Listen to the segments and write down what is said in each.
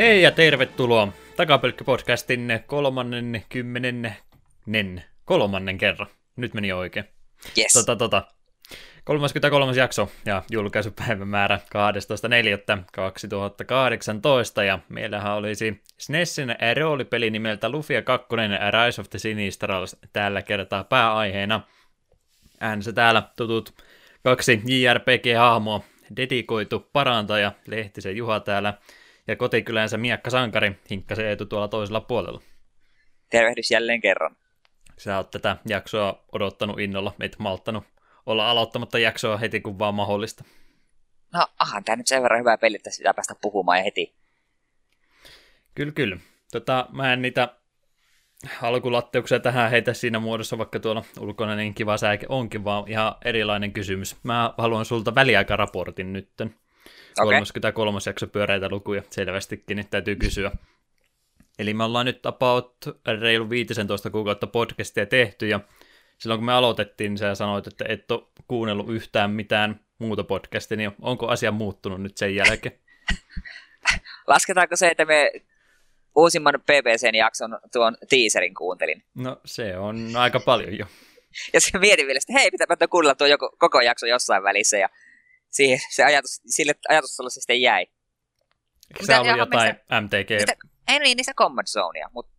Hei ja tervetuloa Takapölkky-podcastin kolmannen kymmenennen kolmannen kerran. Nyt meni oikein. Yes. Tota, tota, 33. jakso ja julkaisupäivämäärä 12.4.2018 ja meillähän olisi SNESin roolipeli nimeltä Lufia 2 Rise of the Sinistrals tällä kertaa pääaiheena. Äänessä täällä tutut kaksi JRPG-hahmoa, dedikoitu parantaja Lehtisen Juha täällä ja kotikylänsä Miakka Sankari hinkkasee Eetu tuolla toisella puolella. Tervehdys jälleen kerran. Sä oot tätä jaksoa odottanut innolla, et malttanut olla aloittamatta jaksoa heti kun vaan mahdollista. No, aha, tää nyt sen verran hyvä peli, että sitä päästä puhumaan ja heti. Kyllä, kyllä. Tota, mä en niitä alkulatteuksia tähän heitä siinä muodossa, vaikka tuolla ulkona niin kiva sääke onkin, vaan ihan erilainen kysymys. Mä haluan sulta väliaikaraportin nytten. Okay. 33 jakso pyöreitä lukuja selvästikin, niin täytyy kysyä. Eli me ollaan nyt about reilu 15 kuukautta podcastia tehty, ja silloin kun me aloitettiin, niin sä sanoit, että et ole kuunnellut yhtään mitään muuta podcastia, niin onko asia muuttunut nyt sen jälkeen? Lasketaanko se, että me uusimman BBCn jakson tuon teaserin kuuntelin? No se on aika paljon jo. Ja se mietin vielä, että hei, pitääpä kuunnella tuo joko, koko jakso jossain välissä, ja siihen se ajatus, sille ajatustasolla se sitten jäi. Eikö se ollut jotain mistä, MTG? Mitä, ei niin, niissä Common Zonea, mutta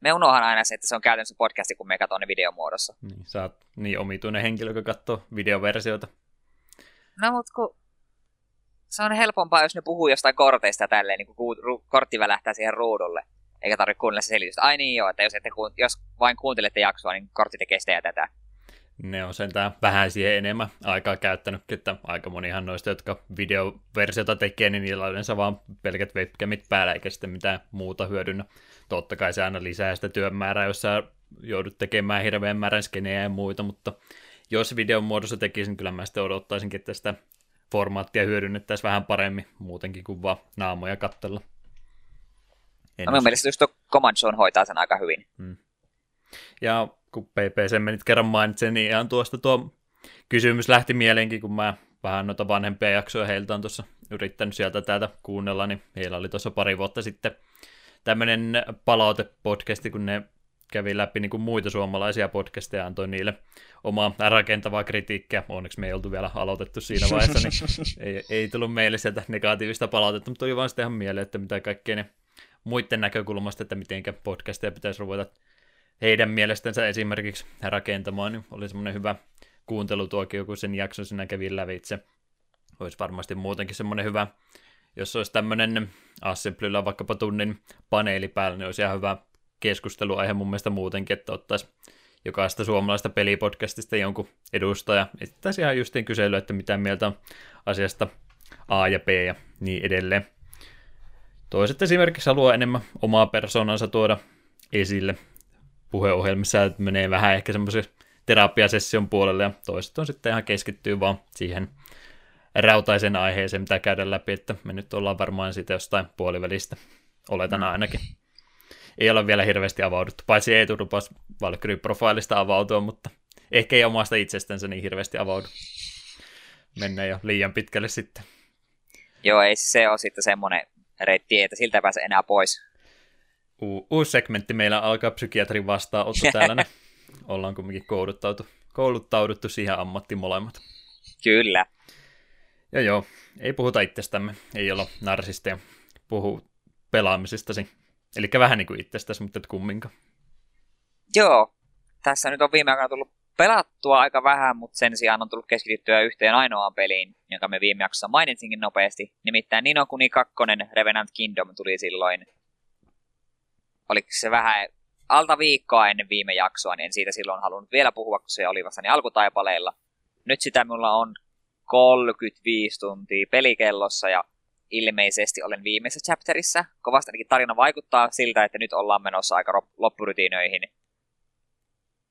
me unohan aina se, että se on käytännössä podcasti, kun me katsomme ne videomuodossa. Niin, sä oot niin omituinen henkilö, joka katsoo videoversioita. No, mutta kun se on helpompaa, jos ne puhuu jostain korteista tälleen, niin kun kortti välähtää siihen ruudulle. Eikä tarvitse kuunnella se selitystä. Ai niin joo, että jos, ette, jos vain kuuntelette jaksoa, niin kortti tekee sitä ja tätä. Ne on sentään vähän siihen enemmän aikaa käyttänyt, että aika monihan noista, jotka videoversiota tekee, niin niillä on yleensä vaan pelkät webcamit päällä, eikä sitten mitään muuta hyödynnä. Totta kai se aina lisää sitä työmäärää, jos sä joudut tekemään hirveän määrän skenejä ja muita, mutta jos videon muodossa tekisin, kyllä mä sitten odottaisinkin, että sitä formaattia hyödynnettäisiin vähän paremmin muutenkin kuin vaan naamoja kattella. no, mun mielestä just tuo Command Zone hoitaa sen aika hyvin. Hmm. Ja kun PPC menit kerran mainitsen, niin ihan tuosta tuo kysymys lähti mieleenkin, kun mä vähän noita vanhempia jaksoja heiltä on tuossa yrittänyt sieltä täältä kuunnella, niin heillä oli tuossa pari vuotta sitten tämmöinen palautepodcasti, kun ne kävi läpi niin kuin muita suomalaisia podcasteja ja antoi niille omaa rakentavaa kritiikkiä. Onneksi me ei oltu vielä aloitettu siinä vaiheessa, niin ei, ei tullut meille sieltä negatiivista palautetta, mutta tuli vaan sitten ihan mieleen, että mitä kaikkea ne muiden näkökulmasta, että miten podcasteja pitäisi ruveta heidän mielestänsä esimerkiksi rakentamaan, niin oli semmoinen hyvä kuuntelutuokio, kun sen jakson sinä kävi lävitse. Olisi varmasti muutenkin semmoinen hyvä, jos olisi tämmöinen Assemblyllä vaikkapa tunnin paneeli päällä, niin olisi ihan hyvä keskusteluaihe mun mielestä muutenkin, että ottaisi jokaista suomalaista pelipodcastista jonkun edustaja. Esittäisi ihan justiin kyselyä, että mitä mieltä on asiasta A ja B ja niin edelleen. Toiset esimerkiksi haluaa enemmän omaa persoonansa tuoda esille puheohjelmissa, että menee vähän ehkä semmoisen terapiasession puolelle, ja toiset on sitten ihan keskittyy vaan siihen rautaisen aiheeseen, mitä käydään läpi, että me nyt ollaan varmaan siitä jostain puolivälistä, oletan ainakin. Ei ole vielä hirveästi avauduttu, paitsi ei turupas Valkyrie-profiilista avautua, mutta ehkä ei omasta itsestänsä niin hirveästi avaudu. Mennään jo liian pitkälle sitten. Joo, ei se ole sitten semmoinen reitti, että siltä pääse enää pois u- uusi segmentti meillä alkaa psykiatrin vastaanotto täällä. Niin ollaan kumminkin kouluttautu, kouluttauduttu siihen ammattiin molemmat. Kyllä. Ja joo, ei puhuta itsestämme, ei olla narsisteja. Puhu pelaamisestasi. Eli vähän niin kuin itsestäsi, mutta et kumminkaan. Joo, tässä nyt on viime aikoina tullut pelattua aika vähän, mutta sen sijaan on tullut keskityttyä yhteen ainoaan peliin, jonka me viime jaksossa mainitsinkin nopeasti. Nimittäin Nino Kuni 2 Revenant Kingdom tuli silloin oliko se vähän alta viikkoa ennen viime jaksoa, niin en siitä silloin halunnut vielä puhua, kun se oli vasta niin alkutaipaleilla. Nyt sitä minulla on 35 tuntia pelikellossa ja ilmeisesti olen viimeisessä chapterissa. Kovasti ainakin tarina vaikuttaa siltä, että nyt ollaan menossa aika loppurutiinoihin.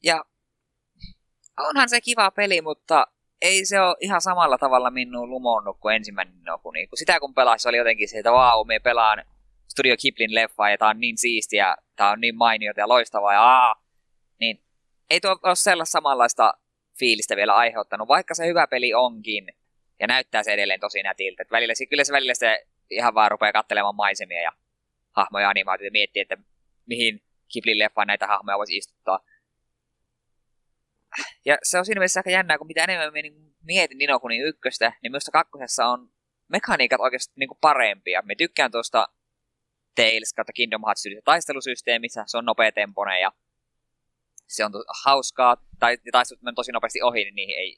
Ja onhan se kiva peli, mutta ei se ole ihan samalla tavalla minun lumonnut kuin ensimmäinen Noku. Niin kun sitä kun pelasi, oli jotenkin se, että vau, me pelaan Studio Kiplin leffa ja tää on niin siistiä, tää on niin mainiota ja loistavaa ja aa, niin ei tuo ole sellaista samanlaista fiilistä vielä aiheuttanut, vaikka se hyvä peli onkin ja näyttää se edelleen tosi nätiltä. Et välillä, kyllä se välillä se ihan vaan rupeaa katselemaan maisemia ja hahmoja animaatioita ja miettiä, että mihin Ghibli-leffaan näitä hahmoja voisi istuttaa. Ja se on siinä mielessä aika jännää, kun mitä enemmän mä niin mietin Ninokunin ykköstä, niin minusta kakkosessa on mekaniikat oikeasti niin kuin parempia. Me tykkään tuosta Tales kautta Kingdom Hearts taistelusysteemissä, se on nopea tempone ja se on hauskaa, tai taistelut menee tosi nopeasti ohi, niin niihin ei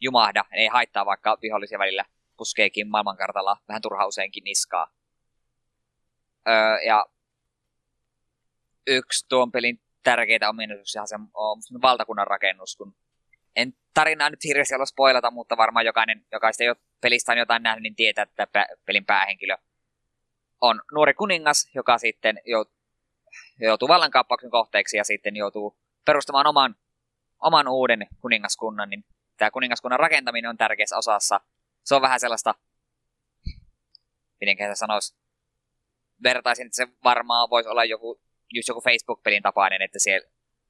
jumahda, ei haittaa vaikka vihollisia välillä puskeekin maailmankartalla vähän turha useinkin niskaa. Öö, ja yksi tuon pelin tärkeitä ominaisuuksia se on valtakunnan rakennus, kun en tarinaa nyt hirveästi olla spoilata, mutta varmaan jokainen, jokaista jo pelistä on jotain nähnyt, niin tietää, että pelin päähenkilö on nuori kuningas, joka sitten joutuu vallankaappauksen kohteeksi ja sitten joutuu perustamaan oman, oman uuden kuningaskunnan, niin tämä kuningaskunnan rakentaminen on tärkeässä osassa. Se on vähän sellaista, miten se sanoisi, vertaisin, että se varmaan voisi olla joku, just joku Facebook-pelin tapainen, että siellä,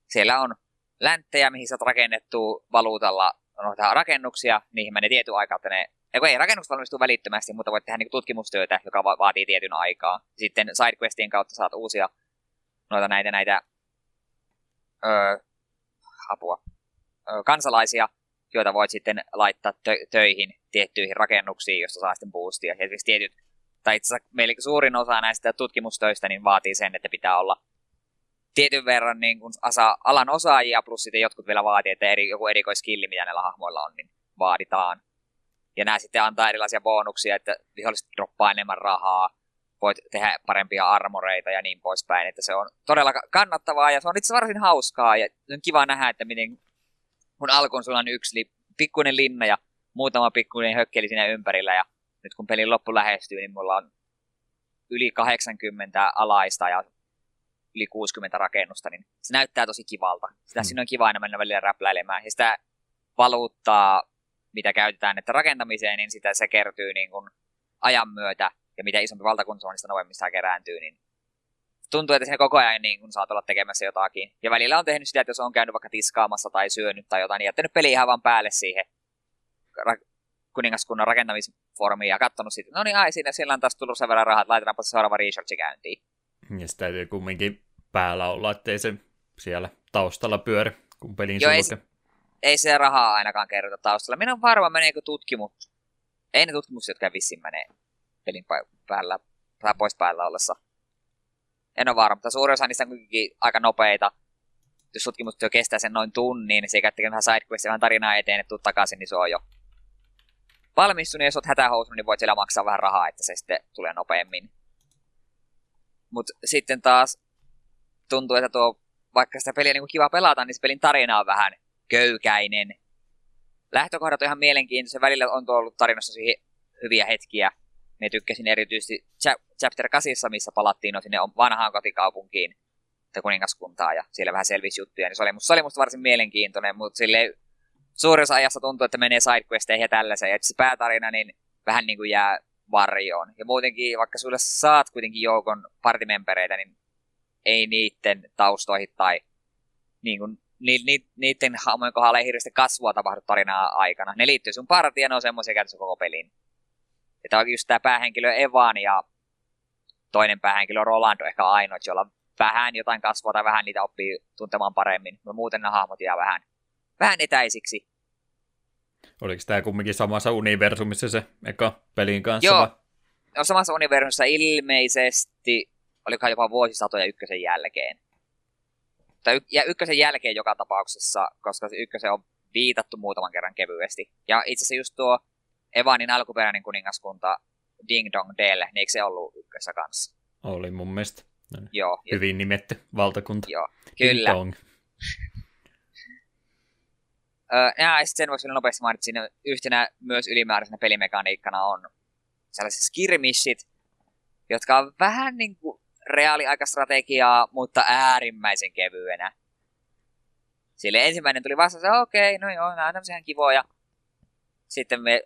siellä on länttejä, mihin sä oot rakennettu valuutalla noita rakennuksia, niihin menee tietyn aikaa, että ne ja ei rakennukset valmistuu välittömästi, mutta voit tehdä niin tutkimustyötä, joka va- vaatii tietyn aikaa. Sitten sidequestien kautta saat uusia noita näitä, näitä öö, apua, öö, kansalaisia, joita voit sitten laittaa tö- töihin tiettyihin rakennuksiin, joista saa sitten boostia. Ja esimerkiksi tietyt, tai itse asiassa meillä suurin osa näistä tutkimustöistä niin vaatii sen, että pitää olla tietyn verran niin kuin asa, alan osaajia, plus sitten jotkut vielä vaatii, että eri, joku erikoiskilli, mitä näillä hahmoilla on, niin vaaditaan. Ja nämä sitten antaa erilaisia bonuksia, että viholliset droppaa enemmän rahaa, voit tehdä parempia armoreita ja niin poispäin. Että se on todella kannattavaa ja se on itse varsin hauskaa ja on kiva nähdä, että miten kun alkuun sulla on yksi li, pikkuinen linna ja muutama pikkuinen hökkeli siinä ympärillä ja nyt kun pelin loppu lähestyy, niin mulla on yli 80 alaista ja yli 60 rakennusta, niin se näyttää tosi kivalta. Sitä hmm. siinä on kiva aina mennä välillä räpläilemään. Ja sitä valuuttaa, mitä käytetään että rakentamiseen, niin sitä se kertyy niin kuin ajan myötä. Ja mitä isompi valtakunta on, niin sitä nopeammin sitä kerääntyy. Niin tuntuu, että se koko ajan niin kun saat olla tekemässä jotakin. Ja välillä on tehnyt sitä, että jos on käynyt vaikka tiskaamassa tai syönyt tai jotain, niin jättänyt peli ihan vaan päälle siihen ra- kuningaskunnan rakentamisformiin ja katsonut sitten, no niin, ai, siinä, siellä on taas tullut sen verran rahat, laitetaanpa se seuraava researchi käyntiin. Ja sitä täytyy kumminkin päällä olla, ettei se siellä taustalla pyöri, kun pelin Joo, ei, ei se rahaa ainakaan kerrota taustalla. Minä on varma, meneekö tutkimus. Ei ne tutkimukset, jotka vissiin menee pelin päällä, tai pois päällä ollessa. En ole varma, mutta suurin osa niistä on kuitenkin aika nopeita. Jos tutkimustyö kestää sen noin tunnin, niin se eikä vähän sidequestia, vähän tarinaa eteen, että tuut takaisin, niin se on jo valmistunut. Jos olet hätähousunut, niin voit siellä maksaa vähän rahaa, että se sitten tulee nopeammin. Mutta sitten taas tuntuu, että tuo, vaikka sitä peliä niin kiva pelata, niin se pelin tarina on vähän köykäinen. Lähtökohdat on ihan mielenkiintoisia. Välillä on ollut tarinassa hyviä hetkiä. Me tykkäsin erityisesti Chapter 8, missä palattiin no sinne vanhaan kotikaupunkiin kuningaskuntaa ja siellä vähän selvisi juttuja, niin se oli, se oli musta varsin mielenkiintoinen, mutta sille suurin osa ajassa tuntuu, että menee sidequesteihin ja tällaiseen, ja se päätarina niin vähän niin kuin jää varjoon. Ja muutenkin, vaikka sulle saat kuitenkin joukon partimempereitä, niin ei niiden taustoihin tai niin kuin, ni, ni, niiden hahmojen kohdalla ei hirveästi kasvua tapahdu tarinaa aikana. Ne liittyy sun partiin ja ne on semmoisia käytössä koko pelin. Että on just tämä päähenkilö Evan ja toinen päähenkilö Rolando ehkä ainoa, jolla vähän jotain kasvua tai vähän niitä oppii tuntemaan paremmin. Mutta muuten ne hahmot jää vähän, vähän etäisiksi. Oliko tämä kumminkin samassa universumissa se eka pelin kanssa? Joo, no, samassa universumissa ilmeisesti, olikohan jopa vuosisatoja ykkösen jälkeen. Tai ja ykkösen jälkeen joka tapauksessa, koska se ykkösen on viitattu muutaman kerran kevyesti. Ja itse asiassa just tuo Evanin alkuperäinen kuningaskunta Ding Dong Dale, niin eikö se ollut ykkössä kanssa? Oli mun mielestä. Joo. Hyvin nimetty valtakunta. Joo, kyllä. Ding Dong. ja sen voisi vielä nopeasti mainita siinä yhtenä myös ylimääräisenä pelimekaniikkana on sellaiset skirmishit, jotka on vähän niin kuin reaaliaikastrategiaa, mutta äärimmäisen kevyenä. Sille ensimmäinen tuli vasta se, okei, no joo, nämä on tämmöisiä kivoja. Sitten me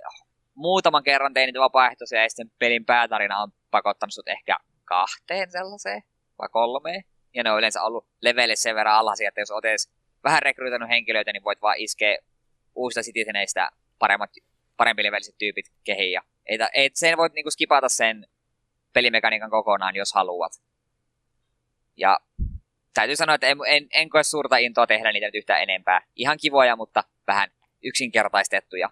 muutaman kerran tein niitä vapaaehtoisia ja sitten pelin päätarina on pakottanut sut ehkä kahteen sellaiseen vai kolmeen. Ja ne on yleensä ollut levelle sen verran alhaisia, että jos olet edes vähän rekrytoinut henkilöitä, niin voit vaan iskeä uusista citizeneistä paremmat, parempi leveliset tyypit kehiin. Ja ei, ei, sen voit niinku skipata sen pelimekaniikan kokonaan, jos haluat. Ja täytyy sanoa, että en, en, en koe suurta intoa tehdä niitä nyt yhtään enempää. Ihan kivoja, mutta vähän yksinkertaistettuja.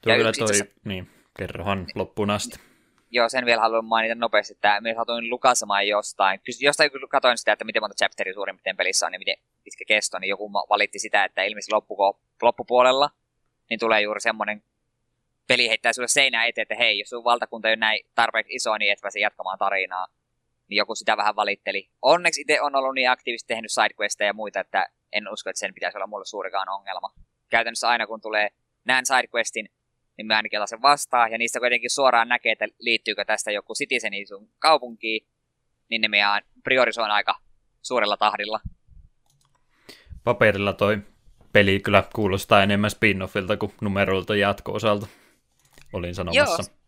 Tuo kyllä toi, itse... niin, kerrohan loppuun asti. Joo, sen vielä haluan mainita nopeasti, että myös satuin lukasemaan jostain. Jostain kun katsoin sitä, että miten monta chapteria suurin piirtein pelissä on ja miten pitkä kesto, niin joku valitti sitä, että ilmeisesti loppuko, loppupuolella niin tulee juuri semmoinen peli heittää sulle seinään eteen, että hei, jos sun valtakunta ei ole näin tarpeeksi iso, niin et pääse jatkamaan tarinaa. Niin joku sitä vähän valitteli. Onneksi itse on ollut niin aktiivisesti tehnyt sidequesteja ja muita, että en usko, että sen pitäisi olla mulle suurikaan ongelma. Käytännössä aina kun tulee, näen sidequestin, niin mä ainakin sen vastaan, ja niistä kuitenkin suoraan näkee, että liittyykö tästä joku citizeni sun kaupunkiin, niin ne meidän priorisoin aika suurella tahdilla. Paperilla toi peli kyllä kuulostaa enemmän spin-offilta kuin numeroilta jatko-osalta, olin sanomassa. Joo,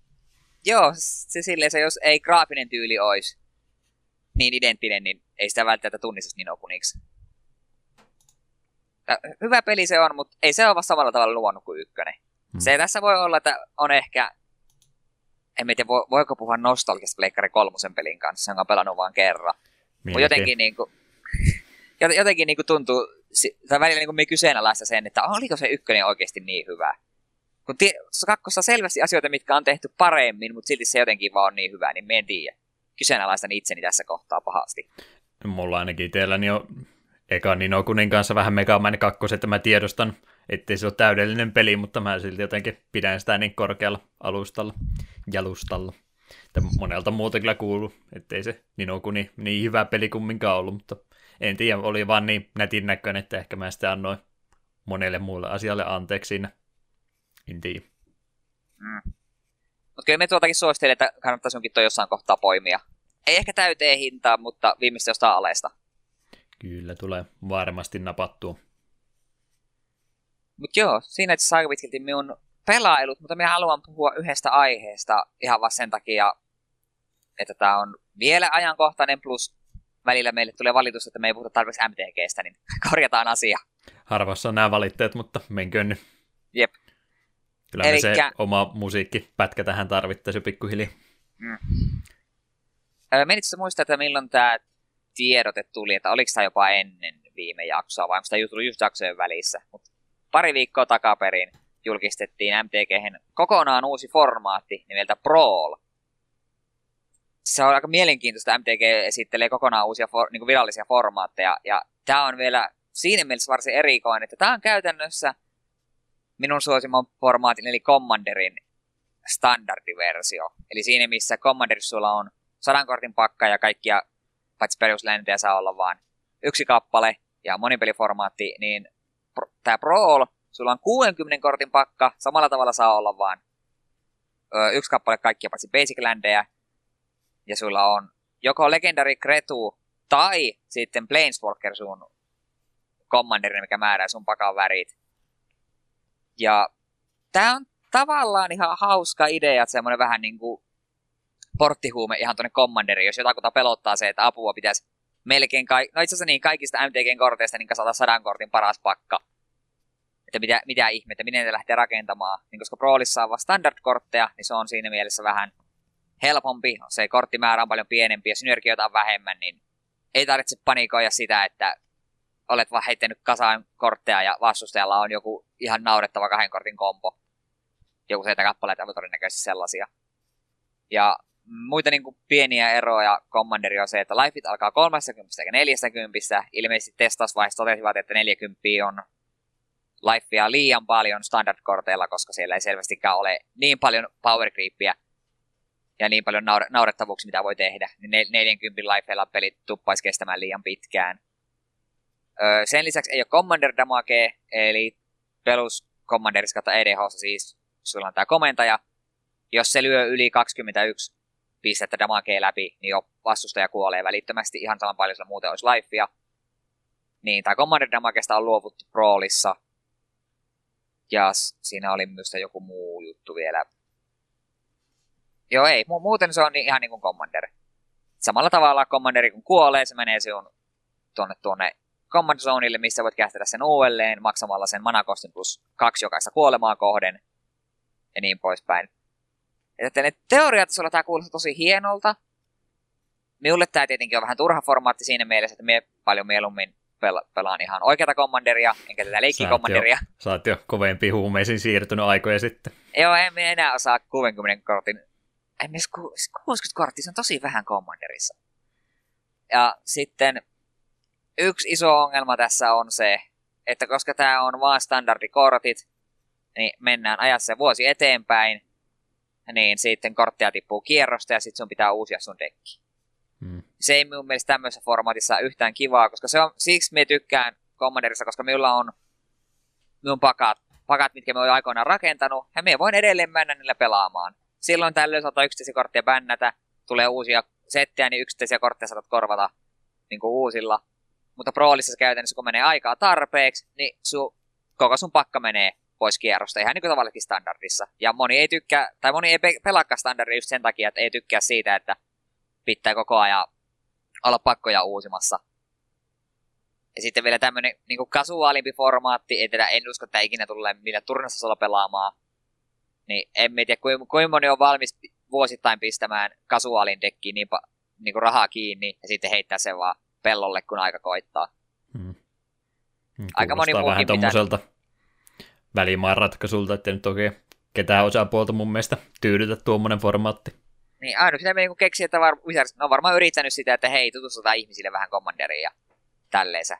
Joo se silleen se, jos ei graafinen tyyli olisi niin identtinen, niin ei sitä välttämättä tunnista niin okuniksi. Hyvä peli se on, mutta ei se ole samalla tavalla luonut kuin ykkönen. Hmm. Se tässä voi olla, että on ehkä, en tiedä voiko puhua nostalgista Pleikkari kolmosen pelin kanssa, jonka on pelannut vain kerran. Mutta jotenkin, niin kuin, jotenkin niin kuin tuntuu, tai välillä niin kuin me kyseenalaista sen, että oliko se ykkönen oikeasti niin hyvä. Kun tie, kakkossa selvästi asioita, mitkä on tehty paremmin, mutta silti se jotenkin vaan on niin hyvä, niin me en tiedä. Kyseenalaistan itseni tässä kohtaa pahasti. Mulla ainakin teilläni on eka Ninokunin kanssa vähän Megamain kakkos, että mä tiedostan, ettei se ole täydellinen peli, mutta mä silti jotenkin pidän sitä niin korkealla alustalla, jalustalla. Että monelta muuta kyllä kuuluu, ettei se Ninokuni niin hyvä peli kumminkaan ollut, mutta en tiedä, oli vaan niin nätin näköinen, että ehkä mä sitä annoin monelle muulle asialle anteeksi siinä. En tiedä. Mm. Mutta kyllä me tuotakin suosittelen, että kannattaisi jonkin toi jossain kohtaa poimia. Ei ehkä täyteen hintaa, mutta viimeistä jostain aleesta. Kyllä, tulee varmasti napattua. Mutta joo, siinä itse aika pitkälti minun pelailut, mutta minä haluan puhua yhdestä aiheesta ihan vaan sen takia, että tämä on vielä ajankohtainen, plus välillä meille tulee valitus, että me ei puhuta tarpeeksi MTGstä, niin korjataan asia. Harvassa on nämä valitteet, mutta menköön nyt. Jep. Kyllä Elikkä... se oma musiikkipätkä tähän tarvittaisi pikkuhiljaa. Mm. Menitkö muistaa, että milloin tämä tiedote tuli, että oliko tämä jopa ennen viime jaksoa, vai onko tämä tullut just jaksojen välissä? Mut pari viikkoa takaperin julkistettiin MTG kokonaan uusi formaatti nimeltä Brawl. Se on aika mielenkiintoista, MTG esittelee kokonaan uusia for, niin virallisia formaatteja, ja tämä on vielä siinä mielessä varsin erikoinen, että tämä on käytännössä minun suosimman formaatin, eli Commanderin standardiversio. Eli siinä, missä Commanderissa sulla on sadan kortin pakka ja kaikkia, paitsi perusländejä saa olla vain yksi kappale ja monipeliformaatti, niin tämä Brawl, sulla on 60 kortin pakka, samalla tavalla saa olla vain yksi kappale kaikkia paitsi basic landejä, ja sulla on joko Legendary Kretu tai sitten Planeswalker sun Commanderin, mikä määrää sun pakan värit. Ja tää on tavallaan ihan hauska idea, että semmoinen vähän niin kuin porttihuume ihan tuonne Commanderiin, jos jotakuta pelottaa se, että apua pitäisi melkein, ka- no itse asiassa niin, kaikista MTGn korteista niin kasata sadan kortin paras pakka. Että mitä, mitä ihmettä, miten ne lähtee rakentamaan. Niin koska Brawlissa on vaan standard-kortteja, niin se on siinä mielessä vähän helpompi. Se korttimäärä on paljon pienempi ja synergioita on vähemmän, niin ei tarvitse panikoida sitä, että olet vaan heittänyt kasaan kortteja ja vastustajalla on joku ihan naurettava kahden kortin kompo. Joku se kappaleita on todennäköisesti sellaisia. Ja muita niin kuin pieniä eroja Commanderi on se, että lifeit alkaa 30 eikä 40. Ilmeisesti testausvaiheessa totesivat, että 40 on lifea liian paljon standard-korteilla, koska siellä ei selvästikään ole niin paljon power creepia ja niin paljon naure- naurettavuuksia, mitä voi tehdä. Niin 40 lifeilla pelit tuppaisi kestämään liian pitkään. Sen lisäksi ei ole Commander Damage, eli pelus Commanderissa kautta EDH, siis sulla on tämä komentaja. Jos se lyö yli 21 pistettä damagea läpi, niin jo vastustaja kuolee välittömästi ihan saman paljon, sillä muuten olisi lifea. Niin, tämä Commander Damagesta on luovuttu Brawlissa. Ja siinä oli myös joku muu juttu vielä. Joo, ei. Muuten se on ihan niin kuin Commander. Samalla tavalla Commanderi kun kuolee, se menee sinun tuonne, tuonne Command Zoneille, missä voit käsitellä sen uudelleen maksamalla sen manakostin plus kaksi jokaista kuolemaa kohden ja niin poispäin. Että ne teoriatasolla tämä kuulostaa tosi hienolta. Minulle tämä tietenkin on vähän turha formaatti siinä mielessä, että me paljon mieluummin pela- pelaan ihan oikeata kommanderia, enkä tätä leikkikommanderia. Sä oot jo kovempi huumeisiin siirtynyt aikoja sitten. Joo, en enää osaa 60 kortin. En edes 60 korttia, se on tosi vähän kommanderissa. Ja sitten yksi iso ongelma tässä on se, että koska tämä on vaan standardikortit, niin mennään ajassa vuosi eteenpäin, niin sitten kortteja tippuu kierrosta ja sitten sun pitää uusia sun dekki. Hmm. Se ei minun mielestä tämmöisessä formaatissa yhtään kivaa, koska se on, siksi me tykkään Commanderissa, koska minulla on minun pakat, pakat, mitkä me olen aikoinaan rakentanut, ja me voin edelleen mennä niillä pelaamaan. Silloin tällöin saattaa yksittäisiä kortteja bännätä, tulee uusia settejä, niin yksittäisiä kortteja saatat korvata niin kuin uusilla. Mutta Proolissa käytännössä, kun menee aikaa tarpeeksi, niin su, koko sun pakka menee pois kierrosta, ihan niin kuin standardissa. Ja moni ei tykkää, tai moni ei pelaakaan standardia just sen takia, että ei tykkää siitä, että pitää koko ajan olla pakkoja uusimassa. Ja sitten vielä tämmönen niin kasuaalimpi formaatti, ei tätä en usko, että ikinä tulee millä turnaustasolla pelaamaan. Niin en tiedä, kuinka kuin moni on valmis vuosittain pistämään kasuaalin dekkiin niin, niin rahaa kiinni ja sitten heittää sen vaan pellolle, kun aika koittaa. Hmm. hmm Aika moni vähän tommoselta pitää... välimaan ratkaisulta, että nyt oikein ketään osapuolta mun mielestä tyydytä tuommoinen formaatti. Niin ainut mitä me niinku keksi, että var, on varmaan yrittänyt sitä, että hei, tutustutaan ihmisille vähän Commanderiin ja tälleensä.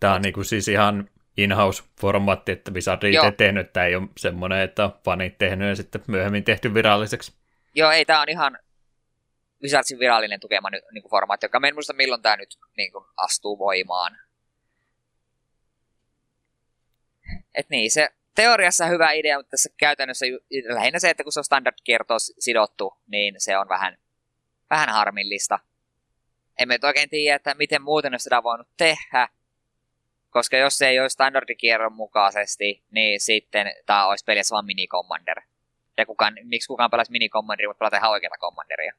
Tämä on niinku siis ihan in-house-formaatti, että Wizard itse tehnyt, tämä ei ole semmoinen, että fanit tehnyt ja sitten myöhemmin tehty viralliseksi. Joo, ei, tämä on ihan Wizardsin virallinen tukema niin kuin formaatti, joka en muista milloin tämä nyt niin kuin, astuu voimaan. Et niin, se teoriassa hyvä idea, mutta tässä käytännössä lähinnä se, että kun se on standard-kiertoon sidottu, niin se on vähän, vähän harmillista. Emme oikein tiedä, että miten muuten sitä voinut tehdä, koska jos se ei ole standardikierron mukaisesti, niin sitten tämä olisi pelissä vain mini commander. Ja kukaan, miksi kukaan pelaisi mini commanderia, mutta pelata ihan oikeata commanderia.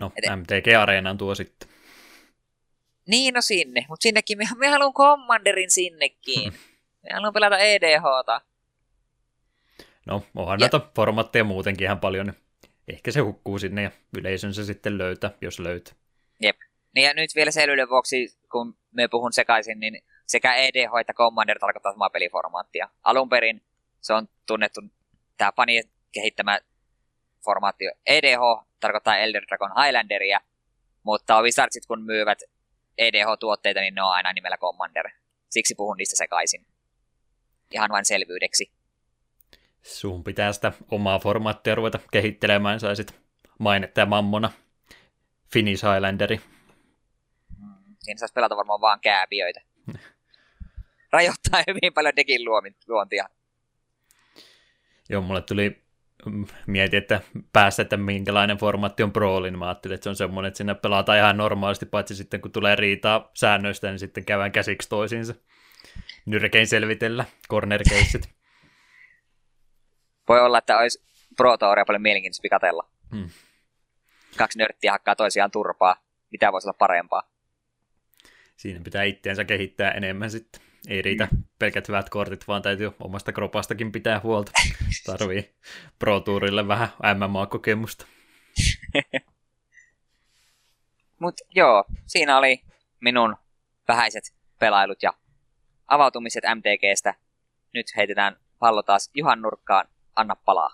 No, Et, MTG-areenan tuo sitten. Niin, no sinne. Mutta sinnekin, me, me haluan Commanderin sinnekin. me haluan pelata EDHta. No, onhan ja... näitä formaatteja muutenkin ihan paljon. Niin ehkä se hukkuu sinne ja yleisön se sitten löytää, jos löytää. Jep. Niin ja nyt vielä selvyyden vuoksi, kun me puhun sekaisin, niin sekä EDH että Commander tarkoittaa samaa peliformaattia. Alun perin se on tunnettu, tämä fani kehittämä formaatti EDH tarkoittaa Elder Dragon Highlanderia, mutta Wizardsit kun myyvät EDH-tuotteita, niin ne on aina nimellä Commander. Siksi puhun niistä sekaisin. Ihan vain selvyydeksi. Sun pitää sitä omaa formaattia ruveta kehittelemään, saisit mainetta ja mammona. Finnish Highlanderi. Mm, siinä saisi pelata varmaan vaan kääpiöitä. Rajoittaa hyvin paljon dekin luontia. Joo, mulle tuli mietin, että päästä, että minkälainen formaatti on Pro, niin mä ajattelin, että se on semmoinen, että sinne pelataan ihan normaalisti, paitsi sitten kun tulee riitaa säännöistä, niin sitten käydään käsiksi toisiinsa. Nyrkein selvitellä corner caseit. Voi olla, että olisi Pro Touria paljon mielenkiintoista katella. Hmm. Kaksi nörttiä hakkaa toisiaan turpaa. Mitä voisi olla parempaa? Siinä pitää itteensä kehittää enemmän sitten ei riitä pelkät hyvät kortit, vaan täytyy omasta kropastakin pitää huolta. Tarvii Pro Tourille vähän MMA-kokemusta. Mutta joo, siinä oli minun vähäiset pelailut ja avautumiset MTGstä. Nyt heitetään pallo taas Juhan nurkkaan. Anna palaa.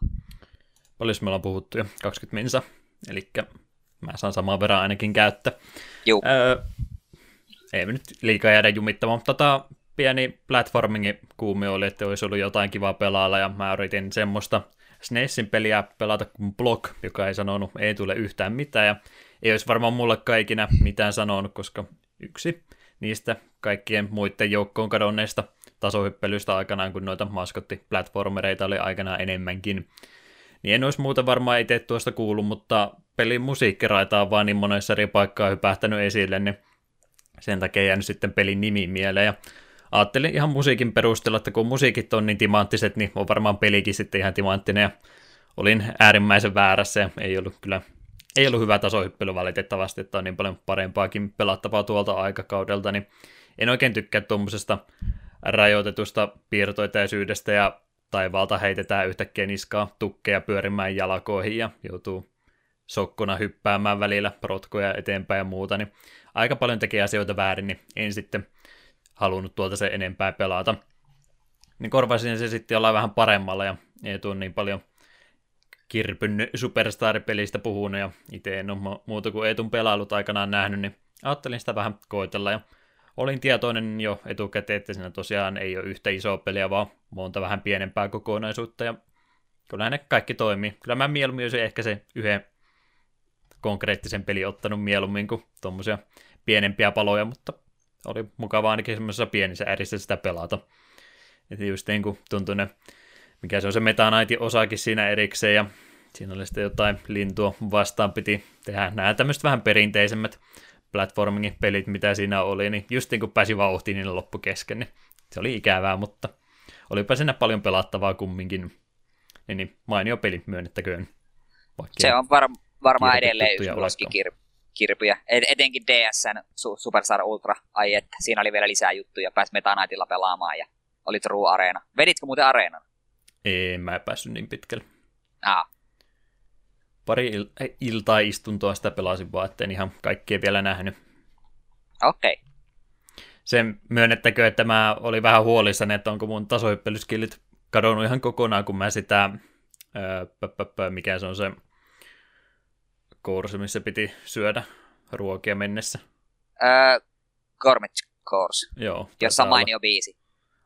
Paljon me ollaan puhuttu jo? 20 minsa. Eli mä saan saman verran ainakin käyttää. Juu. Öö, ei me nyt liikaa jäädä jumittamaan. Tota, pieni platformingin kuumi oli, että olisi ollut jotain kivaa pelailla, ja mä yritin semmoista SNESin peliä pelata kuin Block, joka ei sanonut, ei tule yhtään mitään, ja ei olisi varmaan mullekaan ikinä mitään sanonut, koska yksi niistä kaikkien muiden joukkoon kadonneista tasohyppelyistä aikanaan, kun noita maskottiplatformereita oli aikanaan enemmänkin. Niin en olisi muuta varmaan itse tuosta kuullut, mutta pelin musiikkiraita on vaan niin monessa eri paikkaa hypähtänyt esille, niin sen takia jäänyt sitten pelin nimi mieleen. Ja ajattelin ihan musiikin perusteella, että kun musiikit on niin timanttiset, niin on varmaan pelikin sitten ihan timanttinen, ja olin äärimmäisen väärässä, ja ei ollut kyllä ei ollut hyvä tasohyppely valitettavasti, että on niin paljon parempaakin pelattavaa tuolta aikakaudelta, niin en oikein tykkää tuommoisesta rajoitetusta piirtoetäisyydestä, ja taivaalta heitetään yhtäkkiä niskaa tukkeja pyörimään jalkoihin ja joutuu sokkona hyppäämään välillä protkoja eteenpäin ja muuta, niin aika paljon tekee asioita väärin, niin en sitten halunnut tuolta se enempää pelata. Niin korvasin se sitten jollain vähän paremmalla ja ei tule niin paljon kirpyn Superstar-pelistä puhunut ja itse en ole muuta kuin Etun pelailut aikanaan nähnyt, niin ajattelin sitä vähän koitella ja olin tietoinen jo etukäteen, että siinä tosiaan ei ole yhtä isoa peliä, vaan monta vähän pienempää kokonaisuutta ja kyllä ne kaikki toimii. Kyllä mä mieluummin olisin ehkä se yhden konkreettisen peli ottanut mieluummin kuin tuommoisia pienempiä paloja, mutta oli mukavaa ainakin semmoisessa pienissä ärissä sitä pelata. Että just niin kuin tuntui ne, mikä se on se Meta osakin siinä erikseen, ja siinä oli sitten jotain lintua vastaan piti tehdä nämä tämmöiset vähän perinteisemmät platformingin pelit, mitä siinä oli, niin just niin kuin pääsi vauhtiin, niin loppu kesken, niin se oli ikävää, mutta olipa siinä paljon pelattavaa kumminkin. Niin, niin mainio peli myönnettäköön. Se on var, varmaan edelleen yksi kir, kirpyjä. Et, etenkin DSN Superstar Ultra, ai että siinä oli vielä lisää juttuja, pääsi Meta Knightilla pelaamaan ja oli True Arena. Veditkö muuten Areenan? Ei, mä en päässyt niin pitkälle. Ah. Pari il- iltaa istuntoa sitä pelasin vaan, etten ihan kaikkea vielä nähnyt. Okei. Okay. Sen myönnettäkö, että mä olin vähän huolissani, että onko mun tasohyppelyskillit kadonnut ihan kokonaan, kun mä sitä, öö, mikä se on se course, missä piti syödä ruokia mennessä. Öö, Gourmet Course, Joo. jossa on mainio biisi.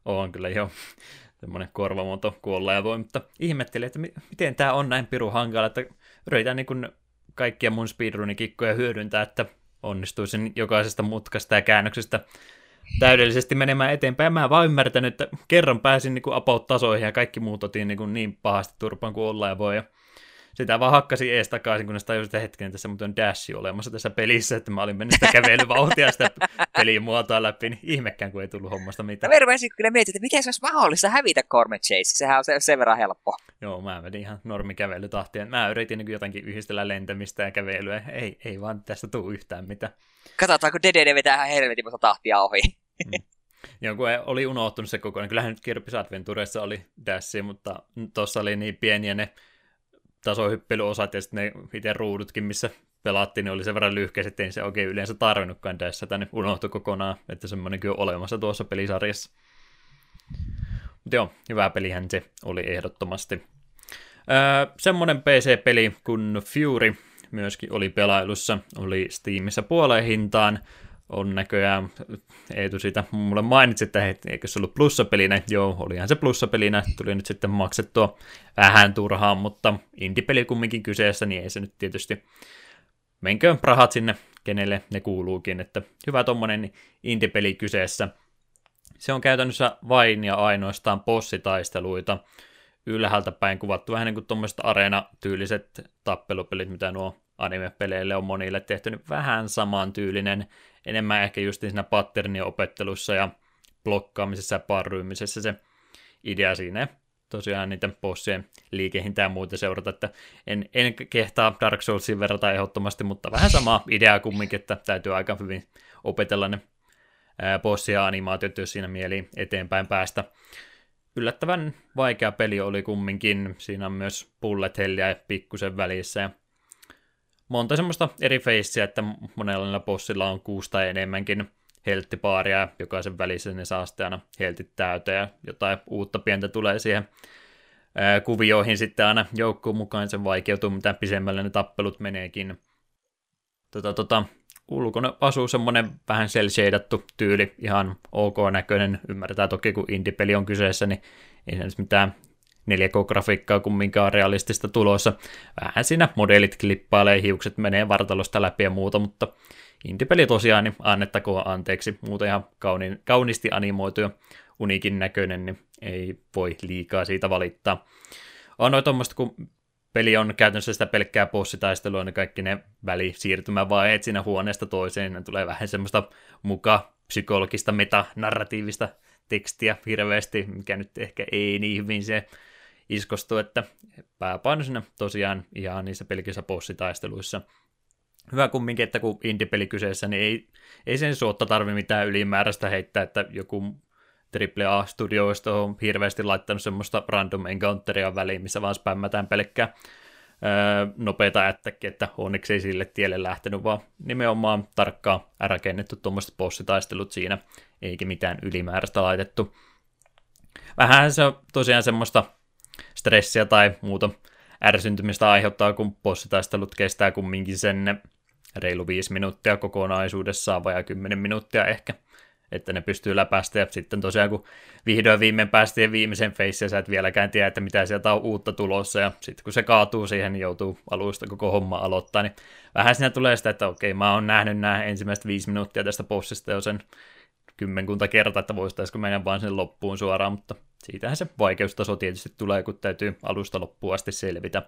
On kyllä joo. Semmoinen korvamonto kuolla ja voi, mutta ihmettelin, että miten tämä on näin piru hankala, että yritän niin kuin kaikkia mun speedrunikikkoja hyödyntää, että onnistuisin jokaisesta mutkasta ja käännöksestä täydellisesti menemään eteenpäin. Mä en vaan ymmärtänyt, että kerran pääsin niin about-tasoihin ja kaikki muut otin niin, kuin niin pahasti turpaan kuin olla ja voi. Ja sitä vaan hakkasi ees takaisin, kun tajusin, että hetken tässä muuten on dashi olemassa tässä pelissä, että mä olin mennyt sitä kävelyvauhtia sitä pelimuotoa läpi, niin ihmekään, kun ei tullut hommasta mitään. Mä verran kyllä mietin, että miten se olisi mahdollista hävitä Cormet Chase, sehän on sen verran helppo. Joo, mä menin ihan normikävelytahtiin. Mä yritin niin jotenkin yhdistellä lentämistä ja kävelyä, ei, ei vaan tästä tule yhtään mitään. Katsotaan, kun DDD vetää ihan helvetin tahtia ohi. Mm. Joku oli unohtunut se kokonaan. Kyllähän nyt Kirpis Adventuressa oli Dashi, mutta tuossa oli niin pieniä ne tasohyppelyosat ja sitten ne itse ruudutkin, missä pelattiin, niin oli sen verran lyhkäiset, että ei se oikein yleensä tarvinnutkaan tässä, tänne unohtui kokonaan, että semmoinenkin on olemassa tuossa pelisarjassa. Mutta joo, hyvä pelihän se oli ehdottomasti. Öö, semmonen PC-peli kuin Fury myöskin oli pelailussa, oli Steamissa puoleen hintaan, on näköjään, Eetu siitä mulle mainitsi, että hei, eikö se ollut plussapelinä, joo, olihan se plussapelinä, tuli nyt sitten maksettua vähän turhaan, mutta indie-peli kumminkin kyseessä, niin ei se nyt tietysti, menköön rahat sinne, kenelle ne kuuluukin, että hyvä tommonen indie-peli kyseessä. Se on käytännössä vain ja ainoastaan bossitaisteluita, ylhäältä päin kuvattu. Vähän niin kuin tuommoiset areenatyyliset tappelupelit, mitä nuo anime-peleille on monille tehty, niin vähän samantyylinen, enemmän ehkä just siinä patternien opettelussa ja blokkaamisessa ja parryymisessä se idea siinä. Tosiaan niiden bossien liikehintää ja muuta seurata, että en, en kehtaa Dark Soulsin verrata ehdottomasti, mutta vähän sama idea kumminkin, että täytyy aika hyvin opetella ne bossia animaatiot, jos siinä mieli eteenpäin päästä. Yllättävän vaikea peli oli kumminkin, siinä on myös bullet helliä pikkusen välissä ja monta semmoista eri feissiä, että monella bossilla on kuusi tai enemmänkin helttipaaria, ja jokaisen välissä ne saa sitten aina heltit täyteen, ja jotain uutta pientä tulee siihen ää, kuvioihin sitten aina joukkoon mukaan, sen vaikeutuu, mitä pisemmälle ne tappelut meneekin. Tota, tota, ulkona asuu semmoinen vähän cel tyyli, ihan ok näköinen, ymmärretään toki kun indie-peli on kyseessä, niin ei se nyt mitään 4K-grafiikkaa kumminkaan realistista tulossa. Vähän siinä modelit klippailee, hiukset menee vartalosta läpi ja muuta, mutta indie-peli tosiaan, niin annettakoon anteeksi. Muuta ihan kauniin, kauniisti animoitu ja unikin näköinen, niin ei voi liikaa siitä valittaa. On noin tuommoista, kun peli on käytännössä sitä pelkkää bossitaistelua, niin kaikki ne välisiirtymävaiheet siinä huoneesta toiseen, niin tulee vähän semmoista muka psykologista metanarratiivista tekstiä hirveästi, mikä nyt ehkä ei niin hyvin se iskostu, että pääpaino sinne tosiaan ihan niissä pelkissä bossitaisteluissa. Hyvä kumminkin, että kun indie-peli kyseessä, niin ei, ei sen suotta tarvi mitään ylimääräistä heittää, että joku AAA-studioista on hirveästi laittanut semmoista random encounteria väliin, missä vaan spämmätään pelkkää öö, nopeita ättäkkiä, että onneksi ei sille tielle lähtenyt, vaan nimenomaan tarkkaan rakennettu tuommoiset bossitaistelut siinä, eikä mitään ylimääräistä laitettu. Vähän se on tosiaan semmoista stressiä tai muuta ärsyntymistä aiheuttaa, kun bossitaistelut kestää kumminkin sen reilu viisi minuuttia kokonaisuudessaan, vai 10 minuuttia ehkä, että ne pystyy läpäistä, ja sitten tosiaan kun vihdoin viimein päästiin viimeisen face, sä et vieläkään tiedä, että mitä sieltä on uutta tulossa, ja sitten kun se kaatuu siihen, niin joutuu alusta koko homma aloittaa, niin vähän siinä tulee sitä, että okei, mä oon nähnyt nämä ensimmäiset viisi minuuttia tästä bossista jo sen kymmenkunta kertaa, että voisitaisiko mennä vaan sen loppuun suoraan, mutta siitähän se vaikeustaso tietysti tulee, kun täytyy alusta loppuun asti selvitä.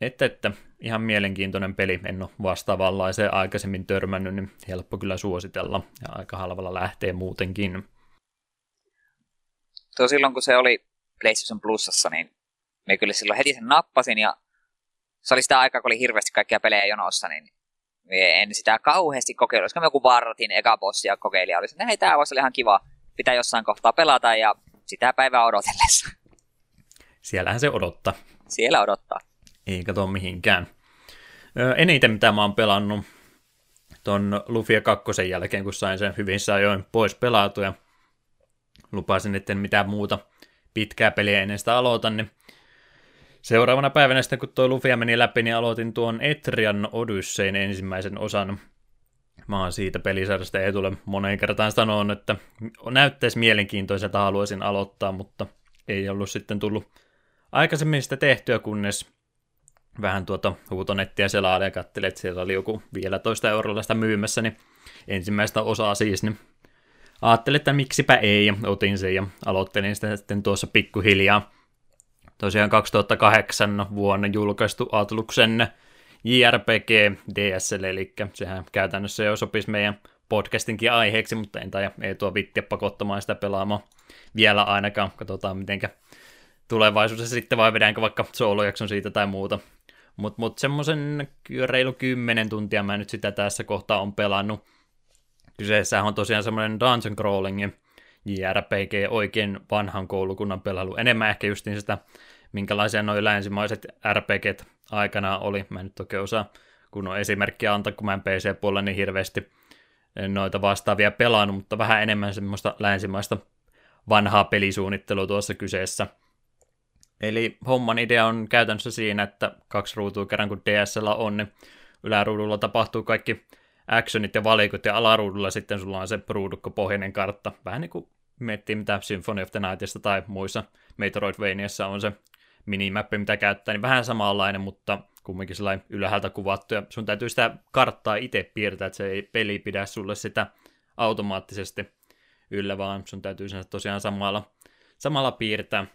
Että, että ihan mielenkiintoinen peli, en ole vastaavanlaiseen aikaisemmin törmännyt, niin helppo kyllä suositella ja aika halvalla lähtee muutenkin. Tuo silloin kun se oli PlayStation Plusassa, niin me kyllä silloin heti sen nappasin ja se oli sitä aikaa, kun oli hirveästi kaikkia pelejä jonossa, niin en sitä kauheasti kokeillut. Koska joku vartin eka bossia kokeili ja oli että hei, tää voisi olla ihan kiva, pitää jossain kohtaa pelata ja sitä päivää odotellessa. Siellähän se odottaa. Siellä odottaa. Ei kato mihinkään. Eniten mitä mä oon pelannut ton Lufia 2 jälkeen, kun sain sen hyvin ajoin pois pelautua ja lupasin, että en mitään muuta pitkää peliä ennen sitä aloitan, niin seuraavana päivänä sitten, kun tuo Lufia meni läpi, niin aloitin tuon Etrian Odyssein ensimmäisen osan. Mä oon siitä pelisarjasta ei tule moneen kertaan sanoa, että näyttäisi mielenkiintoiselta haluaisin aloittaa, mutta ei ollut sitten tullut aikaisemmin sitä tehtyä, kunnes vähän tuota huutonettia selailin ja katselin, että siellä oli joku vielä toista eurolla sitä myymässä, niin ensimmäistä osaa siis, niin ajattelin, että miksipä ei, ja otin sen ja aloittelin sitä sitten tuossa pikkuhiljaa. Tosiaan 2008 vuonna julkaistu Atluksen JRPG DSL, eli sehän käytännössä jo sopisi meidän podcastinkin aiheeksi, mutta en taida, ei tuo vittiä pakottamaan sitä pelaamaan vielä ainakaan. Katsotaan, miten tulevaisuudessa sitten vai vedäänkö vaikka soolojakson siitä tai muuta. Mutta mut semmoisen reilu kymmenen tuntia mä nyt sitä tässä kohtaa on pelannut. Kyseessä on tosiaan semmoinen dungeon crawling JRPG, oikein vanhan koulukunnan pelailu. Enemmän ehkä justiin sitä, minkälaisia noin länsimaiset RPGt aikana oli. Mä en nyt oikein osaa on esimerkkiä antaa, kun mä en PC-puolella niin hirveästi noita vastaavia pelannut, mutta vähän enemmän semmoista länsimaista vanhaa pelisuunnittelua tuossa kyseessä – Eli homman idea on käytännössä siinä, että kaksi ruutua kerran kun DSL on, niin yläruudulla tapahtuu kaikki actionit ja valikot, ja alaruudulla sitten sulla on se ruudukkopohjainen kartta. Vähän niin kuin miettii, mitä Symphony of the Nightista tai muissa Metroidvaniassa on se minimappi, mitä käyttää, niin vähän samanlainen, mutta kumminkin sellainen ylhäältä kuvattu, ja sun täytyy sitä karttaa itse piirtää, että se ei peli pidä sulle sitä automaattisesti yllä, vaan sun täytyy sen tosiaan samalla, samalla piirtää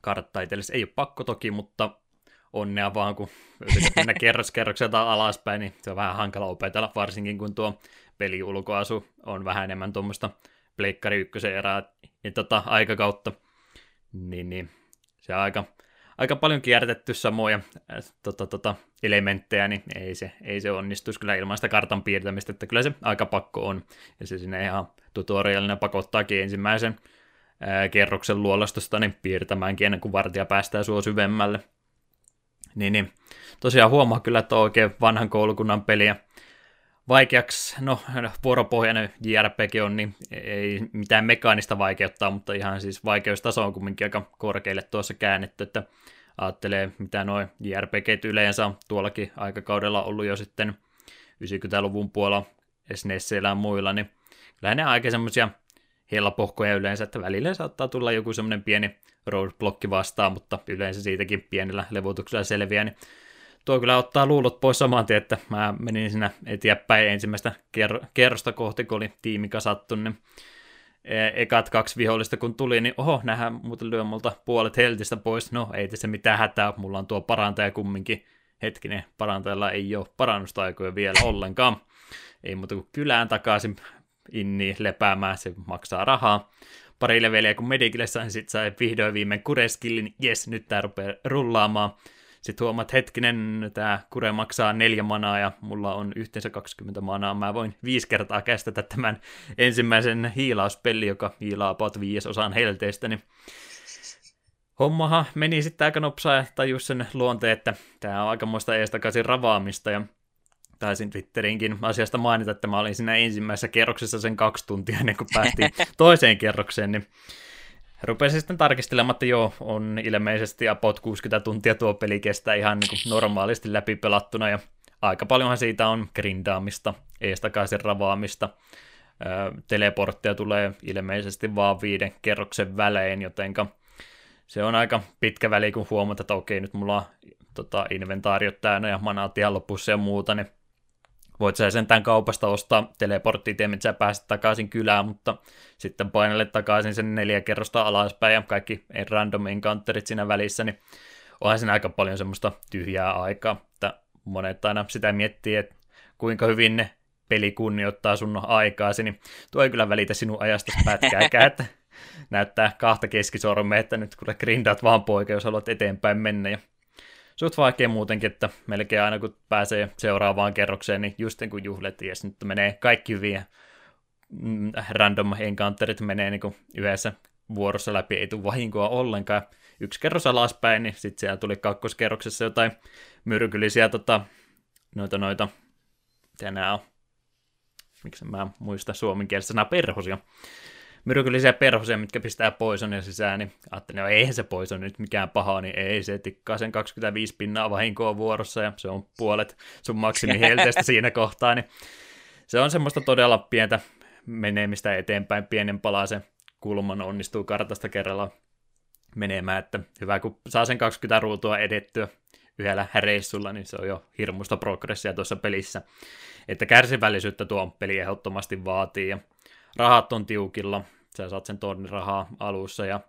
kartta itsellesi. Ei ole pakko toki, mutta onnea vaan, kun yrität mennä kerros kerrokselta alaspäin, niin se on vähän hankala opetella, varsinkin kun tuo peliulkoasu on vähän enemmän tuommoista pleikkari ykkösen erää ja tota, aikakautta. Niin, niin se aika, aika paljon kiertetty samoja äh, tota, tota, elementtejä, niin ei se, ei se onnistuisi kyllä ilman sitä kartan piirtämistä, että kyllä se aika pakko on. Ja se sinne ihan tutorialina pakottaakin ensimmäisen kerroksen luolastosta niin piirtämäänkin ennen kuin vartija päästää sua syvemmälle. Niin, niin. Tosiaan huomaa kyllä, että on oikein vanhan koulukunnan peliä. Vaikeaksi, no vuoropohjainen JRPG on, niin ei mitään mekaanista vaikeuttaa, mutta ihan siis vaikeustaso on kumminkin aika korkealle tuossa käännetty, että ajattelee, mitä noin JRPG yleensä on tuollakin aikakaudella ollut jo sitten 90-luvun puolella SNESillä ja muilla, niin kyllä ne aika semmoisia helpohkoja yleensä, että välillä saattaa tulla joku semmoinen pieni roadblocki vastaan, mutta yleensä siitäkin pienellä levotuksella selviää, niin tuo kyllä ottaa luulot pois saman tien, että mä menin siinä eteenpäin ensimmäistä ker- kerrosta kohti, kun oli tiimi kasattu, niin e, ekat kaksi vihollista kun tuli, niin oho, nähdään muuten lyö multa puolet heltistä pois, no ei tässä mitään hätää, mulla on tuo parantaja kumminkin, hetkinen, parantajalla ei ole parannustaikoja vielä ollenkaan, ei muuta kuin kylään takaisin inni lepäämään, se maksaa rahaa. Pari leveliä kun Medikille sain, sit sai vihdoin viimein kureskillin, jes, nyt tää rupeaa rullaamaan. Sitten huomaat, että hetkinen, tämä kure maksaa neljä manaa ja mulla on yhteensä 20 manaa. Mä voin viisi kertaa kästetä tämän ensimmäisen hiilauspelli, joka hiilaa about viidesosan helteistä, niin hommahan meni sitten aika nopsaa ja tajus sen luonteen, että tämä on aikamoista eestakaisin ravaamista ja taisin Twitterinkin asiasta mainita, että mä olin siinä ensimmäisessä kerroksessa sen kaksi tuntia ennen kuin päästiin toiseen kerrokseen, niin rupesin sitten tarkistelemaan, että joo, on ilmeisesti about 60 tuntia tuo peli kestää ihan niin kuin normaalisti läpi pelattuna ja aika paljonhan siitä on grindaamista, eestakaisin ravaamista, teleportteja tulee ilmeisesti vaan viiden kerroksen välein, jotenka se on aika pitkä väli, kun huomata, että okei, nyt mulla on tota, inventaariot täynnä ja manaat ihan lopussa ja muuta, niin voit sä sentään kaupasta ostaa teleporttitien, että sä pääset takaisin kylään, mutta sitten painelle takaisin sen neljä kerrosta alaspäin ja kaikki random encounterit siinä välissä, niin onhan siinä aika paljon semmoista tyhjää aikaa, että monet aina sitä miettii, että kuinka hyvin ne peli kunnioittaa sun aikaasi, niin tuo ei kyllä välitä sinun ajasta pätkääkään, että näyttää kahta keskisormea, että nyt kun grindaat vaan poika, jos haluat eteenpäin mennä. Ja suht vaikea muutenkin, että melkein aina kun pääsee seuraavaan kerrokseen, niin just niin kuin juhlet, jes, nyt menee kaikki hyvin mm, random encounterit menee niin kuin yhdessä vuorossa läpi, ei tule vahinkoa ollenkaan. Yksi kerros alaspäin, niin sitten siellä tuli kakkoskerroksessa jotain myrkyllisiä tota, noita noita, mitä nämä on, miksi mä muista suomenkielistä nämä perhosia myrkyllisiä perhosia, mitkä pistää poisonia sisään, niin ajattelin, että no eihän se poison nyt mikään paha, niin ei se tikkaa sen 25 pinnaa vahinkoa vuorossa ja se on puolet sun maksimihelteestä siinä kohtaa, niin se on semmoista todella pientä menemistä eteenpäin, pienen palasen kulman onnistuu kartasta kerralla menemään, että hyvä kun saa sen 20 ruutua edettyä yhdellä reissulla, niin se on jo hirmuista progressia tuossa pelissä. Että kärsivällisyyttä tuo peli ehdottomasti vaatii ja rahat on tiukilla, sä saat sen tonnin rahaa alussa ja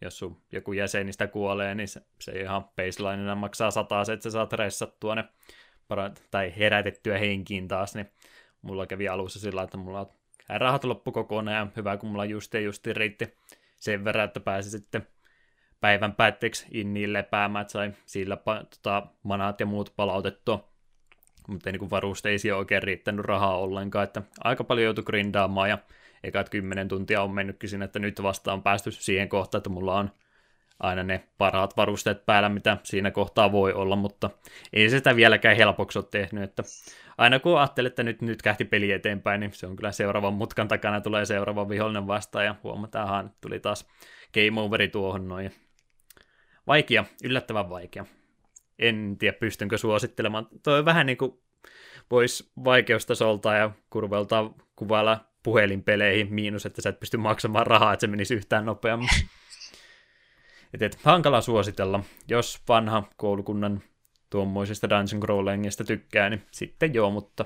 jos sun joku jäsenistä kuolee, niin se, se ihan baselineina maksaa sataa, että sä saat ressattua ne tai herätettyä henkiin taas, niin mulla kävi alussa sillä, että mulla rahat loppu kokonaan ja hyvä, kun mulla just justi riitti sen verran, että pääsi sitten päivän päätteeksi inniin lepäämään, että sai sillä tota, manaat ja muut palautettua, mutta ei niin varusteisiin oikein riittänyt rahaa ollenkaan, että aika paljon joutui grindaamaan ja ekat kymmenen tuntia on mennytkin sinne, että nyt vasta on päästy siihen kohtaan, että mulla on aina ne parhaat varusteet päällä, mitä siinä kohtaa voi olla, mutta ei se sitä vieläkään helpoksi ole tehnyt, että aina kun ajattelee, että nyt, nyt kähti peli eteenpäin, niin se on kyllä seuraavan mutkan takana tulee seuraava vihollinen vastaan, ja huomataan, että tuli taas game overi tuohon noin. Vaikea, yllättävän vaikea. En tiedä, pystynkö suosittelemaan. Toi on vähän niin kuin voisi vaikeustasolta ja kurvelta kuvailla puhelinpeleihin, miinus, että sä et pysty maksamaan rahaa, että se menisi yhtään nopeammin. et, et, hankala suositella. Jos vanha koulukunnan tuommoisesta Dungeon Crawlingista tykkää, niin sitten joo, mutta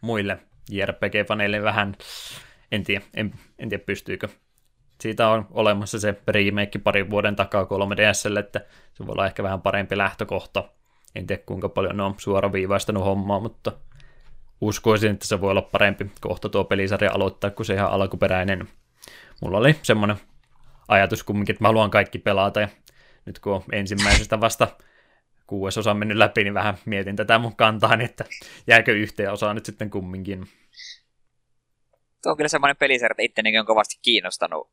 muille JRPG-faneille vähän, en tiedä, en, en tiedä pystyykö. Siitä on olemassa se remake parin vuoden takaa 3DSlle, että se voi olla ehkä vähän parempi lähtökohta. En tiedä kuinka paljon ne on suoraviivaistanut hommaa, mutta uskoisin, että se voi olla parempi kohta tuo pelisarja aloittaa kuin se ihan alkuperäinen. Mulla oli semmoinen ajatus kumminkin, että mä haluan kaikki pelata ja nyt kun on ensimmäisestä vasta kuudes osa mennyt läpi, niin vähän mietin tätä mun kantaa, niin että jääkö yhteen osaan nyt sitten kumminkin. Tuo on kyllä semmoinen pelisarja, että ittenikin on kovasti kiinnostanut.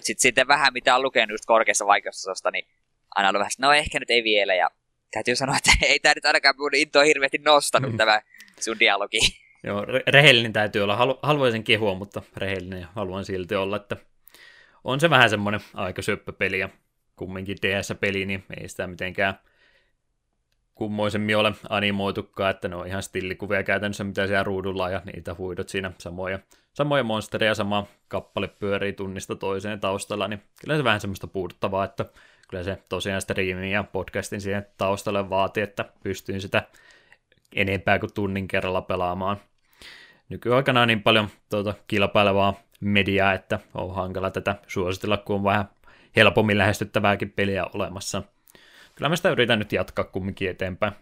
Sitten sitten vähän mitä on lukenut just korkeassa vaikeustasosta, niin aina ollut vähän, no ehkä nyt ei vielä. Ja täytyy sanoa, että ei tämä nyt ainakaan mun intoa hirveästi nostanut mm. tämä sun dialogi. Joo, re- rehellinen täytyy olla. Halu- haluaisin kehua, mutta rehellinen haluan silti olla, että on se vähän semmoinen aika söppöpeli ja kumminkin DS-peli, niin ei sitä mitenkään kummoisemmin ole animoitukaan, että ne on ihan stillikuvia käytännössä, mitä siellä ruudulla ja niitä huidot siinä samoja, samoja monstereja, sama kappale pyörii tunnista toiseen taustalla, niin kyllä se vähän semmoista puuduttavaa, että kyllä se tosiaan striimin ja podcastin siihen taustalle vaatii, että pystyin sitä enempää kuin tunnin kerralla pelaamaan. Nykyaikana on niin paljon tuota, kilpailevaa mediaa, että on hankala tätä suositella, kun on vähän helpommin lähestyttävääkin peliä olemassa. Kyllä mä sitä yritän nyt jatkaa kumminkin eteenpäin.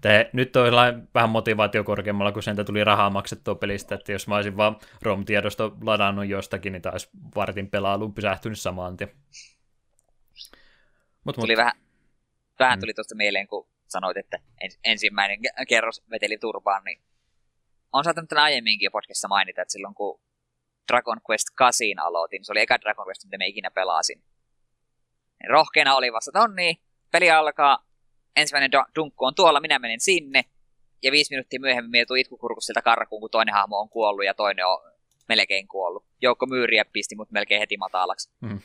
Tämä, nyt on vähän motivaatio korkeammalla, kun sen tuli rahaa maksettua pelistä, että jos mä olisin vaan ROM-tiedosto ladannut jostakin, niin taisi vartin pelailuun pysähtynyt samaan tien. Mut, tuli mut. vähän vähän mm. tuli tuosta mieleen, kun sanoit, että ens, ensimmäinen kerros veteli turpaan, niin on saattanut tämän aiemminkin podcastissa mainita, että silloin kun Dragon Quest 8 aloitin, se oli eka Dragon Quest, mitä me ikinä pelasin. Niin rohkeana oli vasta, että on niin, peli alkaa, ensimmäinen dunkku on tuolla, minä menen sinne, ja viisi minuuttia myöhemmin me tuu itkukurkus siltä karkuun, kun toinen hahmo on kuollut ja toinen on melkein kuollut. Joukko myyriä pisti mut melkein heti matalaksi. Mm.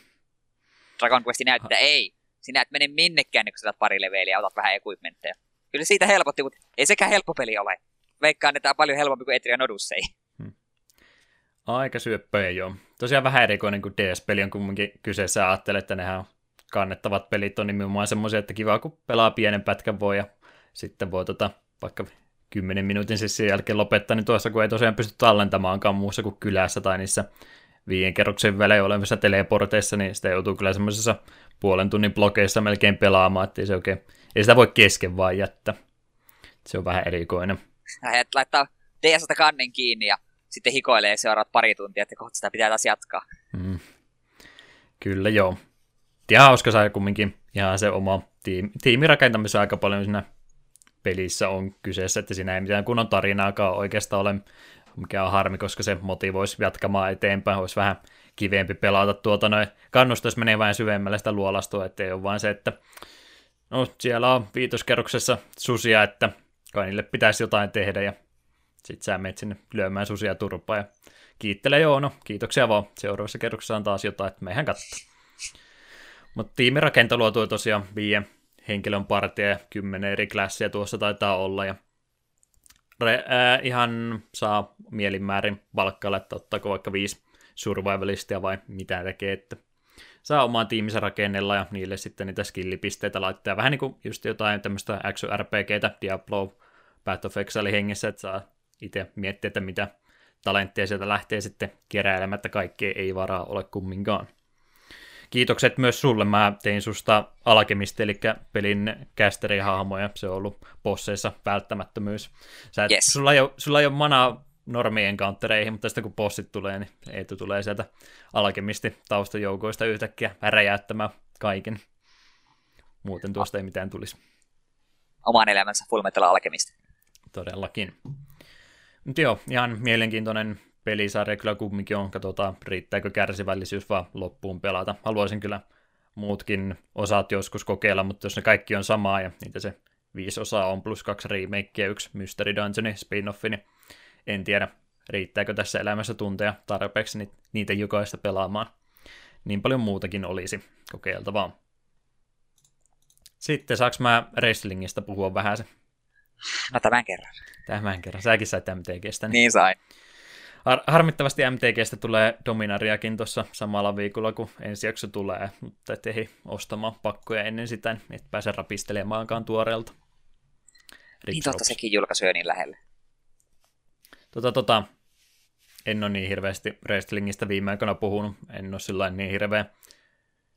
Dragon Quest näytti, että ei, sinä et mene minnekään, niin kun sä pari leveliä ja otat vähän equipmentteja. Kyllä siitä helpotti, mutta ei sekään helppo peli ole. Veikkaan, että tämä on paljon helpompi kuin Etrian Odyssey. Hmm. Aika syöppöjä, joo. Tosiaan vähän erikoinen kuin DS-peli on kumminkin kyseessä. Ajattelen, että nehän kannettavat pelit on nimenomaan semmoisia, että kiva kun pelaa pienen pätkän voi ja sitten voi tota, vaikka 10 minuutin sen jälkeen lopettaa, niin tuossa kun ei tosiaan pysty tallentamaankaan muussa kuin kylässä tai niissä viien kerroksen välein olevissa teleporteissa, niin sitä joutuu kyllä semmoisessa puolen tunnin blokeissa melkein pelaamaan, että ei, se oikein, ei sitä voi kesken vaan jättää. Se on vähän erikoinen. Lähet laittaa DSstä kannen kiinni ja sitten hikoilee seuraavat pari tuntia, että kohta sitä pitää taas jatkaa. Mm. Kyllä joo. Ihan hauska saa kumminkin ihan se oma tiimi, tiimirakentamisen aika paljon siinä pelissä on kyseessä, että siinä ei mitään kunnon tarinaakaan oikeastaan ole, mikä on harmi, koska se motivoisi jatkamaan eteenpäin, olisi vähän kivempi pelata tuota noin. Kannustaisi menee vain syvemmälle sitä luolastua, ettei ole vain se, että no siellä on viitoskerroksessa susia, että kai niille pitäisi jotain tehdä ja sit sä menet sinne lyömään susia turpaa ja kiittelee joo, no kiitoksia vaan. Seuraavassa kerroksessa on taas jotain, että meihän katsoa. Mutta tiimirakento luotui tosiaan viien henkilön partia ja kymmenen eri klassia tuossa taitaa olla ja re, ää, ihan saa mielinmäärin valkkailla, että ottaako vaikka viisi survivalistia vai mitä tekee, että saa omaan tiiminsä rakennella ja niille sitten niitä skillipisteitä laittaa. Vähän niin kuin just jotain tämmöistä XRPGtä, Diablo, Path of Exile hengessä, että saa itse miettiä, että mitä talentteja sieltä lähtee sitten keräilemättä, kaikkea ei varaa ole kumminkaan. Kiitokset myös sulle, mä tein susta alkemisti, eli pelin kästerihahmoja, se on ollut posseissa välttämättömyys. Sä et, yes. sulla, ei ole, sulla ei ole manaa normien countereihin, mutta sitten kun bossit tulee, niin Eetu tulee sieltä alkemisti taustajoukoista yhtäkkiä räjäyttämään kaiken. Muuten tuosta ei mitään tulisi. Oman elämänsä Full Metal Alchemist. Todellakin. Mutta joo, ihan mielenkiintoinen pelisarja kyllä kumminkin on. Katsotaan, riittääkö kärsivällisyys vaan loppuun pelata. Haluaisin kyllä muutkin osat joskus kokeilla, mutta jos ne kaikki on samaa ja niitä se viisi osaa on plus kaksi remakea ja yksi Mystery Dungeon spin-offi, niin en tiedä, riittääkö tässä elämässä tunteja tarpeeksi niitä jokaista pelaamaan. Niin paljon muutakin olisi kokeiltavaa. Sitten saaks mä wrestlingistä puhua vähän se? No tämän kerran. Tämän kerran. Säkin sait MTGstä. Niin, niin sain. Har- harmittavasti MTGstä tulee Dominariakin tuossa samalla viikolla, kun ensi jakso tulee, mutta et ehdi ostamaan pakkoja ennen sitä, niin et pääse rapistelemaankaan tuoreelta. niin totta, sekin julkaisu niin lähelle. Tota, tota, en ole niin hirveästi wrestlingistä viime aikoina puhunut, en ole sillä niin hirveä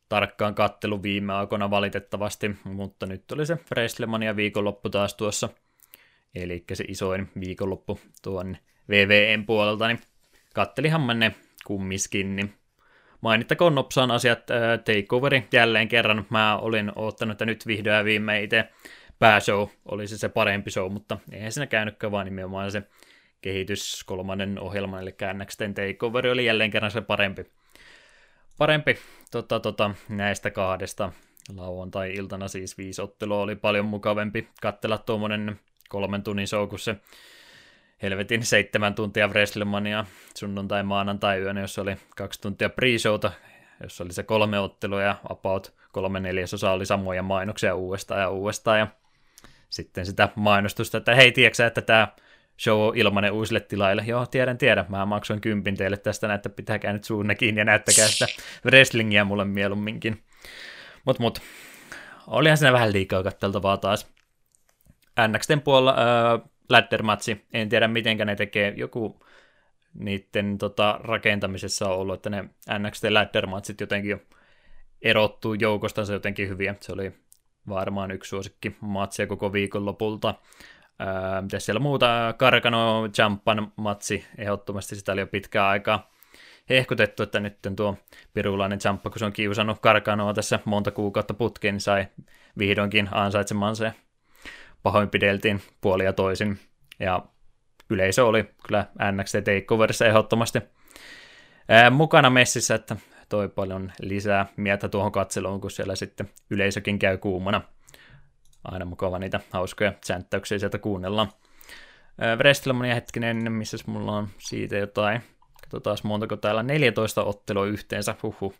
tarkkaan kattelu viime aikoina valitettavasti, mutta nyt oli se Wrestlemania viikonloppu taas tuossa, eli se isoin viikonloppu tuon VVN puolelta, niin kattelihan ne kummiskin, niin mainittakoon nopsaan asiat äh, Takeoveri jälleen kerran. Mä olin ottanut, että nyt vihdoin viimein itse pääshow olisi se parempi show, mutta eihän siinä käynytkään vaan nimenomaan se kehitys kolmannen ohjelman, eli NXTn Takeover oli jälleen kerran se parempi, parempi tota, tota, näistä kahdesta. Lauantai-iltana siis viisi ottelua oli paljon mukavempi katsella tuommoinen kolmen tunnin show, kun se helvetin seitsemän tuntia Wrestlemania sunnuntai maanantai yönä, jossa oli kaksi tuntia pre-showta, jossa oli se kolme ottelua ja about kolme neljäsosa oli samoja mainoksia uudestaan ja uudestaan ja sitten sitä mainostusta, että hei, tiedätkö että tämä show on ilmanen uusille tilaille. Joo, tiedän, tiedän. Mä maksoin kympin teille tästä, että pitääkää nyt suunne kiinni ja näyttäkää sitä wrestlingiä mulle mieluumminkin. Mut, mut. Olihan siinä vähän liikaa katteltavaa taas. NXTn puolella äh, ladder-matsi. En tiedä, miten ne tekee. Joku niiden tota, rakentamisessa on ollut, että ne NXT ladder-matsit jotenkin erottuu joukostansa jotenkin hyviä. Se oli varmaan yksi suosikki matsia koko viikonlopulta. Öö, mitä siellä muuta? Karkano Jampan matsi, ehdottomasti sitä oli jo pitkään aikaa hehkutettu, että nyt tuo pirulainen Champa, kun se on kiusannut Karkanoa tässä monta kuukautta putkeen, niin sai vihdoinkin ansaitsemansa ja pahoinpideltiin puoli ja toisin. Ja yleisö oli kyllä NXT Takeoverissa ehdottomasti ää, mukana messissä, että toi paljon lisää mieltä tuohon katseluun, kun siellä sitten yleisökin käy kuumana. Aina mukava niitä hauskoja sänttäyksiä sieltä kuunnellaan. WrestleMania hetkinen, missä mulla on siitä jotain. Katsotaan montako täällä, 14 ottelua yhteensä, huhu.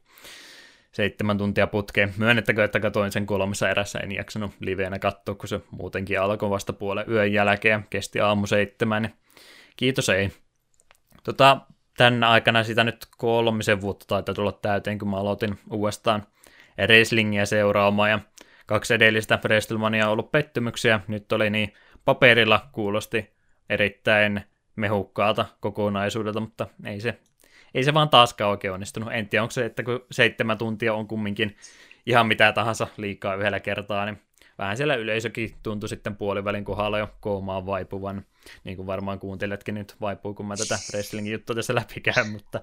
Seitsemän tuntia putkeen. Myönnettäkö, että katoin sen kolmessa erässä, en jaksanut liveenä katsoa, kun se muutenkin alkoi vasta puolen yön jälkeen, kesti aamu seitsemän. Kiitos ei. Tota, tänä aikana sitä nyt kolmisen vuotta taitaa tulla täyteen, kun mä aloitin uudestaan wrestlingiä seuraamaan, ja kaksi edellistä WrestleMania on ollut pettymyksiä, nyt oli niin paperilla kuulosti erittäin mehukkaalta kokonaisuudelta, mutta ei se, ei se vaan taaskaan oikein onnistunut. En tiedä, onko se, että kun seitsemän tuntia on kumminkin ihan mitä tahansa liikaa yhdellä kertaa, niin vähän siellä yleisökin tuntui sitten puolivälin kohdalla jo koomaan vaipuvan, niin kuin varmaan kuuntelijatkin nyt vaipuu, kun mä tätä wrestlingin juttua tässä läpikään, mutta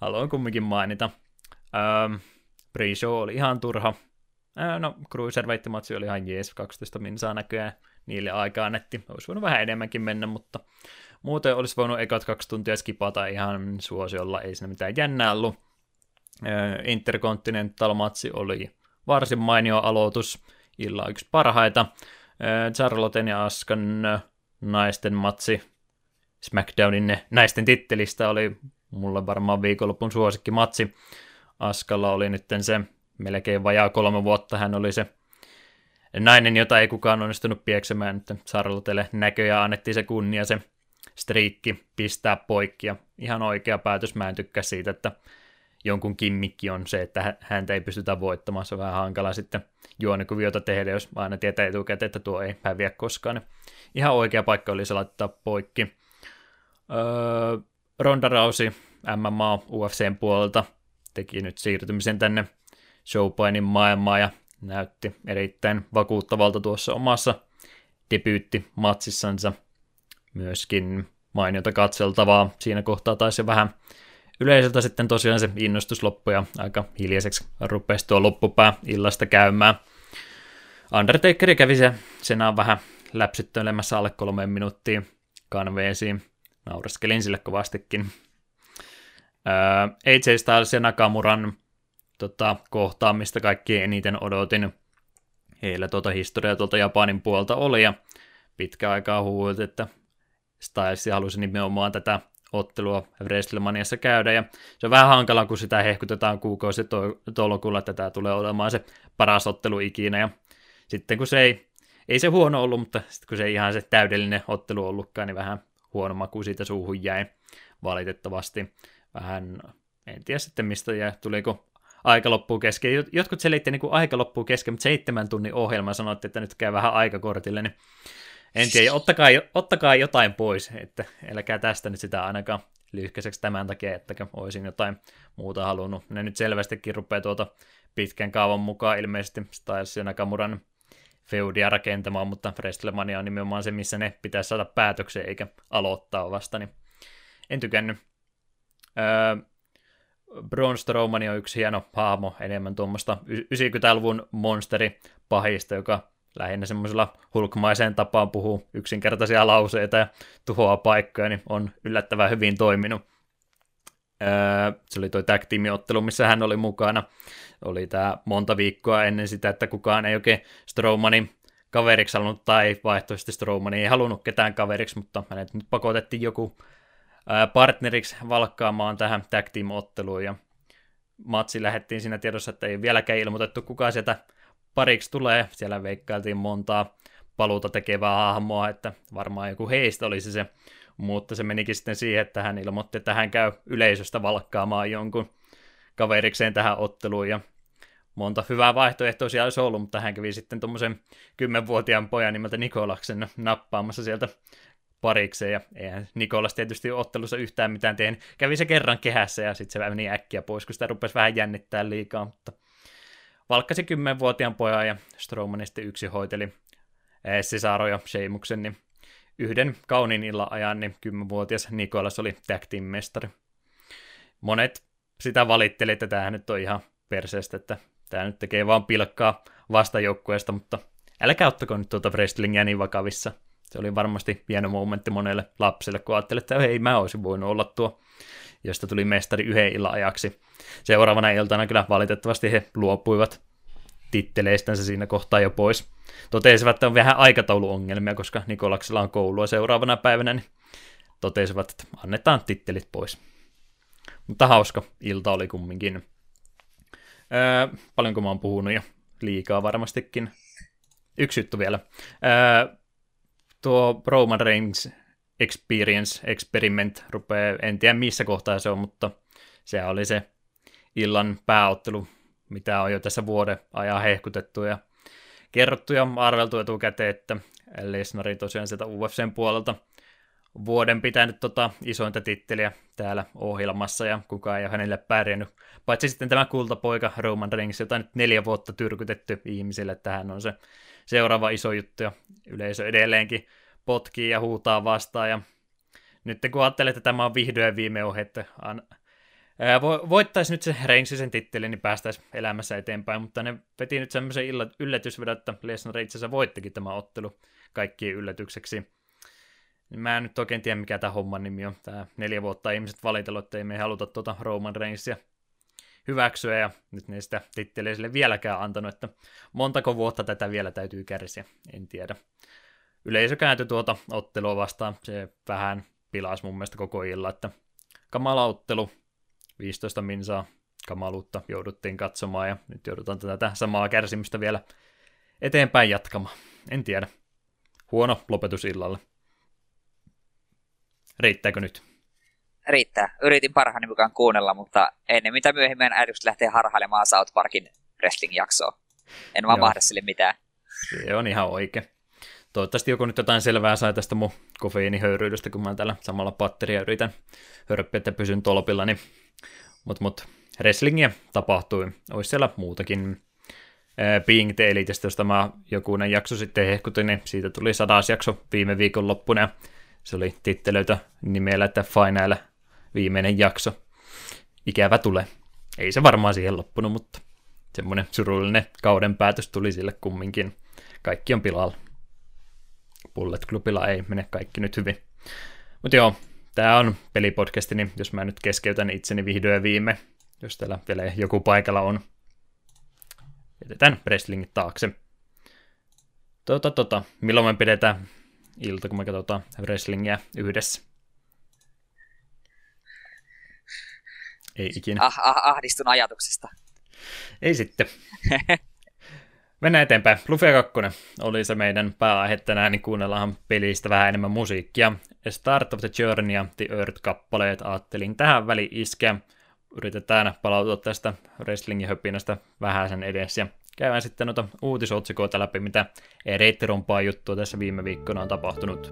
haluan kumminkin mainita. Ähm, pre-show oli ihan turha. No, Cruiserweight-matsi oli ihan jees, 12 minsaa näköjään niille aikaa annettiin. Olisi voinut vähän enemmänkin mennä, mutta muuten olisi voinut ekat kaksi tuntia skipata ihan suosiolla, ei siinä mitään jännää ollut. Intercontinental-matsi oli varsin mainio aloitus, illa yksi parhaita. Charlotten ja Askan naisten matsi SmackDownin naisten tittelistä oli mulle varmaan viikonlopun suosikki matsi. Askalla oli nyt se melkein vajaa kolme vuotta, hän oli se nainen, jota ei kukaan onnistunut pieksemään, että Charlottelle näköjään annettiin se kunnia, se striikki pistää poikki, ja ihan oikea päätös, mä en tykkää siitä, että jonkun kimmikki on se, että häntä ei pystytä voittamaan, se on vähän hankala sitten juonikuviota tehdä, jos aina tietää etukäteen, että tuo ei häviä koskaan. Ihan oikea paikka oli se laittaa poikki. Öö, Ronda Rousey MMA UFCn puolelta teki nyt siirtymisen tänne showpainin maailmaan ja näytti erittäin vakuuttavalta tuossa omassa debyyttimatsissansa. Myöskin mainiota katseltavaa. Siinä kohtaa taisi vähän yleisöltä sitten tosiaan se innostus loppu ja aika hiljaiseksi rupesi tuo loppupää illasta käymään. Undertaker kävi se senaan vähän läpsyttelemässä alle kolmeen minuuttiin kanveesiin. Nauraskelin sille kovastikin. AJ Styles ja Nakamuran tota, kohtaamista kaikki eniten odotin. Heillä tuota historiaa tuolta Japanin puolta oli ja pitkä aikaa huulit, että Styles halusi nimenomaan tätä ottelua WrestleManiassa käydä, ja se on vähän hankala, kun sitä hehkutetaan kuukausi tolkulla, että tämä tulee olemaan se paras ottelu ikinä, ja sitten kun se ei, ei se huono ollut, mutta sitten kun se ei ihan se täydellinen ottelu ollutkaan, niin vähän huono maku siitä suuhun jäi valitettavasti. Vähän, en tiedä sitten mistä jäi, tuliko aika loppuu kesken. Jotkut selitti niin kuin aika loppuu kesken, mutta seitsemän tunnin ohjelma sanoitte, että nyt käy vähän aikakortille, niin en tiedä, ottakaa, ottakaa jotain pois, että älkää tästä nyt sitä ainakaan lyhkäiseksi tämän takia, että olisin jotain muuta halunnut. Ne nyt selvästikin rupeaa tuota pitkän kaavan mukaan ilmeisesti Styles ja Nakamuran feudia rakentamaan, mutta WrestleMania on nimenomaan se, missä ne pitäisi saada päätökseen eikä aloittaa vasta, niin en tykännyt. Öö, Braun Strowman on yksi hieno hahmo, enemmän tuommoista 90-luvun monsteri pahista, joka lähinnä semmoisella hulkmaiseen tapaan puhuu yksinkertaisia lauseita ja tuhoaa paikkoja, niin on yllättävän hyvin toiminut. Öö, se oli toi tag ottelu missä hän oli mukana. Oli tämä monta viikkoa ennen sitä, että kukaan ei oikein Strowmanin kaveriksi halunnut, tai vaihtoehtoisesti Strowman ei halunnut ketään kaveriksi, mutta hänet nyt pakotettiin joku partneriksi valkkaamaan tähän tag team-otteluun, ja matsi lähettiin siinä tiedossa, että ei vieläkään ilmoitettu, kuka sieltä pariksi tulee. Siellä veikkailtiin montaa paluuta tekevää hahmoa, että varmaan joku heistä olisi se, mutta se menikin sitten siihen, että hän ilmoitti, että hän käy yleisöstä valkkaamaan jonkun kaverikseen tähän otteluun, ja monta hyvää vaihtoehtoa siellä olisi ollut, mutta hän kävi sitten tuommoisen kymmenvuotiaan pojan nimeltä Nikolaksen nappaamassa sieltä parikseen, ja eihän Nikolas tietysti ottelussa yhtään mitään tehnyt. Kävi se kerran kehässä, ja sitten se meni äkkiä pois, kun sitä rupesi vähän jännittää liikaa, mutta valkkasi kymmenvuotiaan pojan, ja Strowman sitten yksi hoiteli Cesaro ja Sheimuksen, niin yhden kauniin illan ajan, niin kymmenvuotias Nikolas oli tag mestari. monet sitä valitteli, että tämähän nyt on ihan perseestä, että tämä nyt tekee vaan pilkkaa vastajoukkueesta, mutta älkää ottako nyt tuota wrestlingiä niin vakavissa. Se oli varmasti hieno momentti monelle lapselle, kun ajattelee, että hei, mä olisin voinut olla tuo, josta tuli mestari yhden illan ajaksi. Seuraavana iltana kyllä valitettavasti he luopuivat titteleistänsä siinä kohtaa jo pois. Totesivat, että on vähän aikatauluongelmia, koska Nikolaksella on koulua seuraavana päivänä, niin totesivat, että annetaan tittelit pois. Mutta hauska ilta oli kumminkin. Öö, paljonko mä oon puhunut jo? Liikaa varmastikin. Yksi juttu vielä. Öö, tuo Roman Reigns Experience Experiment rupeaa, en tiedä missä kohtaa se on, mutta se oli se illan pääottelu, mitä on jo tässä vuoden ajan hehkutettu ja kerrottu ja arveltu etukäteen, että Lesnari tosiaan sieltä UFCn puolelta vuoden pitänyt tota isointa titteliä täällä ohjelmassa ja kukaan ei ole hänelle pärjännyt. Paitsi sitten tämä kultapoika Roman Reigns, jota nyt neljä vuotta tyrkytetty ihmisille, että hän on se seuraava iso juttu ja yleisö edelleenkin potkii ja huutaa vastaan ja nyt kun ajattelee, että tämä on vihdoin viime ohi, että voittaisi nyt se Reignsin titteli, niin päästäisiin elämässä eteenpäin, mutta ne veti nyt semmoisen yllätysvedon, että Lesnar itse asiassa voittikin tämä ottelu kaikkien yllätykseksi. Niin mä en nyt oikein tiedä, mikä tämä homman nimi on. Tämä neljä vuotta ihmiset valitellut, että ei me haluta tuota Roman Reignsia hyväksyä, ja nyt ne sitä titteliä sille vieläkään antanut, että montako vuotta tätä vielä täytyy kärsiä, en tiedä. Yleisö kääntyi tuota ottelua vastaan, se vähän pilasi mun mielestä koko illan, että kamala ottelu, 15 minsaa kamaluutta jouduttiin katsomaan, ja nyt joudutaan tätä samaa kärsimystä vielä eteenpäin jatkamaan. En tiedä. Huono lopetus illalle. Riittääkö nyt? Riittää. Yritin parhaani mukaan kuunnella, mutta ennen mitä myöhemmin ajatukset lähtee harhailemaan South Parkin wrestling-jaksoa. En vaan mahda sille mitään. Se on ihan oikein. Toivottavasti joku nyt jotain selvää sai tästä mun kofeiinihöyryydestä, kun mä täällä samalla patteria yritän hörppiä, että pysyn tolpilla, niin mut, mut wrestlingiä tapahtui. Olisi siellä muutakin. Being the Elitistä, josta mä jokunen jakso sitten hehkutin, niin siitä tuli sadas jakso viime viikon loppuna, ja se oli tittelöitä nimellä, että Final viimeinen jakso. Ikävä tulee. Ei se varmaan siihen loppunut, mutta semmoinen surullinen kauden päätös tuli sille kumminkin. Kaikki on pilalla. Bullet Clubilla ei mene kaikki nyt hyvin. Mutta joo, tämä on pelipodcasti, niin jos mä nyt keskeytän itseni vihdoin viime, jos täällä vielä joku paikalla on, jätetään wrestlingit taakse. Tota, tota, milloin me pidetään ilta, kun me katsotaan wrestlingiä yhdessä? Ei ikinä. Ah, ah, ahdistun ajatuksesta. Ei sitten. Mennään eteenpäin. Luffy 2 oli se meidän pääaihe tänään, niin kuunnellaan pelistä vähän enemmän musiikkia. Start of the Journey ja The Earth-kappaleet ajattelin tähän väliin iskeä. Yritetään palautua tästä wrestlingin höpinästä vähän sen edes ja käydään sitten noita uutisotsikoita läpi, mitä reittirompaa juttua tässä viime viikkona on tapahtunut.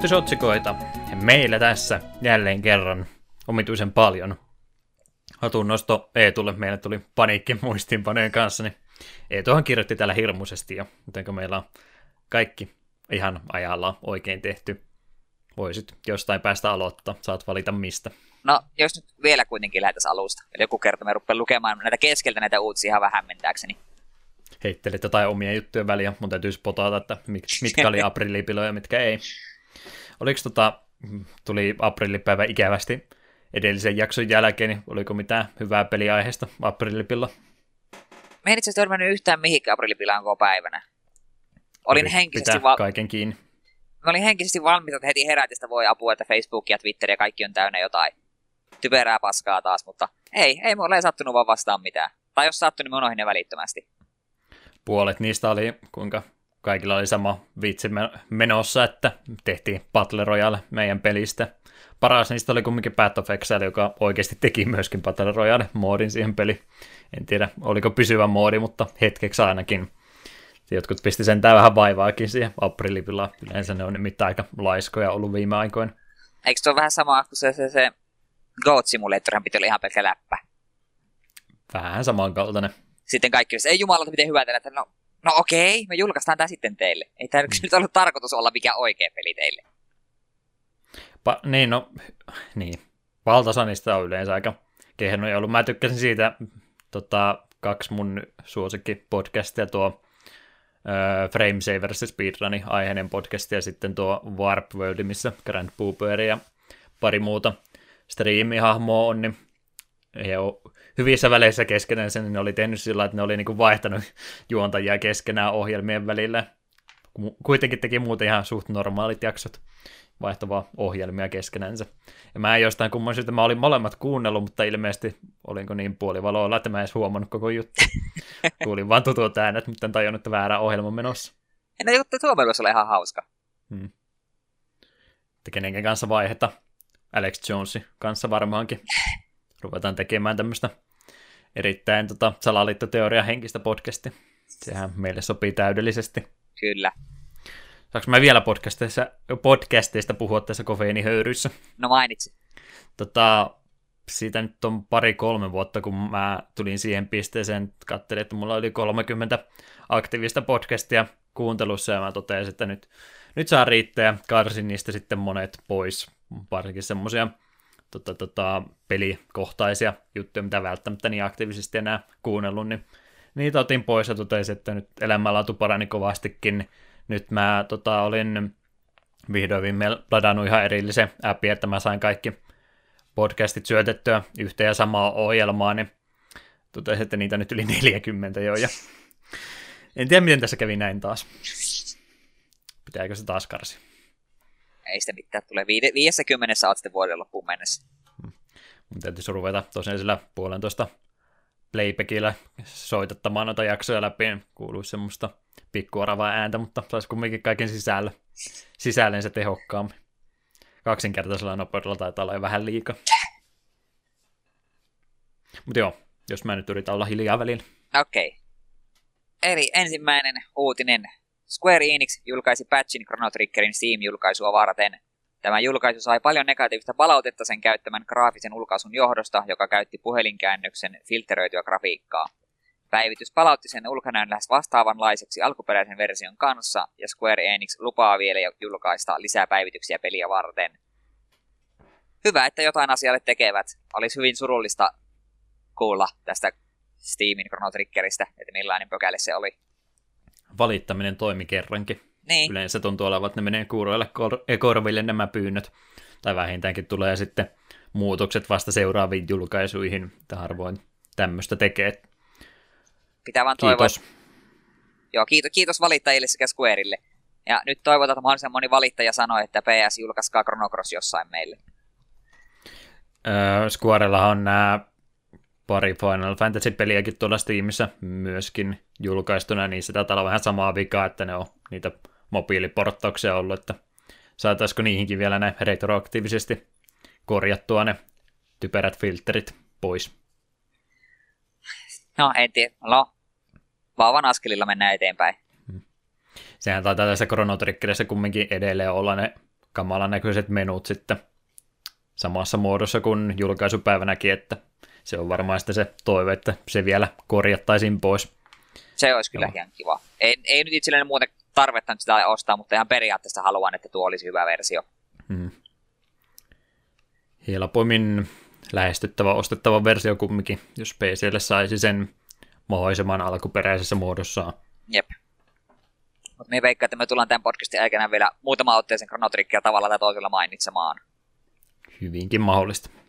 Uutisotsikoita. Meillä tässä jälleen kerran omituisen paljon. Hatunnosto Eetulle. Meille tuli paniikki muistiinpanojen kanssa, niin Eetuhan kirjoitti täällä hirmuisesti jo, joten meillä on kaikki ihan ajalla oikein tehty. Voisit jostain päästä aloittaa, saat valita mistä. No, jos nyt vielä kuitenkin lähdettäisiin alusta. Eli joku kerta me rupean lukemaan näitä keskeltä näitä uutisia ihan vähän hämmentääkseni. Heittelit jotain omia juttuja väliä, mutta täytyy spotata, että mitkä oli aprillipiloja ja mitkä ei. Oliko tota, tuli aprillipäivä ikävästi edellisen jakson jälkeen, niin oliko mitään hyvää peliaiheesta aprillipilla? Mä en itse asiassa törmännyt yhtään mihinkään aprillipilaan koko päivänä. Olin Oli henkisesti, val- kaiken kiinni. mä olin henkisesti valmis, että heti herätistä voi apua, että Facebook ja Twitter ja kaikki on täynnä jotain typerää paskaa taas, mutta ei, ei mulle ei sattunut vaan vastaan mitään. Tai jos sattunut, niin mä unohdin ne välittömästi. Puolet niistä oli, kuinka kaikilla oli sama vitsi me- menossa, että tehtiin Battle Royale meidän pelistä. Paras niistä oli kumminkin Path of Exile, joka oikeasti teki myöskin Battle Royale-moodin siihen peliin. En tiedä, oliko pysyvä moodi, mutta hetkeksi ainakin. Jotkut pisti sentään vähän vaivaakin siihen aprillipilla. Yleensä ne on nimittäin aika laiskoja ollut viime aikoina. Eikö se ole vähän sama kuin se, se, se Goat Simulatorhan piti olla ihan pelkkä läppä. Vähän samankaltainen. Sitten kaikki ei jumalauta, miten hyvä että no, no okei, me julkaistaan tämä sitten teille. Ei tämä mm. nyt ollut tarkoitus olla mikä oikea peli teille. Pa- niin, no, niin. Valtaosa niistä on yleensä aika kehnoja ollut. Mä tykkäsin siitä tota, kaksi mun suosikki podcastia, tuo ö, Frame Savers Speedrunin aiheinen podcast ja sitten tuo Warp World, missä Grand Pooper ja pari muuta striimihahmoa on, niin he on hyvissä väleissä keskenään sen, niin ne oli tehnyt sillä että ne oli niinku vaihtanut juontajia keskenään ohjelmien välillä. Ku- Kuitenkin teki muuten ihan suht normaalit jaksot vaihtavaa ohjelmia keskenänsä. Ja mä en jostain kumman syystä, mä olin molemmat kuunnellut, mutta ilmeisesti olinko niin puolivaloilla, että mä en edes huomannut koko juttu. Kuulin vaan tutut äänet, mutta en tajunnut, että väärä ohjelma menossa. Ja ne juttu tuo voisi olla ihan hauska. Hmm. Että kenenkin kanssa vaihetta. Alex Jonesin kanssa varmaankin. Ruvetaan tekemään tämmöistä erittäin tota, salaliittoteoria henkistä podcastia. Sehän meille sopii täydellisesti. Kyllä. Saanko mä vielä podcasteista, podcasteista puhua tässä kofeiinihöyryissä? No mainitsi. Tota, siitä nyt on pari-kolme vuotta, kun mä tulin siihen pisteeseen, katselin, että mulla oli 30 aktiivista podcastia kuuntelussa, ja mä totesin, että nyt, nyt saa riittää, ja karsin niistä sitten monet pois, varsinkin semmoisia tota, tota, pelikohtaisia juttuja, mitä välttämättä niin aktiivisesti enää kuunnellut, niin niitä otin pois ja totesin, että nyt elämänlaatu parani kovastikin, nyt mä tota, olin vihdoin viimein ladannut ihan erillisen appi, että mä sain kaikki podcastit syötettyä yhteen ja samaa ohjelmaa, niin totesin, että niitä nyt yli 40 jo. Ja en tiedä, miten tässä kävi näin taas. Pitääkö se taas karsi? Ei sitä mitään. Viide, 50 saat sitten vuoden loppuun mennessä. Mun täytyisi ruveta tosiaan sillä puolentoista playbackillä soitettamaan noita jaksoja läpi. Kuuluisi semmoista pikkuoravaa ääntä, mutta saisi kumminkin kaiken sisällä, sisällensä tehokkaammin. Kaksinkertaisella nopeudella taitaa olla jo vähän liikaa. Mutta joo, jos mä nyt yritän olla hiljaa välillä. Okei. Okay. Eli ensimmäinen uutinen. Square Enix julkaisi patchin Chrono Triggerin Steam-julkaisua varten. Tämä julkaisu sai paljon negatiivista palautetta sen käyttämän graafisen ulkaisun johdosta, joka käytti puhelinkäännöksen filteröityä grafiikkaa. Päivitys palautti sen ulkonäön lähes vastaavanlaiseksi alkuperäisen version kanssa, ja Square Enix lupaa vielä julkaista lisää päivityksiä peliä varten. Hyvä, että jotain asialle tekevät. Olisi hyvin surullista kuulla tästä Steamin Chrono Triggeristä, että millainen pökäle se oli. Valittaminen toimi kerrankin. Niin, Yleensä tuntuu olevan, että ne menee kuuroille kor- korville nämä pyynnöt. Tai vähintäänkin tulee sitten muutokset vasta seuraaviin julkaisuihin, että harvoin tämmöistä tekee. pitää vaan toivoa, Kiitos. Joo, kiitos, kiitos valittajille sekä Squareille. Ja nyt toivotaan, että mahdollisimman moni valittaja sanoi, että PS julkaiskaa Chrono Cross jossain meille. Öö, Squarellahan on nämä pari Final Fantasy-peliäkin tuolla Steamissa myöskin julkaistuna, niin sitä täällä on vähän samaa vikaa, että ne on niitä mobiiliporttauksia ollut, että saataisiko niihinkin vielä näin retroaktiivisesti korjattua ne typerät filterit pois. No, en tiedä. No, vauvan askelilla mennään eteenpäin. Sehän taitaa tässä Chrono Triggerissä kumminkin edelleen olla ne kamalan näköiset menut sitten samassa muodossa kuin julkaisupäivänäkin, että se on varmaan sitten se toive, että se vielä korjattaisiin pois. Se olisi kyllä ihan kiva. Ei, ei nyt itselleni muuten tarvetta nyt sitä ostaa, mutta ihan periaatteessa haluan, että tuo olisi hyvä versio. Hmm. Helpoimmin lähestyttävä, ostettava versio kumminkin, jos PClle saisi sen mahdollisimman alkuperäisessä muodossaan. Jep. Mutta me veikkaan, että me tullaan tämän podcastin aikana vielä muutama otteeseen Chronotrickia tavalla tai toisella mainitsemaan. Hyvinkin mahdollista.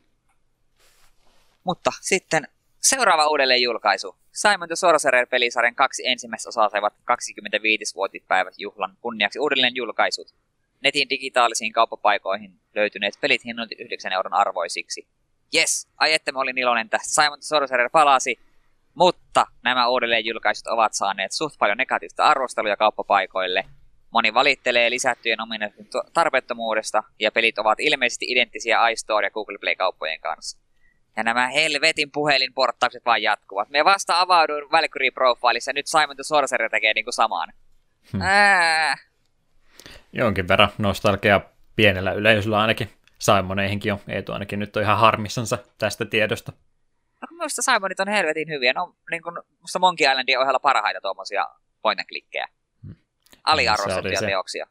Mutta sitten seuraava uudelleen julkaisu. Simon the Sorcerer-pelisarjan kaksi ensimmäistä osaa saivat 25-vuotispäivät juhlan kunniaksi uudelleen julkaisut. Netin digitaalisiin kauppapaikoihin löytyneet pelit hinnoitit 9 euron arvoisiksi. Yes, ai että mä olin iloinen tästä. Simon the Sorcerer palasi, mutta nämä uudelleen julkaisut ovat saaneet suht paljon negatiivista arvosteluja kauppapaikoille. Moni valittelee lisättyjen ominaisuuden tarpeettomuudesta, ja pelit ovat ilmeisesti identtisiä iStore ja Google Play-kauppojen kanssa. Ja nämä helvetin puhelinporttaukset vaan jatkuvat. Me vasta avauduin Valkyrie Profileissa, nyt Simon the Sorcerer tekee niinku samaan. Hmm. Ää. Jonkin verran nostalgia pienellä yleisöllä ainakin. Simoneihinkin on, Eetu ainakin nyt on ihan harmissansa tästä tiedosta. No, minusta Simonit on helvetin hyviä. No, niin kuin, musta Monkey Islandin ohella parhaita tuommoisia point and klikkejä. Hmm. Aliarvostettuja teoksia.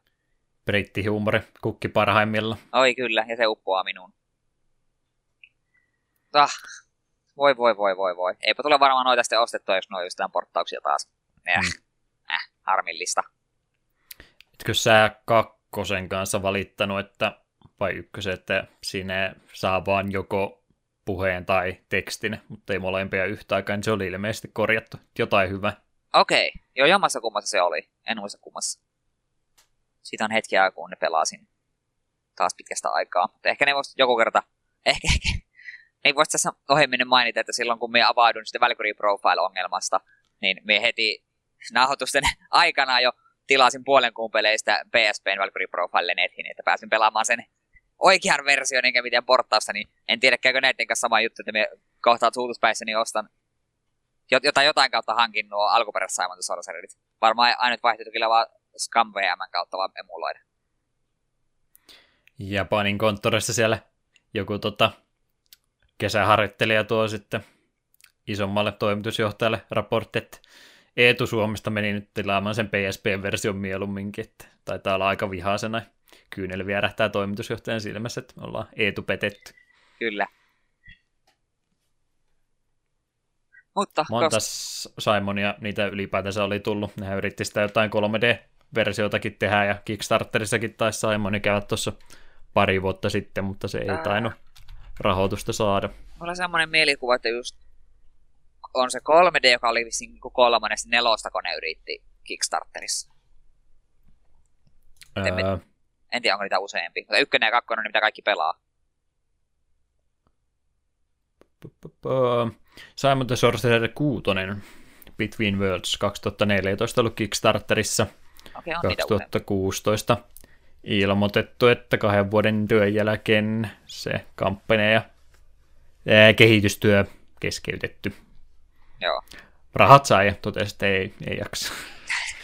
Brittihuumori kukki parhaimmilla. Oi kyllä, ja se uppoaa minuun. Ah, voi voi voi voi voi. Eipä tule varmaan noita sitten ostettua, jos noin jostain porttauksia taas. Äh, mm. äh, harmillista. Etkö sä kakkosen kanssa valittanut, että, vai ykkösen, että siinä saa vaan joko puheen tai tekstin, mutta ei molempia yhtä aikaa, niin se oli ilmeisesti korjattu. Jotain hyvä. Okei, okay. joo jommassa kummassa se oli. En muista kummassa. Siitä on hetkiä, kun ne pelasin taas pitkästä aikaa. Mutta ehkä ne voisi joku kerta, ehkä, ehkä niin voisi tässä ohjelminen mainita, että silloin kun me avaudun sitten Valkyrie Profile-ongelmasta, niin me heti nauhoitusten aikana jo tilasin puolen kuun peleistä PSPn Valkyrie Profile netin, että pääsin pelaamaan sen oikean version enkä mitään porttausta, niin en tiedä käykö näiden kanssa sama juttu, että me kohtaan suutuspäissä, niin ostan jotain, jotain kautta hankin nuo alkuperäiset Simon Sorcererit. Varmaan ainut vaihtoehto kyllä vaan Scam VM kautta vaan emuloida. Japanin konttorissa siellä joku tota, kesäharjoittelija tuo sitten isommalle toimitusjohtajalle raportti, että Eetu Suomesta meni nyt tilaamaan sen PSP-version mieluumminkin, että taitaa olla aika vihaisena. Kyynel vierähtää toimitusjohtajan silmässä, että me ollaan Eetu petetty. Kyllä. Mutta Monta kos... Simonia niitä ylipäätänsä oli tullut. Nehän yritti sitä jotain 3D-versioitakin tehdä ja Kickstarterissakin taisi Simoni käydä tuossa pari vuotta sitten, mutta se ei tainnut rahoitusta saada. Mulla on semmoinen mielikuva, että just on se 3D, joka oli vissiin niin kolmannen, nelosta, kun ne yritti Kickstarterissa. Öö... En, en tiedä, onko niitä useampi. Mutta ykkönen ja kakkonen, mitä kaikki pelaa. Simon the Sorcerer 6 Between Worlds 2014 ollut Kickstarterissa. Okay, 2016 ilmoitettu, että kahden vuoden työn jälkeen se kampanja ja kehitystyö keskeytetty. Joo. Rahat sai ja totesi, että ei, ei jaksa.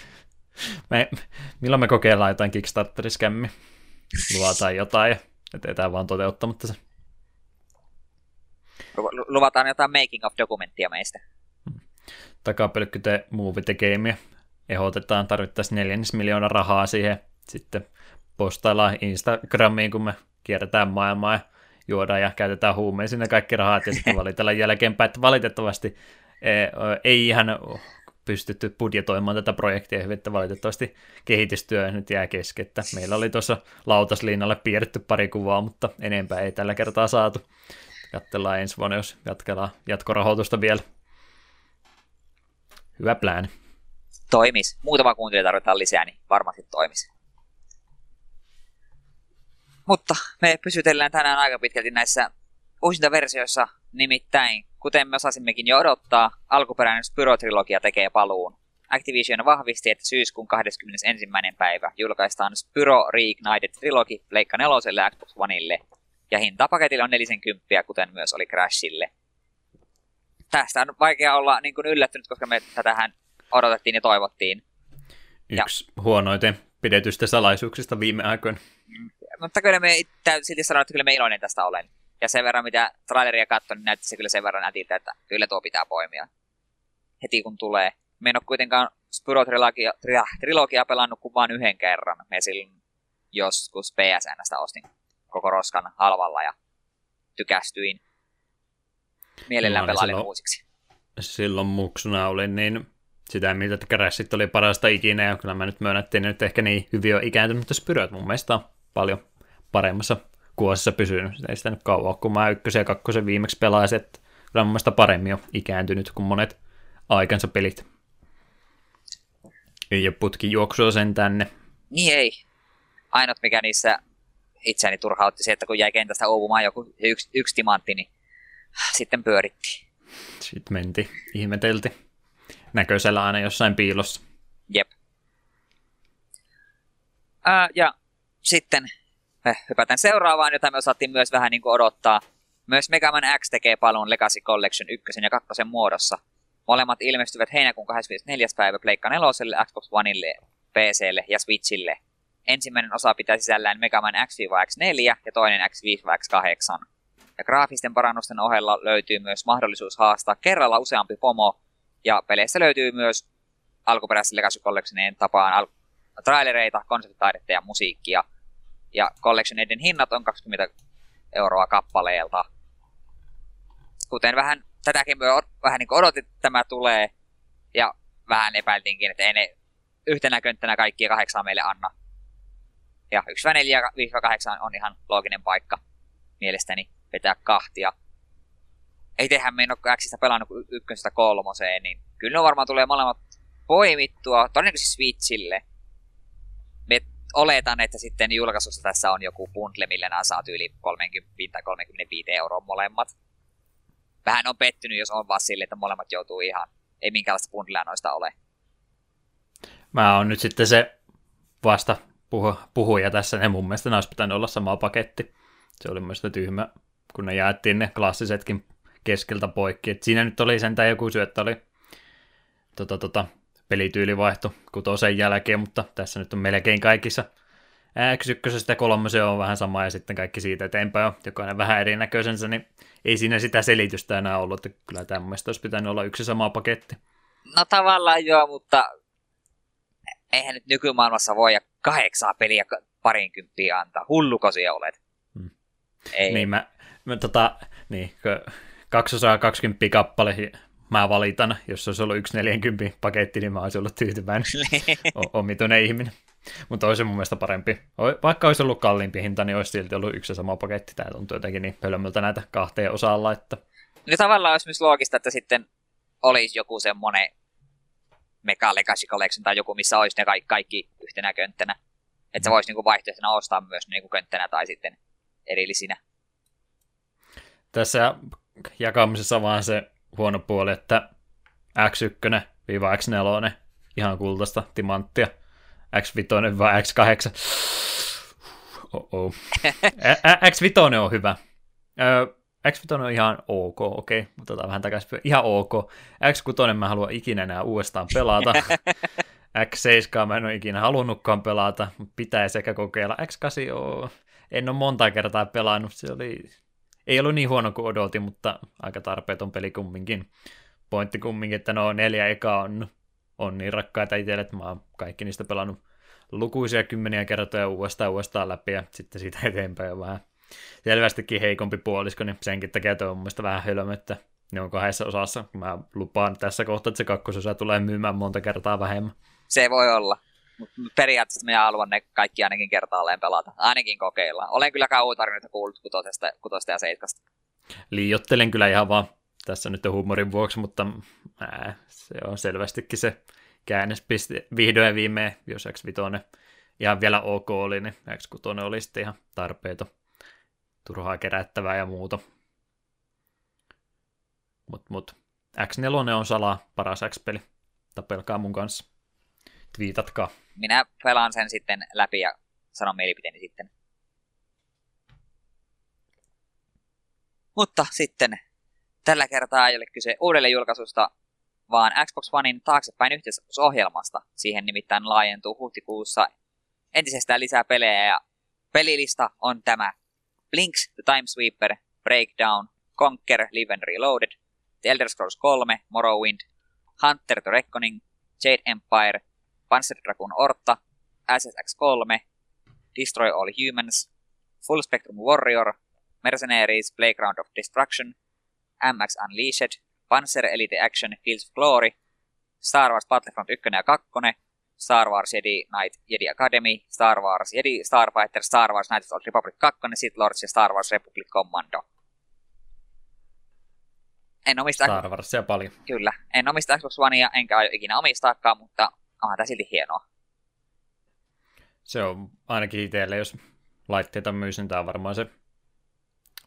me, milloin me kokeillaan jotain Kickstarteriskämmi? Luvataan jotain ja jätetään vaan toteuttamatta se. Luvataan jotain making of dokumenttia meistä. Takapelkky the movie the game. Ehdotetaan, tarvittaisiin neljännes miljoonaa rahaa siihen. Sitten postaillaan Instagramiin, kun me kierretään maailmaa ja juodaan ja käytetään huumeisiin ne kaikki rahat ja sitten valitellaan jälkeenpäin, että valitettavasti e, ei ihan pystytty budjetoimaan tätä projektia hyvin, että valitettavasti kehitystyö nyt jää kesken. Meillä oli tuossa lautaslinnalle piirretty pari kuvaa, mutta enempää ei tällä kertaa saatu. Jattellaan ensi vuonna, jos jatkellaan jatkorahoitusta vielä. Hyvä plääni. Toimis. Muutama kuuntelija tarvitaan lisää, niin varmasti toimis. Mutta me pysytellään tänään aika pitkälti näissä uusinta versioissa, nimittäin, kuten me osasimmekin jo odottaa, alkuperäinen Spyro-trilogia tekee paluun. Activision vahvisti, että syyskuun 21. päivä julkaistaan Spyro Reignited Trilogi Leikka 4 ja Xbox Oneille, ja hinta paketille on 40, kuten myös oli Crashille. Tästä on vaikea olla niin kuin yllättynyt, koska me tätähän odotettiin ja toivottiin. Yksi ja... huonoiten pidetystä salaisuuksista viime aikoina. Mutta kyllä me silti sanon, että kyllä me iloinen tästä olen. Ja sen verran, mitä traileria katsoin, niin näytti se kyllä sen verran nätiltä, että kyllä tuo pitää poimia. Heti kun tulee. Me en ole kuitenkaan Spyro-trilogia trilogia pelannut kuin vain yhden kerran. Me silloin joskus PSNstä ostin koko roskan halvalla ja tykästyin. Mielellään no, pelailin silloin, uusiksi. Silloin muksuna olin niin sitä mieltä, että Crashit oli parasta ikinä, ja kyllä mä nyt myönnettiin, että ehkä niin hyvin on ikääntynyt, mutta Spyrot mun mielestä on paljon paremmassa kuosissa pysynyt. Ei sitä nyt kauan, kun mä ykkösen ja kakkosen viimeksi pelasin, että kyllä mun mielestä paremmin on ikääntynyt kuin monet aikansa pelit. Ei ole putki juoksua sen tänne. Niin ei. Ainut mikä niissä itseäni turhautti se, että kun jäi kentästä uupumaan joku yksi, yksi timantti, niin sitten pyöritti. Sitten menti, ihmetelti. Näköisellä aina jossain piilossa. Jep. Ää, ja sitten me hypätään seuraavaan, jota me osattiin myös vähän niin kuin odottaa. Myös Mega Man X tekee paluun Legacy Collection 1 ja 2 muodossa. Molemmat ilmestyvät heinäkuun 24. päivä Pleikka 4, Xbox Oneille, PClle ja Switchille. Ensimmäinen osa pitää sisällään Mega Man X-X4 ja toinen X5-X8. Ja graafisten parannusten ohella löytyy myös mahdollisuus haastaa kerralla useampi pomo, ja peleissä löytyy myös alkuperäisen Legacy Collectionien tapaan al- trailereita, konseptitaidetta ja musiikkia. Ja Collectioneiden hinnat on 20 euroa kappaleelta. Kuten vähän tätäkin me vähän niin odotit, että tämä tulee. Ja vähän epäiltiinkin, että ei ne yhtenä könttänä kaikkia kahdeksaa meille anna. Ja 1-4 on ihan looginen paikka mielestäni vetää kahtia. Ei tehdä me en ole Xistä pelannut ykkösestä kolmoseen, niin kyllä ne varmaan tulee molemmat poimittua, todennäköisesti Switchille. Me oletan, että sitten julkaisussa tässä on joku bundle, millä nämä saa yli 30 tai 35 euroa molemmat. Vähän on pettynyt, jos on vaan sille, että molemmat joutuu ihan, ei minkäänlaista bundlea noista ole. Mä oon nyt sitten se vasta puhuja tässä, ne mun mielestä olisi pitänyt olla sama paketti. Se oli mielestäni tyhmä, kun ne jaettiin ne klassisetkin keskeltä poikki. Et siinä nyt oli sentään joku syöttö, oli tota, tota, pelityyli vaihto kutosen jälkeen, mutta tässä nyt on melkein kaikissa X1 ja 3 on vähän sama ja sitten kaikki siitä eteenpäin on jokainen vähän erinäköisensä, niin ei siinä sitä selitystä enää ollut, että kyllä mielestä olisi pitänyt olla yksi sama paketti. No tavallaan joo, mutta eihän nyt nykymaailmassa voi kahdeksaa peliä parinkymppiä antaa. Hulluko siellä olet? Hmm. Ei. Niin, mä, mä tota, niin, kaksosaa 20 kappale mä valitan. Jos se olisi ollut yksi 40 paketti, niin mä olisin ollut tyytyväinen. omituinen ihminen. Mutta olisi mun mielestä parempi. Vaikka olisi ollut kalliimpi hinta, niin olisi silti ollut yksi sama paketti. Tämä tuntuu jotenkin niin pölmöltä näitä kahteen osaan laittaa. No tavallaan olisi myös loogista, että sitten olisi joku semmoinen Mega Legacy Collection tai joku, missä olisi ne kaikki, kaikki yhtenä könttänä. Että se mm. voisi niinku vaihtoehtona ostaa myös niinku könttänä tai sitten erillisinä. Tässä jakamisessa vaan se huono puoli, että X1-X4 ihan kultaista timanttia, X5 vai X8. Oh-oh. X5 on hyvä. X5 on ihan ok, okei, okay. otetaan vähän takaisin. Ihan ok. X6 mä haluan ikinä enää uudestaan pelata. X7 mä en ole ikinä halunnutkaan pelata, mutta pitäisi ehkä kokeilla. X8 oo. en ole monta kertaa pelannut, se oli ei ollut niin huono kuin odotin, mutta aika tarpeeton peli kumminkin. Pointti kumminkin, että no neljä eka on, on niin rakkaita itselle, että mä oon kaikki niistä pelannut lukuisia kymmeniä kertoja uudestaan uudestaan läpi ja sitten siitä eteenpäin on vähän selvästikin heikompi puolisko, niin senkin takia tuo on mun vähän hölmö, että ne on kahdessa osassa. Mä lupaan tässä kohtaa, että se kakkososa tulee myymään monta kertaa vähemmän. Se voi olla. Periaatteessa minä haluan ne kaikki ainakin kertaalleen pelata. Ainakin kokeilla. Olen kyllä kauhutarinoita kuullut kutosesta, kutosta ja seiskasta. Liiottelen kyllä ihan vaan tässä nyt huumorin vuoksi, mutta ää, se on selvästikin se käännöspiste vihdoin ja viimein, jos X5 ihan vielä ok oli, niin X6 oli sitten ihan tarpeeton turhaa kerättävää ja muuta. Mut, mut. X4 on salaa paras X-peli. Tapelkaa mun kanssa. Twiitatkaa minä pelaan sen sitten läpi ja sanon mielipiteeni sitten. Mutta sitten tällä kertaa ei ole kyse uudelleen julkaisusta, vaan Xbox Onein taaksepäin yhteisohjelmasta. Siihen nimittäin laajentuu huhtikuussa entisestään lisää pelejä ja pelilista on tämä. Blinks The Time Sweeper, Breakdown, Conquer, Live and Reloaded, The Elder Scrolls 3, Morrowind, Hunter the Reckoning, Jade Empire, Panzer Dragoon Orta, SSX3, Destroy All Humans, Full Spectrum Warrior, Mercenaries Playground of Destruction, MX Unleashed, Panzer Elite Action Fields of Glory, Star Wars Battlefront 1 ja 2, Star Wars Jedi Knight Jedi Academy, Star Wars Jedi Starfighter, Star Wars Knights of the Republic 2, Sith Lords ja Star Wars Republic Commando. En omista... Star Warsia paljon. Kyllä. En omista Xbox Onea, enkä aio ikinä omistaakaan, mutta onhan tämä silti hienoa. Se on ainakin itselle, jos laitteita myys, niin tämä on varmaan se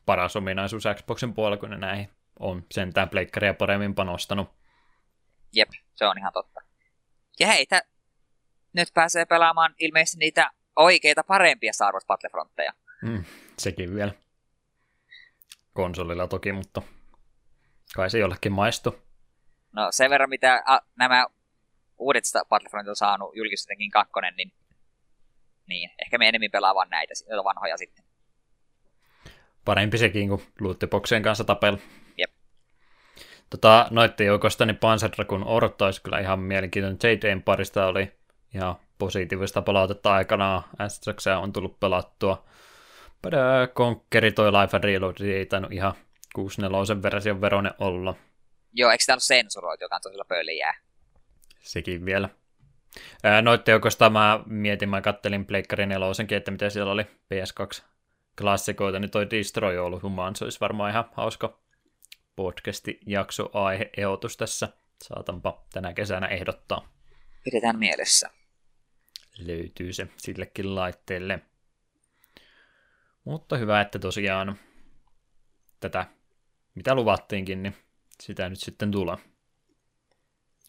paras ominaisuus Xboxin puolella, kun ne näihin on sentään pleikkaria paremmin panostanut. Jep, se on ihan totta. Ja hei, tä, nyt pääsee pelaamaan ilmeisesti niitä oikeita parempia Star Wars Battlefrontteja. Mm, sekin vielä. Konsolilla toki, mutta kai se jollekin maistu. No sen verran, mitä a, nämä uudet Battlefront on saanut julkistetenkin kakkonen, niin, niin ehkä me enemmän pelaavan näitä vanhoja sitten. Parempi sekin kuin lootboxien kanssa tapella. Jep. Tota, noitten joukosta niin Panzer Dragoon Orto olisi kyllä ihan mielenkiintoinen. Jade parista oli ihan positiivista palautetta aikanaan. Astraxia on tullut pelattua. Conqueri toi Life and Reload ei tainnut ihan 64 version veronen olla. Joo, eikö tämä ole sensuroitu, joka on tosiaan pöliä? Sekin vielä. Noitte joukosta mä mietin, mä kattelin Pleikkari 4 että mitä siellä oli PS2 klassikoita, niin toi Destroy All Human, se olisi varmaan ihan hauska podcasti-jakso aihe ehdotus tässä. Saatanpa tänä kesänä ehdottaa. Pidetään mielessä. Löytyy se sillekin laitteelle. Mutta hyvä, että tosiaan tätä, mitä luvattiinkin, niin sitä nyt sitten tulee.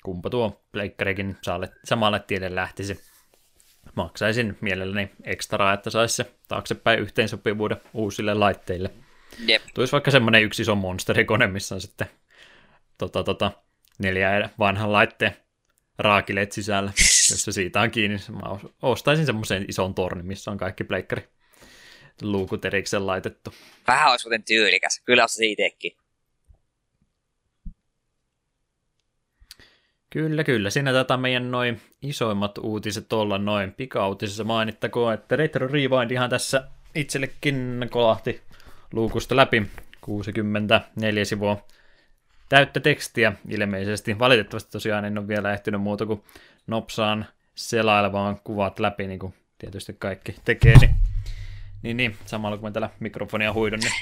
Kumpa tuo pleikkarikin samalle tielle lähtisi maksaisin mielelläni ekstraa, että saisi se taaksepäin yhteensopivuuden uusille laitteille. Jep. Tuisi vaikka semmoinen yksi iso monsterikone, missä on sitten tota, tota, neljä vanhan laitteen raakileet sisällä, jos se siitä on kiinni. Mä ostaisin semmoisen ison tornin, missä on kaikki pleikkari luukut erikseen laitettu. Vähän olisi muuten tyylikäs. Kyllä olisi itsekin. Kyllä, kyllä. Siinä tätä meidän noin isoimmat uutiset olla noin pikauutisissa mainittakoon, että Retro Rewind ihan tässä itsellekin kolahti luukusta läpi 64 sivua täyttä tekstiä ilmeisesti. Valitettavasti tosiaan en ole vielä ehtinyt muuta kuin nopsaan selailemaan kuvat läpi, niin kuin tietysti kaikki tekee, niin, niin, niin samalla kun mä täällä mikrofonia huidon, niin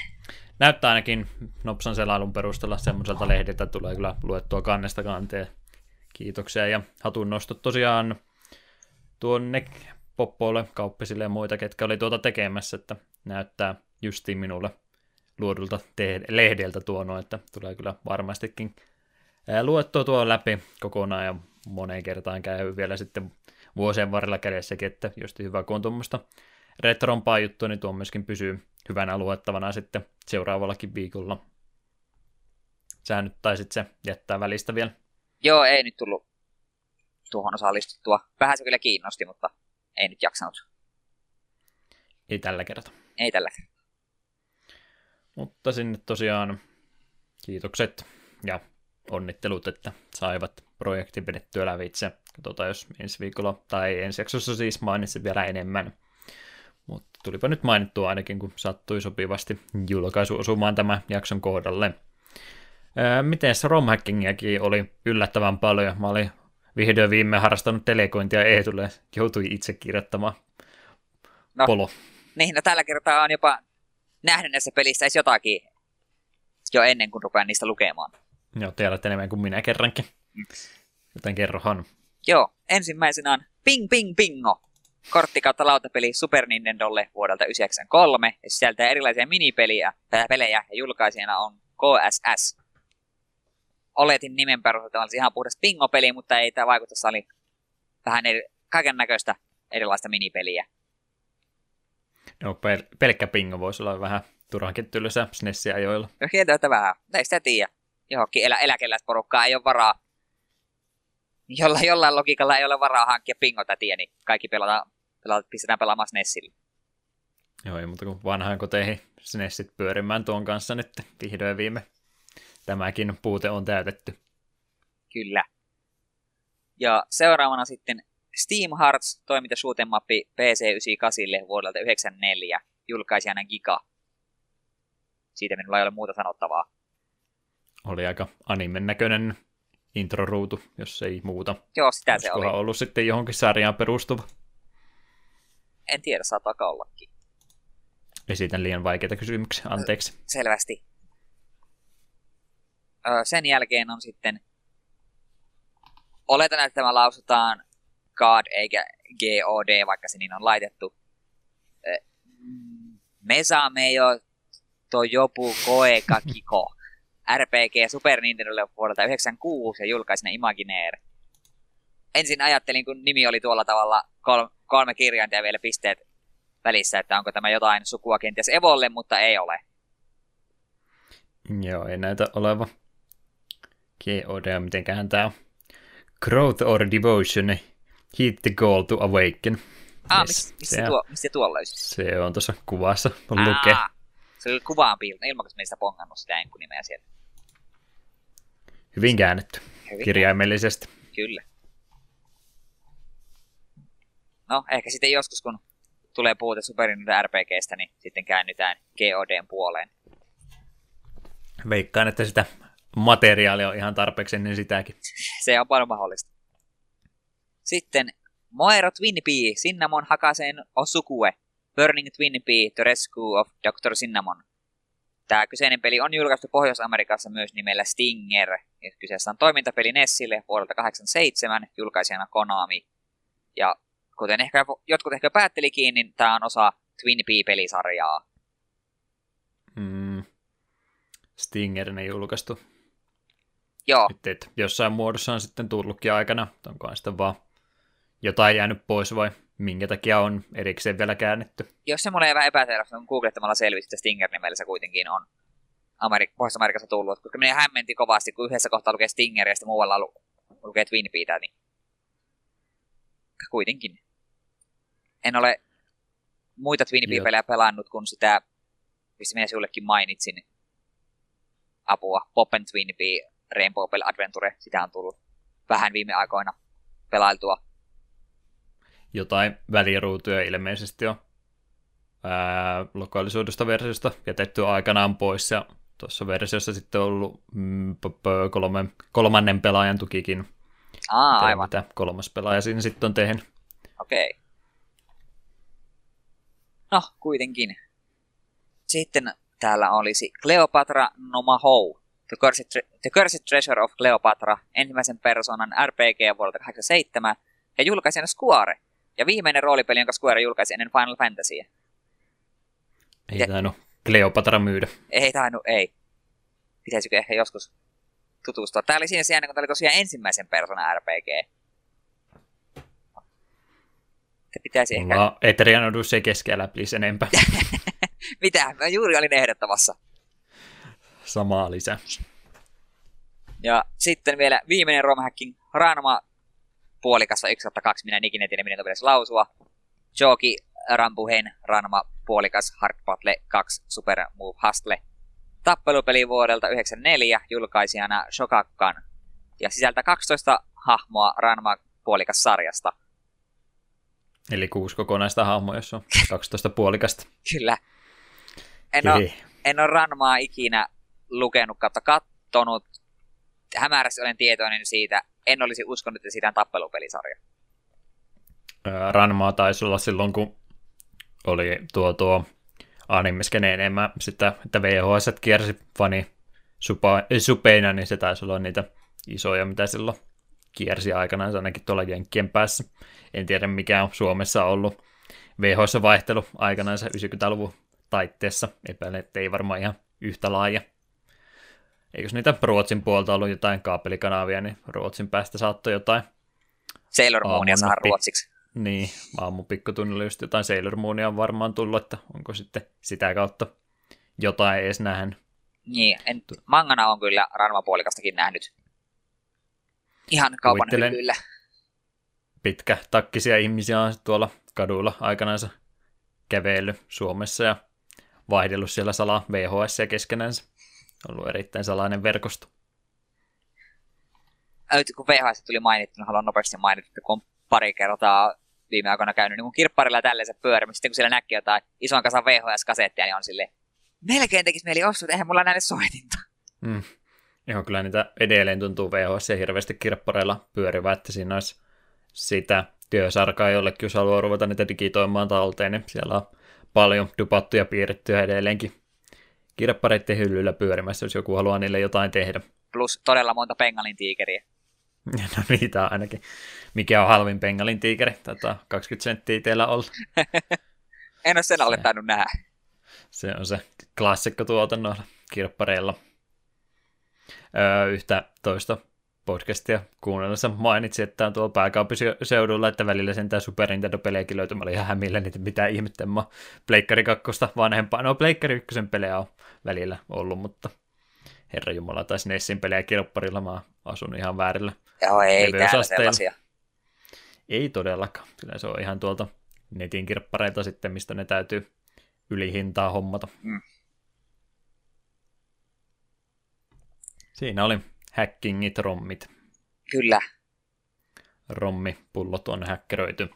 näyttää ainakin nopsan selailun perusteella semmoiselta lehdiltä tulee kyllä luettua kannesta kanteen Kiitoksia ja hatun nostot tosiaan tuonne poppoille, kauppisille ja muita, ketkä oli tuota tekemässä, että näyttää justiin minulle luodulta te- lehdeltä tuono, että tulee kyllä varmastikin luettua tuo läpi kokonaan ja moneen kertaan käy vielä sitten vuosien varrella kädessäkin, että just hyvä kun on tuommoista retrompaa juttua, niin tuo myöskin pysyy hyvänä luettavana sitten seuraavallakin viikolla. Sä nyt taisit se jättää välistä vielä. Joo, ei nyt tullut tuohon osallistuttua. Vähän se kyllä kiinnosti, mutta ei nyt jaksanut. Ei tällä kertaa. Ei tällä kertaa. Mutta sinne tosiaan kiitokset ja onnittelut, että saivat projektin vedettyä lävitse. Katsotaan, jos ensi viikolla tai ensi jaksossa siis mainitsin vielä enemmän. Mutta tulipa nyt mainittua ainakin, kun sattui sopivasti julkaisu osumaan tämän jakson kohdalle. Miten romhackingiakin oli yllättävän paljon. Mä olin vihdoin viime harrastanut telekointia Eetulle joutui itse kirjoittamaan no, polo. Niin, no tällä kertaa on jopa nähnyt näissä pelissä edes jotakin jo ennen kuin rupean niistä lukemaan. Joo, tiedät enemmän kuin minä kerrankin. Mm. Joten kerrohan. Joo, ensimmäisenä on Ping Ping Pingo. Kortti kautta lautapeli Super Nintendolle vuodelta 1993. Ja sieltä erilaisia minipeliä, pelejä ja julkaisijana on KSS oletin nimen perusteella olisi ihan puhdas pingopeli, mutta ei tämä vaikutus oli vähän eri, kaiken näköistä erilaista minipeliä. No, pel- pelkkä pingo voisi olla vähän turhankin tylsä SNESiä ajoilla. No että vähän, ei sitä tiedä. Johonkin elä- eläkeläisporukkaa ei ole varaa. Jolla, jollain logiikalla ei ole varaa hankkia pingotätiä, niin kaikki pelataan, pelataan, pistetään pelaamaan SNESille. Joo, ei muuta kuin vanhaan koteihin SNESit pyörimään tuon kanssa nyt vihdoin viime. Tämäkin puute on täytetty. Kyllä. Ja seuraavana sitten Steam Hearts toiminta mappi PC98 vuodelta 1994, julkaisijana Giga. Siitä minulla ei ole muuta sanottavaa. Oli aika animen näköinen introruutu, jos ei muuta. Joo, sitä se oli. ollut sitten johonkin sarjaan perustuva? En tiedä, saattaa ollakin. Esitän liian vaikeita kysymyksiä, anteeksi. Selvästi. Sen jälkeen on sitten... Oletan, että tämä lausutaan God eikä GOD, vaikka se niin on laitettu. Me saamme jo to jopu koeka kiko. RPG Super Nintendolle vuodelta 96 ja julkaisin Imagineer. Ensin ajattelin, kun nimi oli tuolla tavalla kolme, kolme kirjainta ja vielä pisteet välissä, että onko tämä jotain sukua kenties Evolle, mutta ei ole. Joo, ei näytä oleva. GOD, mitenköhän tämä on. Growth or Devotion, Hit the goal to awaken. Ah, yes, missä, se, tuo, missä tuolla olisi? Se on tuossa kuvassa, on lukee. Se oli kuvaan piiltä, ilman kun meistä pongannut sitä enkunimeä sieltä. Hyvin käännetty, Hyvin kirjaimellisesti. Kyllä. No, ehkä sitten joskus, kun tulee puute Super Nintendo RPGstä, niin sitten käännytään GODn puoleen. Veikkaan, että sitä materiaalia on ihan tarpeeksi ennen sitäkin. Se on paljon mahdollista. Sitten Moero Twinpie, Cinnamon Hakasen Osukue, Burning Twinpie, The Rescue of Dr. Cinnamon. Tämä kyseinen peli on julkaistu Pohjois-Amerikassa myös nimellä Stinger. Kyseessä on toimintapeli Nessille vuodelta 87, julkaisijana Konami. Ja kuten ehkä, jotkut ehkä päättelikin, niin tämä on osa Twin Pea-pelisarjaa. Mm. ne julkaistu. Joo. Et, et, jossain muodossa on sitten tullutkin aikana, onkohan sitten vaan jotain jäänyt pois vai minkä takia on erikseen vielä käännetty? Jos semmoinen vähän epäselvästi on googlettamalla selvisi, että Stinger-nimellä se kuitenkin on Amerik- Pohjois-Amerikassa tullut, koska minä hämmenti kovasti, kun yhdessä kohtaa lukee Stinger ja sitten muualla lu- lukee Twin Peata, niin kuitenkin. En ole muita Twin Peak-pelejä pelannut kuin sitä, mistä minä sinullekin mainitsin apua, Pop and Twin Peak Rainbow Bell Adventure, sitä on tullut vähän viime aikoina pelailtua jotain väliruutuja ilmeisesti on ää, lokaalisuudesta versiosta jätetty aikanaan pois, ja tuossa versiossa sitten on ollut mm, kolme, kolmannen pelaajan tukikin. Aa, aivan. Mitä kolmas pelaaja siinä sitten on tehnyt. Okei. Okay. No, kuitenkin. Sitten täällä olisi Cleopatra Nomahou. The Cursed, The Cursed Treasure of Cleopatra, ensimmäisen persoonan RPG vuodelta 87, ja julkaisijana Square, ja viimeinen roolipeli, jonka Square julkaisi ennen Final Fantasyä. Ei ja... tainnut Cleopatra myydä. Ei tainnut, ei. Pitäisikö ehkä joskus tutustua. Tämä oli siinä sijaan, kun tämä oli tosiaan ensimmäisen persoonan RPG. Se pitäisi ehkä... No, Eterian Odyssey keskellä, please, enempää. Mitä? Mä juuri olin ehdottamassa. Samaa lisää. Ja sitten vielä viimeinen romhacking. Ranoma puolikassa 1-2, minä en ikinä tiedä, miten pitäisi lausua. Joki Rambuhen Ranma puolikas Hard Battle 2 Super Move Hustle. Tappelupeli vuodelta 94 julkaisijana Shokakkan ja sisältää 12 hahmoa Ranma puolikas sarjasta. Eli kuusi kokonaista hahmoa, jos on 12 puolikasta. Kyllä. En ole, en ole Ranmaa ikinä lukenut kautta kattonut. Hämärästi olen tietoinen siitä, en olisi uskonut, että siitä on tappelupelisarja. Ranmaa taisi olla silloin, kun oli tuo, tuo animeskene enemmän sitä, että VHS kiersi fani supeina, niin se taisi olla niitä isoja, mitä silloin kiersi aikanaan, ainakin tuolla Jenkkien päässä. En tiedä, mikä on Suomessa ollut VHS-vaihtelu aikanaan 90-luvun taitteessa. Epäilen, että ei varmaan ihan yhtä laaja Eikös niitä Ruotsin puolta ollut jotain kaapelikanavia, niin Ruotsin päästä saattoi jotain Sailor Moonia saa ruotsiksi. Niin, aamun pikkutunnilla just jotain Sailor Moonia on varmaan tullut, että onko sitten sitä kautta jotain edes nähnyt. Niin, en, mangana on kyllä Ranma-puolikastakin nähnyt. Ihan kaupan hyllyllä. Pitkä takkisia ihmisiä on tuolla kaduilla aikanaan kävellyt Suomessa ja vaihdellut siellä salaa VHS ja keskenänsä. Ollut erittäin salainen verkosto. Kun VHS tuli mainittu, niin haluan nopeasti mainita, että kun on pari kertaa viime aikoina käynyt niin kirpparilla tällaisen pyörimään, sitten kun siellä näkee jotain ison kasan VHS-kasettia, niin on sille melkein tekisi mieli osua, eihän mulla näille soitinta. Mm. Joo, kyllä niitä edelleen tuntuu VHS ja hirveästi kirppareilla pyörivä, että siinä olisi sitä työsarkaa jollekin, jos haluaa ruveta niitä digitoimaan talteen, niin siellä on paljon dupattuja piirrettyjä edelleenkin kirppareiden hyllyllä pyörimässä, jos joku haluaa niille jotain tehdä. Plus todella monta pengalin tiikeriä. No niitä ainakin. Mikä on halvin pengalin tiikeri? Tätä 20 senttiä teillä on. en ole sen alle tainnut nähdä. Se on se klassikko tuotannoilla kirppareilla. Öö, yhtä toista podcastia kuunnellessa mainitsi, että on tuolla pääkaupunkiseudulla, että välillä sentään Super Nintendo-pelejäkin löytyi. Mä olin ihan hämillä niitä, mitä ihmettä mä Pleikkari 2 vanhempaa. No Pleikkari 1 pelejä on välillä ollut, mutta herra jumala, tai Nessin pelejä kirpparilla mä asun ihan väärillä Joo, ei täällä sellaisia. Ei todellakaan. Kyllä se on ihan tuolta netin kirppareita sitten, mistä ne täytyy ylihintaa hommata. Mm. Siinä oli hackingit, rommit. Kyllä. Rommipullot on häkkeröity.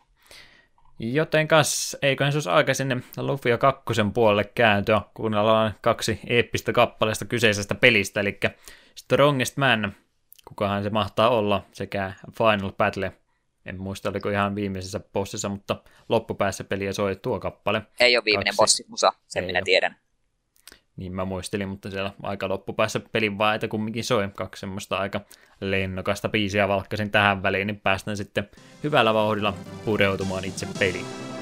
Joten kas, eiköhän se olisi aika sinne Lufia kakkosen puolelle kääntyä, kuunnellaan kaksi eeppistä kappaleesta kyseisestä pelistä, eli Strongest Man, kukahan se mahtaa olla, sekä Final Battle, en muista oliko ihan viimeisessä bossissa, mutta loppupäässä peliä soi tuo kappale. Ei ole viimeinen kaksi. bossi, musa, sen Ei minä ole. tiedän. Niin mä muistelin, mutta siellä aika loppupäässä pelin vaita kumminkin soi kaksi semmoista aika lennokasta biisiä valkkasin tähän väliin, niin päästään sitten hyvällä vauhdilla pureutumaan itse peliin.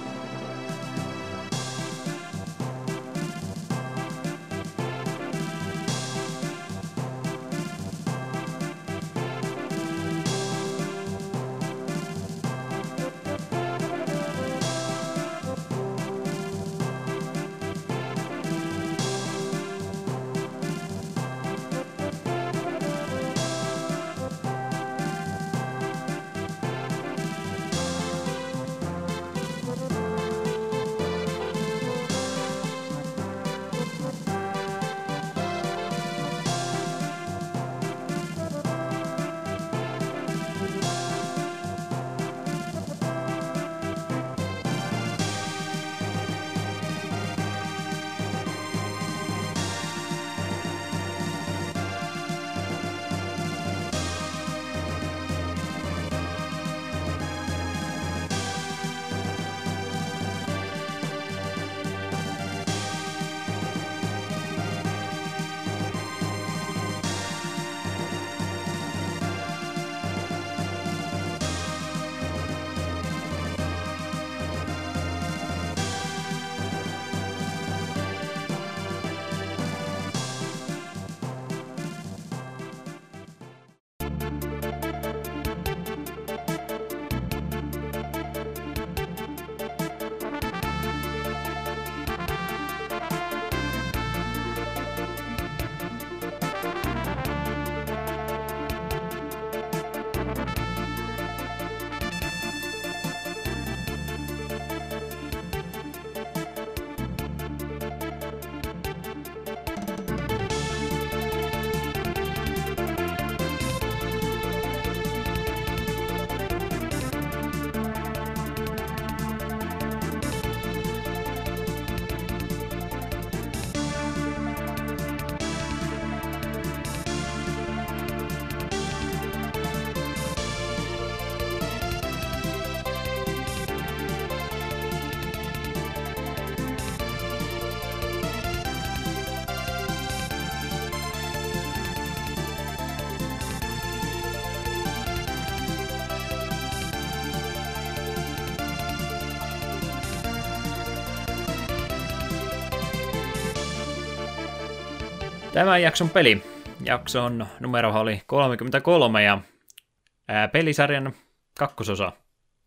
Tämän jakson peli. Jakson numero oli 33 ja ää, pelisarjan kakkososa.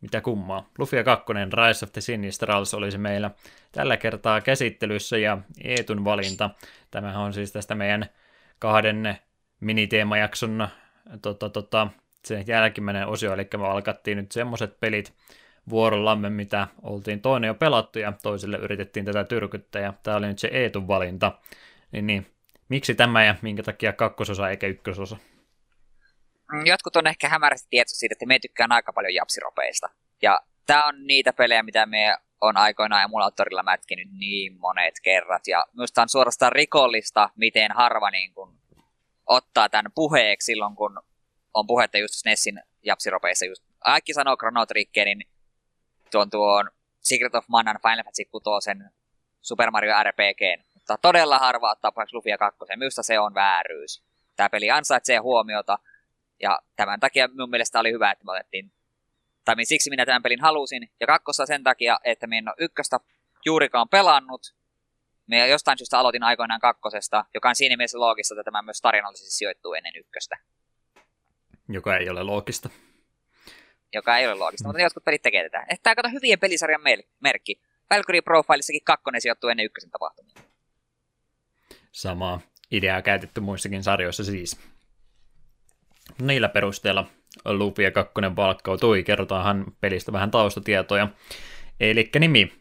Mitä kummaa. Lufia 2, Rise of the Sinistrals olisi meillä tällä kertaa käsittelyssä ja Eetun valinta. Tämähän on siis tästä meidän kahden miniteemajakson tota, tota, se jälkimmäinen osio, eli me alkattiin nyt semmoset pelit vuorollamme, mitä oltiin toinen jo pelattu ja toiselle yritettiin tätä tyrkyttää ja tämä oli nyt se Eetun valinta. Niin, niin miksi tämä ja minkä takia kakkososa eikä ykkösosa? Mm, jotkut on ehkä hämärästi tietoisia siitä, että me tykkään aika paljon japsiropeista. Ja tämä on niitä pelejä, mitä me on aikoinaan emulaattorilla mätkinyt niin monet kerrat. Ja minusta on suorastaan rikollista, miten harva niin kun ottaa tämän puheeksi silloin, kun on puhetta just Nessin japsiropeissa. Just, kaikki sanoo Chrono Triggerin, tuon tuon Secret of Manan Final Fantasy 6, Super Mario RPG, mutta todella harva ottaa puheeksi Lufia 2. Minusta se on vääryys. Tämä peli ansaitsee huomiota, ja tämän takia minun mielestä oli hyvä, että me otettiin, tai siksi minä tämän pelin halusin, ja kakkossa sen takia, että minä en ole ykköstä juurikaan pelannut, minä jostain syystä aloitin aikoinaan kakkosesta, joka on siinä mielessä loogista, että tämä myös tarinallisesti sijoittuu ennen ykköstä. Joka ei ole loogista. Joka ei ole loogista, mm. mutta jotkut pelit tekee tätä. Tämä kato hyvien pelisarjan merkki. Valkyrie Profilissakin kakkonen sijoittuu ennen ykkösen tapahtumia. Samaa ideaa käytetty muissakin sarjoissa siis. Niillä perusteella Lupia 2 valkkautui. Kerrotaanhan pelistä vähän taustatietoja. Eli nimi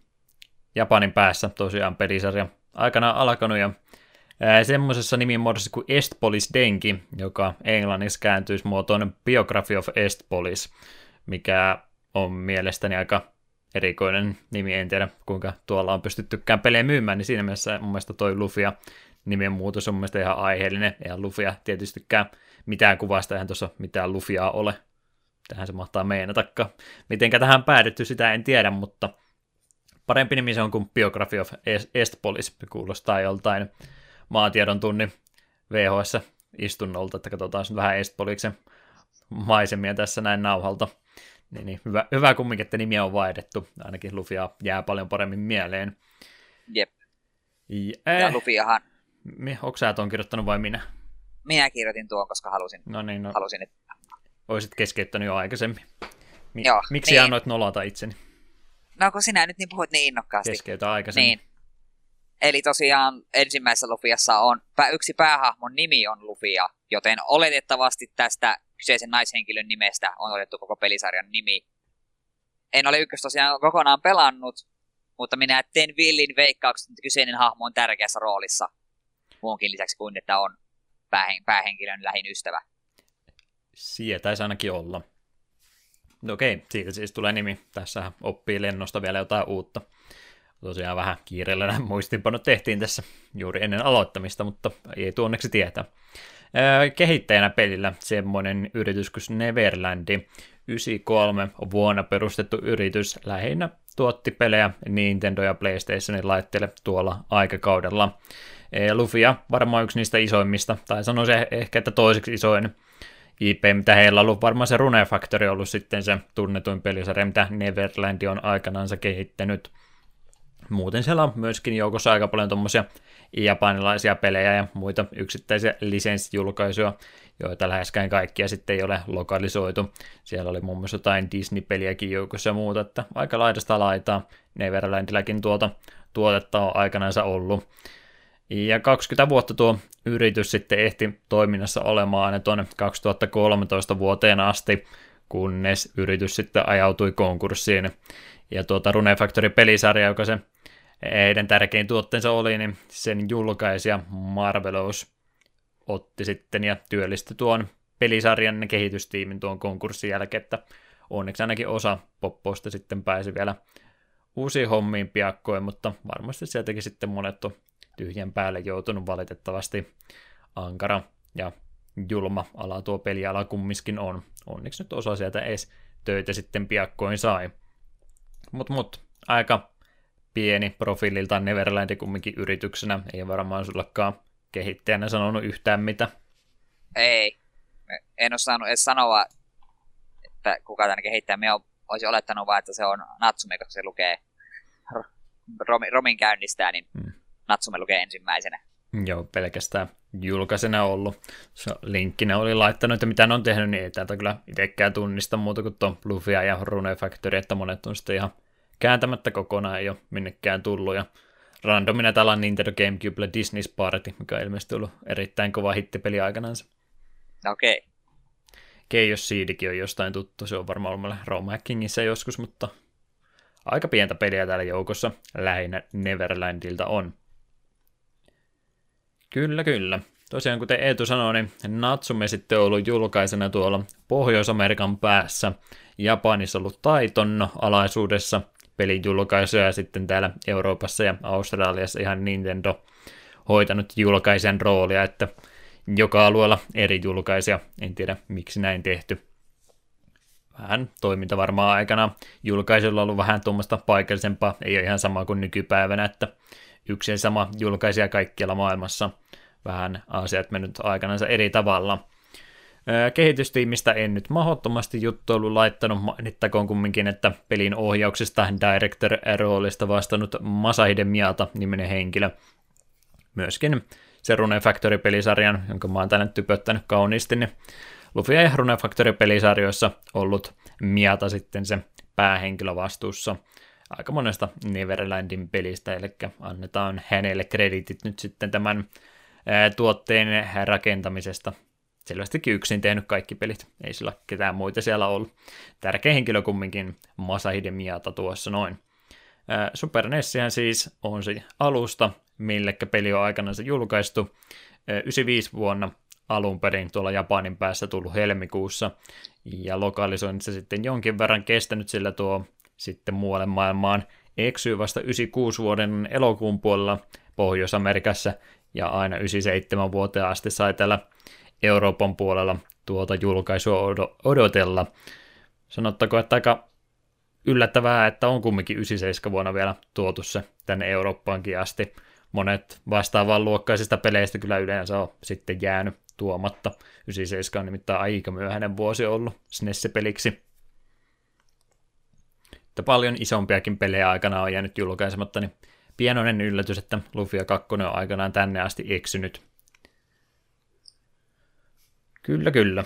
Japanin päässä tosiaan pelisarja aikanaan alkanut ja semmoisessa nimimuodossa kuin Estpolis Denki, joka englanniksi kääntyisi muotoon Biography of Estpolis, mikä on mielestäni aika erikoinen nimi, en tiedä kuinka tuolla on pystyttykään pelejä myymään, niin siinä mielessä mun mielestä toi Lufia nimen muutos on mun mielestä ihan aiheellinen, eihän Lufia tietystikään mitään kuvasta, eihän tuossa mitään Lufiaa ole, tähän se mahtaa meinatakaan. Mitenkä tähän päädytty, sitä en tiedä, mutta parempi nimi se on kuin Biography of Estpolis, kuulostaa joltain maatiedon tunnin VHS-istunnolta, että katsotaan nyt vähän Estpoliksen maisemia tässä näin nauhalta. Niin, niin hyvä, hyvä kumminkin, että nimiä on vaihdettu. Ainakin Lufia jää paljon paremmin mieleen. Jep. Ja, ja Lufiahan... Onko sä tuon kirjoittanut vai minä? Minä kirjoitin tuon, koska halusin, no niin, no. halusin että... Oisit keskeyttänyt jo aikaisemmin. Mi- Joo, miksi niin. annoit nolata itseni? No kun sinä nyt niin puhuit niin innokkaasti. Keskeytä aikaisemmin. Niin. Eli tosiaan ensimmäisessä Lufiassa on, yksi päähahmon nimi on Lufia, joten oletettavasti tästä kyseisen naishenkilön nimestä on otettu koko pelisarjan nimi. En ole ykkös tosiaan kokonaan pelannut, mutta minä teen villin veikkauksen, että kyseinen hahmo on tärkeässä roolissa muunkin lisäksi kuin että on päähen, päähenkilön lähin ystävä. Sietäisi ainakin olla. No okei, siitä siis tulee nimi. Tässä oppii lennosta vielä jotain uutta. Tosiaan vähän kiireellä nämä tehtiin tässä juuri ennen aloittamista, mutta ei tuonneksi tietää. Kehittäjänä pelillä semmoinen yritys kuin Neverlandi. 93 vuonna perustettu yritys lähinnä tuotti pelejä Nintendo ja PlayStationin laitteille tuolla aikakaudella. Lufia varmaan yksi niistä isoimmista, tai sanoisin ehkä, että toiseksi isoin IP, mitä heillä on ollut. Varmaan se Rune Factory ollut sitten se tunnetuin pelisarja, mitä Neverland on aikanaan kehittänyt. Muuten siellä on myöskin joukossa aika paljon tuommoisia japanilaisia pelejä ja muita yksittäisiä lisenssijulkaisuja, joita läheskään kaikkia sitten ei ole lokalisoitu. Siellä oli muun muassa jotain Disney-peliäkin joukossa ja muuta, että aika laidasta laitaa Neverlandillakin tuota tuotetta on aikanaan ollut. Ja 20 vuotta tuo yritys sitten ehti toiminnassa olemaan aina tuonne 2013 vuoteen asti, kunnes yritys sitten ajautui konkurssiin. Ja tuota Rune Factory pelisarja, joka se heidän tärkein tuotteensa oli, niin sen julkaisija Marvelous otti sitten ja työllisti tuon pelisarjan kehitystiimin tuon konkurssin jälkeen, että onneksi ainakin osa poppoista sitten pääsi vielä uusiin hommiin piakkoin, mutta varmasti sieltäkin sitten monet on tyhjän päälle joutunut valitettavasti ankara ja julma ala tuo peliala kumminkin on. Onneksi nyt osa sieltä edes töitä sitten piakkoin sai. Mutta mut, aika pieni profiililta Neverland kumminkin yrityksenä, ei varmaan sullakaan kehittäjänä sanonut yhtään mitä. Ei, en ole saanut edes sanoa, että kuka tänne kehittää. Me olisi olettanut vaan, että se on Natsume, koska se lukee Romin käynnistää, niin hmm. Natsume lukee ensimmäisenä. Joo, pelkästään julkaisena ollut. Se linkkinä oli laittanut, että mitä ne on tehnyt, niin ei täältä kyllä itsekään tunnista muuta kuin tuon Bluffia ja Rune Factory, että monet on sitten ihan kääntämättä kokonaan ei ole minnekään tullut. Ja randomina täällä on Nintendo Gamecube Disney Party, mikä on ilmeisesti ollut erittäin kova hittipeli aikanaan. Okei. Okay. Chaos Seedikin on jostain tuttu, se on varmaan ollut Rome Hackingissä joskus, mutta aika pientä peliä täällä joukossa lähinnä Neverlandilta on. Kyllä, kyllä. Tosiaan kuten Eetu sanoi, niin Natsume sitten on ollut julkaisena tuolla Pohjois-Amerikan päässä. Japanissa ollut Taiton alaisuudessa pelin julkaisuja ja sitten täällä Euroopassa ja Australiassa ihan Nintendo hoitanut julkaisen roolia, että joka alueella eri julkaisia. En tiedä, miksi näin tehty. Vähän toiminta varmaan aikana. Julkaisulla on ollut vähän tuommoista paikallisempaa, ei ole ihan sama kuin nykypäivänä, että yksi ja sama julkaisija kaikkialla maailmassa. Vähän asiat mennyt aikanansa eri tavalla. Kehitystiimistä en nyt mahdottomasti juttu ollut laittanut, mainittakoon kumminkin, että pelin ohjauksesta Director-roolista vastannut Masahide Miata niminen henkilö. Myöskin se Rune Factory-pelisarjan, jonka mä oon tänne typöttänyt kauniisti, niin Luffy ja Rune Factory-pelisarjoissa ollut Miata sitten se päähenkilö vastuussa aika monesta Neverlandin pelistä, eli annetaan hänelle kreditit nyt sitten tämän tuotteen rakentamisesta. Selvästikin yksin tehnyt kaikki pelit, ei sillä ketään muita siellä ollut. Tärkeä henkilö kumminkin Masahide Miata tuossa noin. Super Nessihän siis on se alusta, millekä peli on aikanaan julkaistu. 95 vuonna alun perin tuolla Japanin päässä tullut helmikuussa, ja lokalisoinnissa sitten jonkin verran kestänyt, sillä tuo sitten muualle maailmaan eksyy vasta 96 vuoden elokuun puolella Pohjois-Amerikassa, ja aina 97 vuoteen asti sai täällä Euroopan puolella tuota julkaisua odotella. Sanottako, että aika yllättävää, että on kumminkin 97 vuonna vielä tuotu se tänne Eurooppaankin asti. Monet vastaavan luokkaisista peleistä kyllä yleensä on sitten jäänyt tuomatta. 97 on nimittäin aika myöhäinen vuosi ollut SNES-peliksi. Että paljon isompiakin pelejä aikana on jäänyt julkaisematta, niin pienoinen yllätys, että Lufia 2 on aikanaan tänne asti eksynyt. Kyllä, kyllä.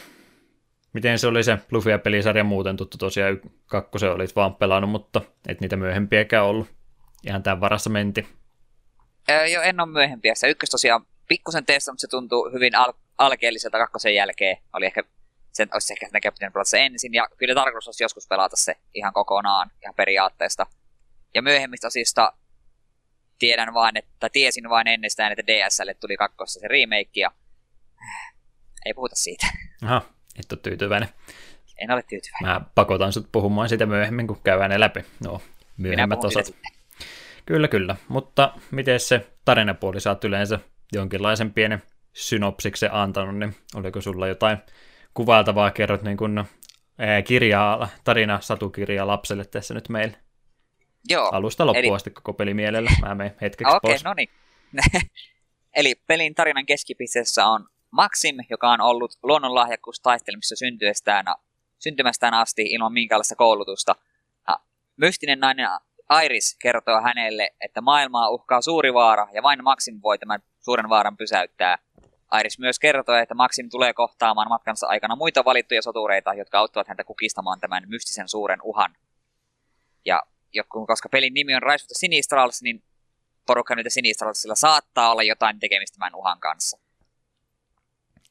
Miten se oli se Lufia-pelisarja muuten tuttu tosiaan kakkosen olit vaan pelannut, mutta et niitä myöhempiäkään ollut. Ihan tämän varassa menti. Öö, joo, en ole myöhempiä. Se ykkös tosiaan pikkusen mutta se tuntuu hyvin al- alkeelliselta kakkosen jälkeen. Oli ehkä, sen olisi ehkä näkään pitänyt pelata se ensin, ja kyllä tarkoitus olisi joskus pelata se ihan kokonaan, ihan periaatteesta. Ja myöhemmistä osista tiedän vain, että tiesin vain ennestään, että DSL tuli kakkossa se remake, ja ei puhuta siitä. Aha, et ole tyytyväinen. En ole tyytyväinen. Mä pakotan sut puhumaan sitä myöhemmin, kun käydään ne läpi. No, myöhemmät osat. Kyllä, kyllä. Mutta miten se tarinapuoli saat yleensä jonkinlaisen pienen synopsiksen antanut, niin oliko sulla jotain kuvailtavaa kerrot niin kuin, ää, kirjaa, tarina, satukirjaa lapselle tässä nyt meille? Joo. Alusta loppuun eli... asti koko peli mielellä. Mä menen hetkeksi okay, pois. no niin. eli pelin tarinan keskipisteessä on Maxim, joka on ollut luonnonlahjakkuus taistelemissa syntyestään, syntymästään asti ilman minkäänlaista koulutusta. Mystinen nainen Iris kertoo hänelle, että maailmaa uhkaa suuri vaara ja vain Maxim voi tämän suuren vaaran pysäyttää. Iris myös kertoo, että Maxim tulee kohtaamaan matkansa aikana muita valittuja sotureita, jotka auttavat häntä kukistamaan tämän mystisen suuren uhan. Ja koska pelin nimi on Rise of the Sinistrals, niin porukka nyt Sinistralsilla saattaa olla jotain tekemistä tämän uhan kanssa.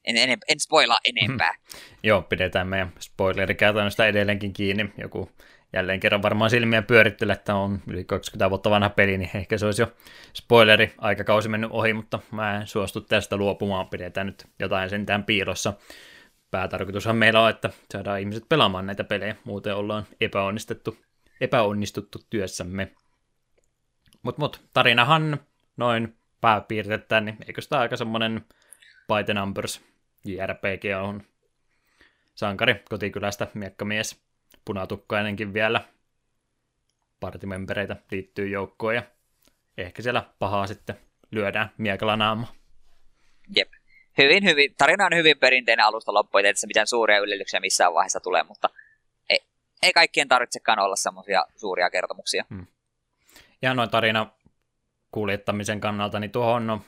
En, en, en spoilaa enempää. Joo, pidetään meidän spoilerikäytännöstä edelleenkin kiinni. Joku jälleen kerran varmaan silmiä pyörittelee, että on yli 20 vuotta vanha peli, niin ehkä se olisi jo spoileri aikakausi mennyt ohi, mutta mä en suostu tästä luopumaan, pidetään nyt jotain sentään piilossa. Päätarkoitushan meillä on, että saadaan ihmiset pelaamaan näitä pelejä, muuten ollaan epäonnistettu, epäonnistuttu työssämme. Mutta mut, tarinahan noin pääpiirtettäen, niin eikö sitä aika semmoinen by the numbers JRPG on sankari kotikylästä miekkamies punatukkainenkin vielä partimembereitä liittyy joukkoon ja ehkä siellä pahaa sitten lyödään miekalla naama. Jep. Hyvin, hyvin. Tarina on hyvin perinteinen alusta loppuun, että se mitään suuria yllätyksiä missään vaiheessa tulee, mutta ei, ei kaikkien tarvitsekaan olla semmoisia suuria kertomuksia. Hmm. Ja noin tarina kuljettamisen kannalta, niin tuohon no,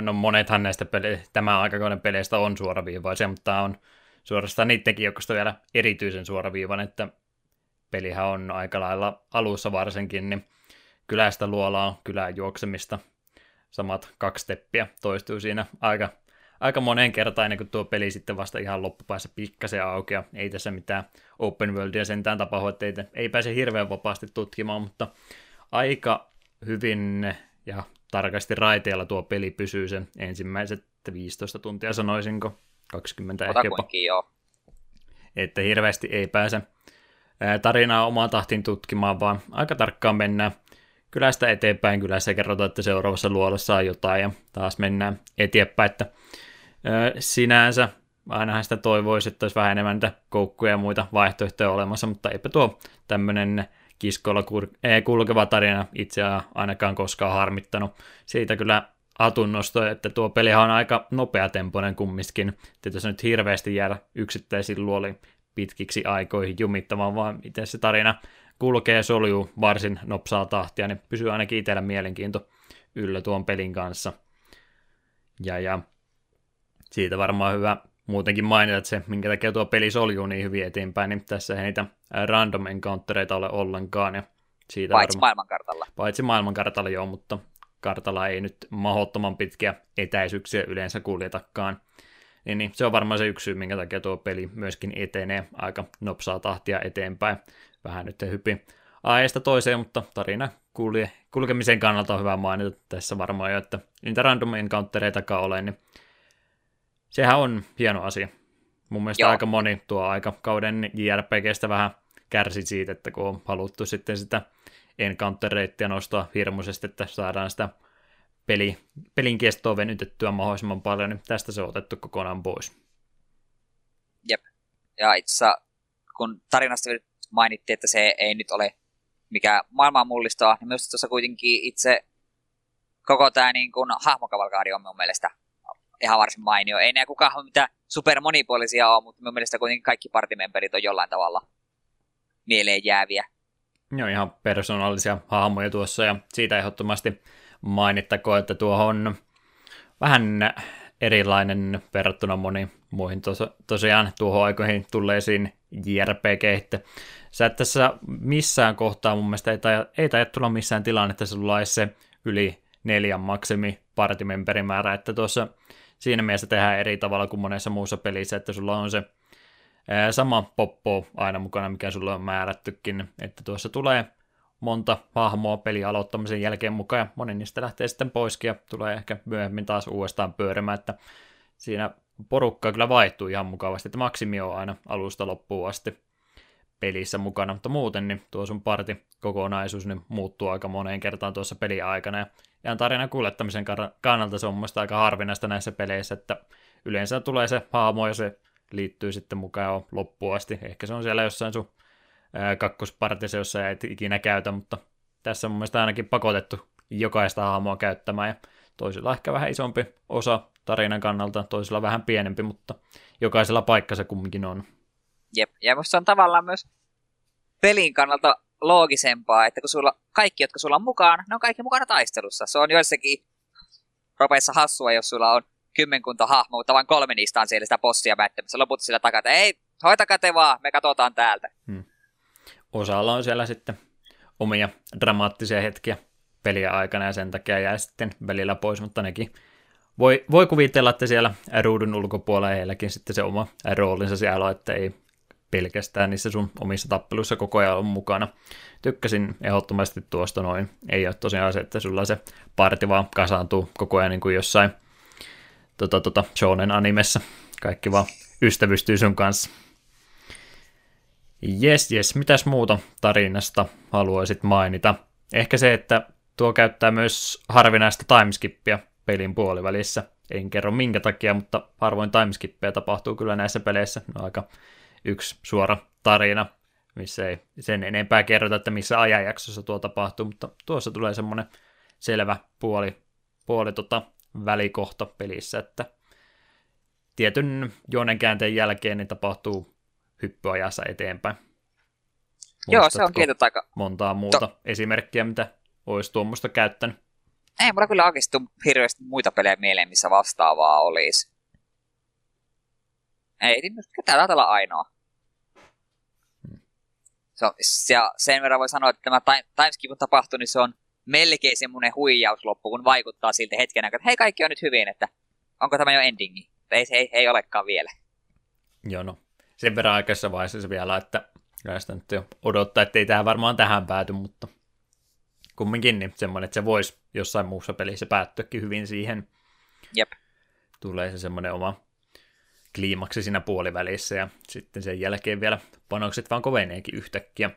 no monethan näistä pele- tämän aikakauden peleistä on suoraviivaisia, mutta tämä on suorastaan niidenkin joukosta vielä erityisen suoraviivan, että pelihän on aika lailla alussa varsinkin, niin kylästä luolaa kylään juoksemista. Samat kaksi steppiä toistuu siinä aika aika moneen kertaan ennen kuin tuo peli sitten vasta ihan loppupäässä pikkasen auki, ja ei tässä mitään open worldia sentään tapahdu, että ei, ei pääse hirveän vapaasti tutkimaan, mutta aika hyvin ja tarkasti raiteella tuo peli pysyy sen ensimmäiset 15 tuntia, sanoisinko, 20 Ota ehkä jopa. joo. Että hirveästi ei pääse tarinaa omaan tahtiin tutkimaan, vaan aika tarkkaan mennään kylästä eteenpäin. Kylässä kerrotaan, että seuraavassa luolassa on jotain ja taas mennään eteenpäin. Että, sinänsä ainahan sitä toivoisi, että olisi vähän enemmän niitä koukkuja ja muita vaihtoehtoja olemassa, mutta eipä tuo tämmöinen kiskoilla kulkeva tarina itseään ainakaan koskaan harmittanut. Siitä kyllä atunnosto, että tuo peli on aika nopeatempoinen kumminkin, että jos nyt hirveästi jäädä yksittäisiin luoliin pitkiksi aikoihin jumittamaan, vaan miten se tarina kulkee soljuu varsin nopsaa tahtia, niin pysyy ainakin itsellä mielenkiinto yllä tuon pelin kanssa. Ja, ja siitä varmaan hyvä muutenkin mainita, että se, minkä takia tuo peli soljuu niin hyvin eteenpäin, niin tässä ei niitä random encountereita ole ollenkaan. Ja siitä paitsi varma... maailmankartalla. Paitsi maailmankartalla joo, mutta kartalla ei nyt mahdottoman pitkiä etäisyyksiä yleensä kuljetakaan. Niin, niin se on varmaan se yksi syy, minkä takia tuo peli myöskin etenee aika nopsaa tahtia eteenpäin. Vähän nyt hyppi aiheesta toiseen, mutta tarina kulje, kulkemisen kannalta on hyvä mainita tässä varmaan jo, että niitä random encountereitakaan ole, niin sehän on hieno asia. Mun mielestä Joo. aika moni tuo aikakauden JRPGstä vähän kärsi siitä, että kun on haluttu sitten sitä encounter nostaa hirmuisesti, että saadaan sitä peli, pelin kestoa venytettyä mahdollisimman paljon, niin tästä se on otettu kokonaan pois. Jep. Ja itse kun tarinasta mainittiin, että se ei nyt ole mikä maailmaa mullistaa, niin myös tuossa kuitenkin itse koko tämä niin kuin, hahmokavalkaadi on mun mielestä ihan varsin mainio. Ei näe kukaan mitä super monipuolisia ole, mutta mun mielestä kuitenkin kaikki partimemberit on jollain tavalla mieleen jääviä. Joo, ihan persoonallisia hahmoja tuossa ja siitä ehdottomasti mainittakoon, että tuo on vähän erilainen verrattuna moniin muihin tos- tosiaan tuohon aikoihin tulleisiin JRPG, että sä et tässä missään kohtaa mun mielestä ei, taida, ei taida tulla missään tilanne, että sulla olisi se yli neljän maksimi partimemberimäärä, että tuossa siinä mielessä tehdään eri tavalla kuin monessa muussa pelissä, että sulla on se sama poppo aina mukana, mikä sulla on määrättykin, että tuossa tulee monta hahmoa peli aloittamisen jälkeen mukaan, ja moni niistä lähtee sitten poiskin, ja tulee ehkä myöhemmin taas uudestaan pyörimään, että siinä porukka kyllä vaihtuu ihan mukavasti, että maksimi on aina alusta loppuun asti pelissä mukana, mutta muuten niin tuo sun parti kokonaisuus niin muuttuu aika moneen kertaan tuossa peli aikana, ja ihan tarinan kuljettamisen kannalta se on mun aika harvinaista näissä peleissä, että yleensä tulee se hahmo ja se liittyy sitten mukaan loppuun asti. Ehkä se on siellä jossain sun kakkospartissa, jossa ei ikinä käytä, mutta tässä on mun mielestä ainakin pakotettu jokaista hahmoa käyttämään, ja toisilla ehkä vähän isompi osa tarinan kannalta, toisilla vähän pienempi, mutta jokaisella paikka se kumminkin on. Jep, ja musta on tavallaan myös pelin kannalta loogisempaa, että kun sulla, kaikki, jotka sulla on mukaan, ne on kaikki mukana taistelussa. Se on joissakin ropeissa hassua, jos sulla on kymmenkunta hahmoa, mutta vain kolme niistä on siellä sitä bossia mättämässä. Loput sillä takaa, että ei, hoitakaa te vaan, me katsotaan täältä. Hmm. Osalla on siellä sitten omia dramaattisia hetkiä peliä aikana ja sen takia jää sitten välillä pois, mutta nekin voi, voi kuvitella, että siellä ruudun ulkopuolella heilläkin sitten se oma roolinsa siellä että ei pelkästään niissä sun omissa tappeluissa koko ajan on mukana. Tykkäsin ehdottomasti tuosta noin. Ei ole tosiaan se, että sulla se parti vaan kasaantuu koko ajan niin kuin jossain tota, tota, shonen animessa. Kaikki vaan ystävystyy sun kanssa. Jes, jes, mitäs muuta tarinasta haluaisit mainita? Ehkä se, että tuo käyttää myös harvinaista timeskippia pelin puolivälissä. En kerro minkä takia, mutta harvoin timeskippeja tapahtuu kyllä näissä peleissä. No aika yksi suora tarina, missä ei sen enempää kerrota, että missä ajanjaksossa tuo tapahtuu, mutta tuossa tulee semmoinen selvä puoli, puoli tota välikohta pelissä, että tietyn juonen käänteen jälkeen niin tapahtuu hyppyajassa eteenpäin. Joo, se on kiitos aika... Montaa muuta to... esimerkkiä, mitä olisi tuommoista käyttänyt. Ei mulla kyllä oikeasti hirveästi muita pelejä mieleen, missä vastaavaa olisi. Ei, niin täällä olla ainoa. Hmm. Se on, ja sen verran voi sanoa, että tämä timeskip on tapahtunut, niin se on melkein semmoinen huijausloppu, kun vaikuttaa siltä hetken aikaa, että hei kaikki on nyt hyvin, että onko tämä jo endingi? Ei, ei, ei olekaan vielä. Joo, no sen verran aikaisessa vaiheessa se vielä, että kyllä sitä nyt jo odottaa, että ei tähän varmaan tähän pääty, mutta kumminkin niin semmoinen, että se voisi jossain muussa pelissä päättyäkin hyvin siihen. Jep. Tulee se semmoinen oma kliimaksi siinä puolivälissä ja sitten sen jälkeen vielä panokset vaan koveneekin yhtäkkiä.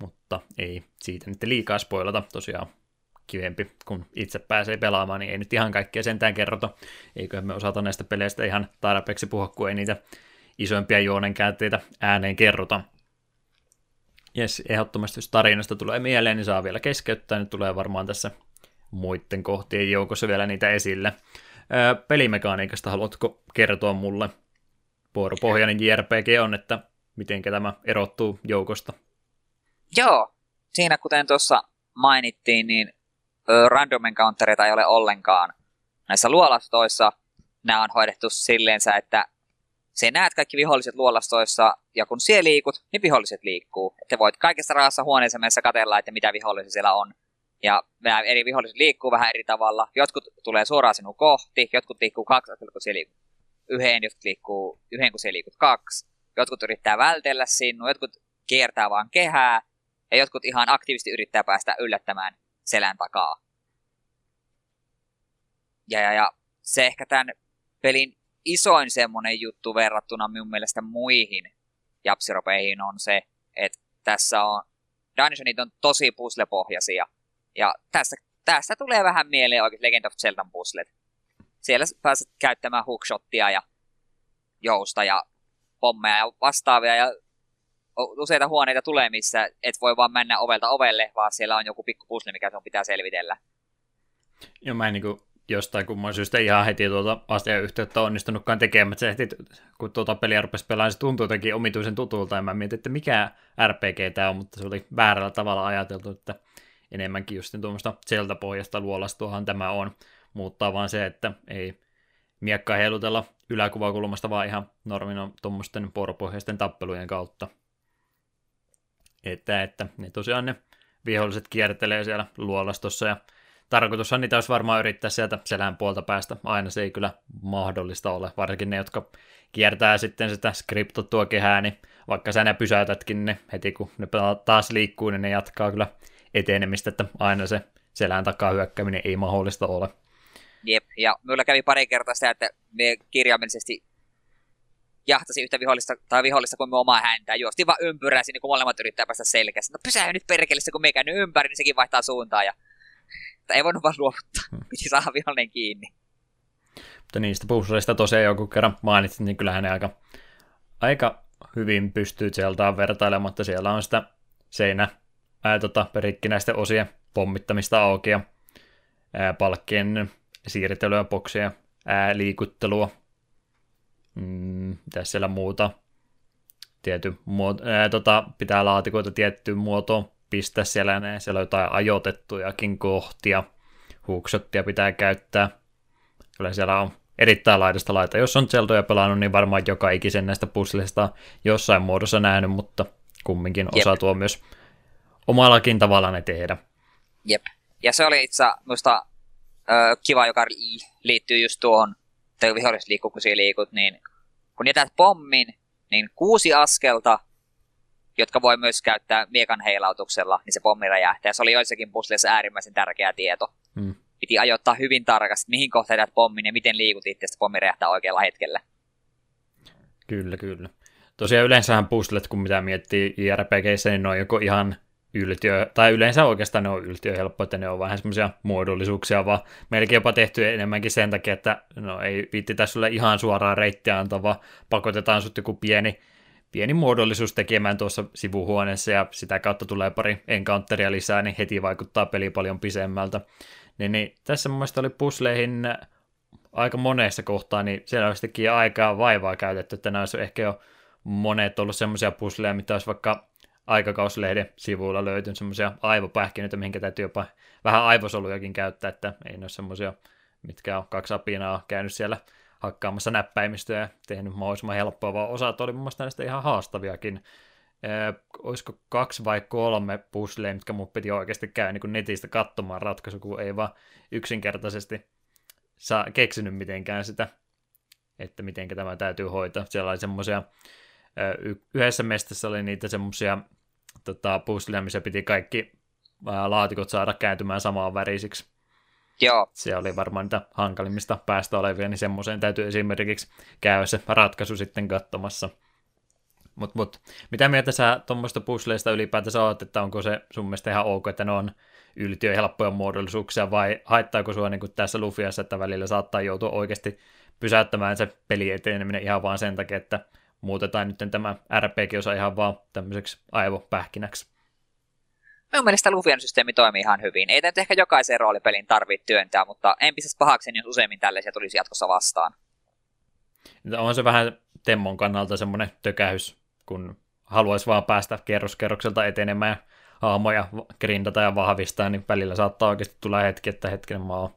Mutta ei siitä nyt liikaa spoilata, tosiaan kivempi, kun itse pääsee pelaamaan, niin ei nyt ihan kaikkea sentään kerrota. Eiköhän me osata näistä peleistä ihan tarpeeksi puhua, kun ei niitä isoimpia juonenkäänteitä ääneen kerrota. Jes, ehdottomasti jos tarinasta tulee mieleen, niin saa vielä keskeyttää. Nyt tulee varmaan tässä muiden kohtien joukossa vielä niitä esille. Öö, pelimekaniikasta haluatko kertoa mulle? Vuoropohjainen JRPG on, että miten tämä erottuu joukosta? Joo, siinä kuten tuossa mainittiin, niin random encountereita ei ole ollenkaan. Näissä luolastoissa nämä on hoidettu silleensä, että se näet kaikki viholliset luolastoissa, ja kun siellä liikut, niin viholliset liikkuu. Te voit kaikessa rahassa huoneessa mennessä katella, että mitä vihollisia siellä on. Ja nämä eri viholliset liikkuu vähän eri tavalla. Jotkut tulee suoraan sinun kohti, jotkut liikkuu kaksi, kun siellä liikkuu yhden, jotkut liikkuu yhden, kun siellä liikut kaksi. Jotkut yrittää vältellä sinua, jotkut kiertää vaan kehää, ja jotkut ihan aktiivisesti yrittää päästä yllättämään selän takaa. Ja, ja, ja se ehkä tämän pelin isoin semmoinen juttu verrattuna minun mielestä muihin japsiropeihin on se, että tässä on, dungeonit on tosi puzzle-pohjaisia. Ja tässä, tässä tulee vähän mieleen oikein Legend of Zelda puzzlet. Siellä pääset käyttämään hookshottia ja jousta ja pommeja ja vastaavia ja useita huoneita tulee, missä et voi vaan mennä ovelta ovelle, vaan siellä on joku pikku puzzle, mikä sun pitää selvitellä. Joo, mä en niin kuin jostain kumman syystä ihan heti tuota asiayhteyttä onnistunutkaan tekemään. Se heti, kun tuota peliä rupesi pelaamaan, se tuntui jotenkin omituisen tutulta, ja mä mietin, että mikä RPG tämä on, mutta se oli väärällä tavalla ajateltu, että enemmänkin just tuommoista sieltä pohjasta luolastuahan tämä on. Muuttaa vaan se, että ei miekkaa heilutella yläkuvakulmasta, vaan ihan normina tuommoisten vuoropohjaisten tappelujen kautta. Että, että ne tosiaan ne viholliset kiertelee siellä luolastossa ja tarkoitushan niitä olisi varmaan yrittää sieltä selän puolta päästä. Aina se ei kyllä mahdollista ole, varsinkin ne, jotka kiertää sitten sitä skriptottua kehää, niin vaikka sä ne pysäytätkin ne heti kun ne taas liikkuu, niin ne jatkaa kyllä etenemistä, että aina se selän takaa hyökkääminen ei mahdollista ole. Jep, ja minulla kävi pari kertaa sitä, että me kirjaimellisesti jahtasi yhtä vihollista, tai vihollista kuin me omaa häntä, juosti vaan ympyrää sinne, kun molemmat yrittää päästä selkeästi. No pysähy nyt perkeleessä, kun me käynyt ympäri, niin sekin vaihtaa suuntaa, ja että ei voinut vaan luovuttaa. Hmm. Piti saada vihollinen kiinni. Mutta niistä puzzleista tosiaan joku kerran mainitsit, niin kyllähän ne aika, aika hyvin pystyy sieltä vertailemaan, mutta siellä on sitä seinä ää, tota, perikkinäisten osien pommittamista auki ja ää, palkkien siirtelyä, boksia, ää, liikuttelua. Mm, mitä siellä muuta? Tiety muoto, ää, tota, pitää laatikoita tiettyyn muotoon pistää siellä, ne, siellä on jotain ajoitettujakin kohtia, huuksottia pitää käyttää. Kyllä siellä on erittäin laidasta laita. Jos on Zeldoja pelannut, niin varmaan joka ikisen näistä puzzleista jossain muodossa nähnyt, mutta kumminkin Jep. osaa tuo myös omallakin tavalla ne tehdä. Jep. Ja se oli itse minusta kiva, joka liittyy just tuohon, että viholliset liikkuu, kun liikut, niin kun jätät pommin, niin kuusi askelta jotka voi myös käyttää miekan heilautuksella, niin se pommi räjähtää. Se oli joissakin pusleissa äärimmäisen tärkeä tieto. Hmm. Piti ajoittaa hyvin tarkasti, mihin kohtaan jätät pommin ja miten liikut itse, että pommi räjähtää oikealla hetkellä. Kyllä, kyllä. Tosiaan yleensähän puzzlet, kun mitä miettii JRPGissä, niin ne on joko ihan yltiö, tai yleensä oikeastaan ne on yltiö helppo, että ne on vähän semmoisia muodollisuuksia, vaan melkein jopa tehty enemmänkin sen takia, että no ei viitti tässä sulle ihan suoraan reittiä antava, pakotetaan sut joku pieni pieni muodollisuus tekemään tuossa sivuhuoneessa ja sitä kautta tulee pari encounteria lisää, niin heti vaikuttaa peli paljon pisemmältä. Niin, niin tässä mun mielestä oli pusleihin aika monessa kohtaa, niin siellä olisi aikaa vaivaa käytetty, että nämä olisi ehkä jo monet ollut semmoisia pusleja, mitä olisi vaikka aikakauslehden sivuilla löytynyt semmoisia aivopähkinöitä, mihinkä täytyy jopa vähän aivosolujakin käyttää, että ei ne ole semmoisia, mitkä on kaksi apinaa käynyt siellä hakkaamassa näppäimistä ja tehnyt mahdollisimman helppoa, vaan osat oli mun mielestä näistä ihan haastaviakin. Ee, olisiko kaksi vai kolme puzzleja, mitkä mun piti oikeasti käydä niin netistä katsomaan ratkaisu, kun ei vaan yksinkertaisesti saa, keksinyt mitenkään sitä, että miten tämä täytyy hoitaa. Siellä oli semmoisia, yhdessä mestassa oli niitä semmoisia tota, puzzleja, missä piti kaikki laatikot saada kääntymään samaan värisiksi. Joo. Se oli varmaan niitä hankalimmista päästä olevia, niin semmoiseen täytyy esimerkiksi käydä se ratkaisu sitten katsomassa. Mutta mut, mitä mieltä sä tuommoista puzzleista ylipäätänsä oot, että onko se sun mielestä ihan ok, että ne on yltiö helppoja muodollisuuksia, vai haittaako sua niin tässä Lufiassa, että välillä saattaa joutua oikeasti pysäyttämään se peli eteneminen ihan vaan sen takia, että muutetaan nyt tämä RPG-osa ihan vaan tämmöiseksi aivopähkinäksi. Minun mielestä Lufian systeemi toimii ihan hyvin. Ei nyt ehkä jokaisen roolipelin tarvitse työntää, mutta en pistäisi pahakseni, jos useimmin tällaisia tulisi jatkossa vastaan. On se vähän Temmon kannalta semmoinen tökähys, kun haluaisi vaan päästä kerroskerrokselta etenemään hahmoja grindata ja vahvistaa, niin välillä saattaa oikeasti tulla hetki, että hetken mä oon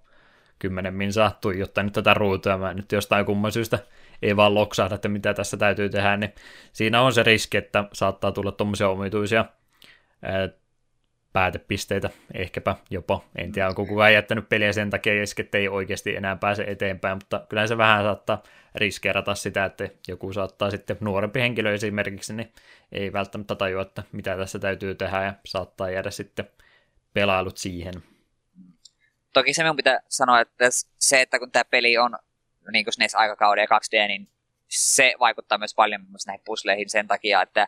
kymmenen min saa tuijottaa nyt tätä ruutua, mä nyt jostain kumman syystä ei vaan loksahda, että mitä tässä täytyy tehdä, niin siinä on se riski, että saattaa tulla tuommoisia omituisia päätepisteitä, ehkäpä jopa. En tiedä, onko kukaan jättänyt peliä sen takia, että ei oikeasti enää pääse eteenpäin, mutta kyllä se vähän saattaa riskeerata sitä, että joku saattaa sitten nuorempi henkilö esimerkiksi, niin ei välttämättä tajua, että mitä tässä täytyy tehdä ja saattaa jäädä sitten pelailut siihen. Toki se minun pitää sanoa, että se, että kun tämä peli on niin kuin SNES-aikakauden ja 2D, niin se vaikuttaa myös paljon myös näihin pusleihin sen takia, että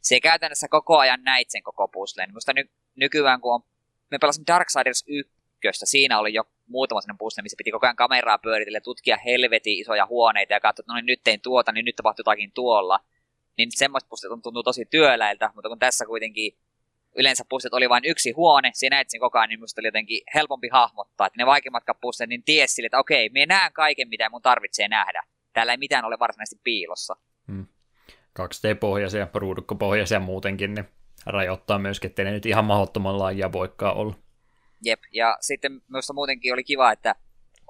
se käytännössä koko ajan näit sen koko puzzleen. Minusta ny- nykyään, kun on, me pelasimme Darksiders 1, siinä oli jo muutama sellainen puzzle, missä piti koko ajan kameraa pyöritellä, tutkia helvetin isoja huoneita ja katsoa, että no niin, nyt tein tuota, niin nyt tapahtuu jotakin tuolla. Niin semmoista puzzlet tuntuu tosi työläiltä, mutta kun tässä kuitenkin yleensä puzzlet oli vain yksi huone, siinä näit sen koko ajan, niin minusta oli jotenkin helpompi hahmottaa, että ne vaikeimmat puzzlet, niin ties sille, että okei, me näen kaiken, mitä mun tarvitsee nähdä. Täällä ei mitään ole varsinaisesti piilossa. Hmm. 2D-pohjaisia, ruudukkopohjaisia muutenkin, niin rajoittaa myöskin, ettei ne nyt ihan mahdottoman laajia voikaan olla. Jep, ja sitten myös muutenkin oli kiva, että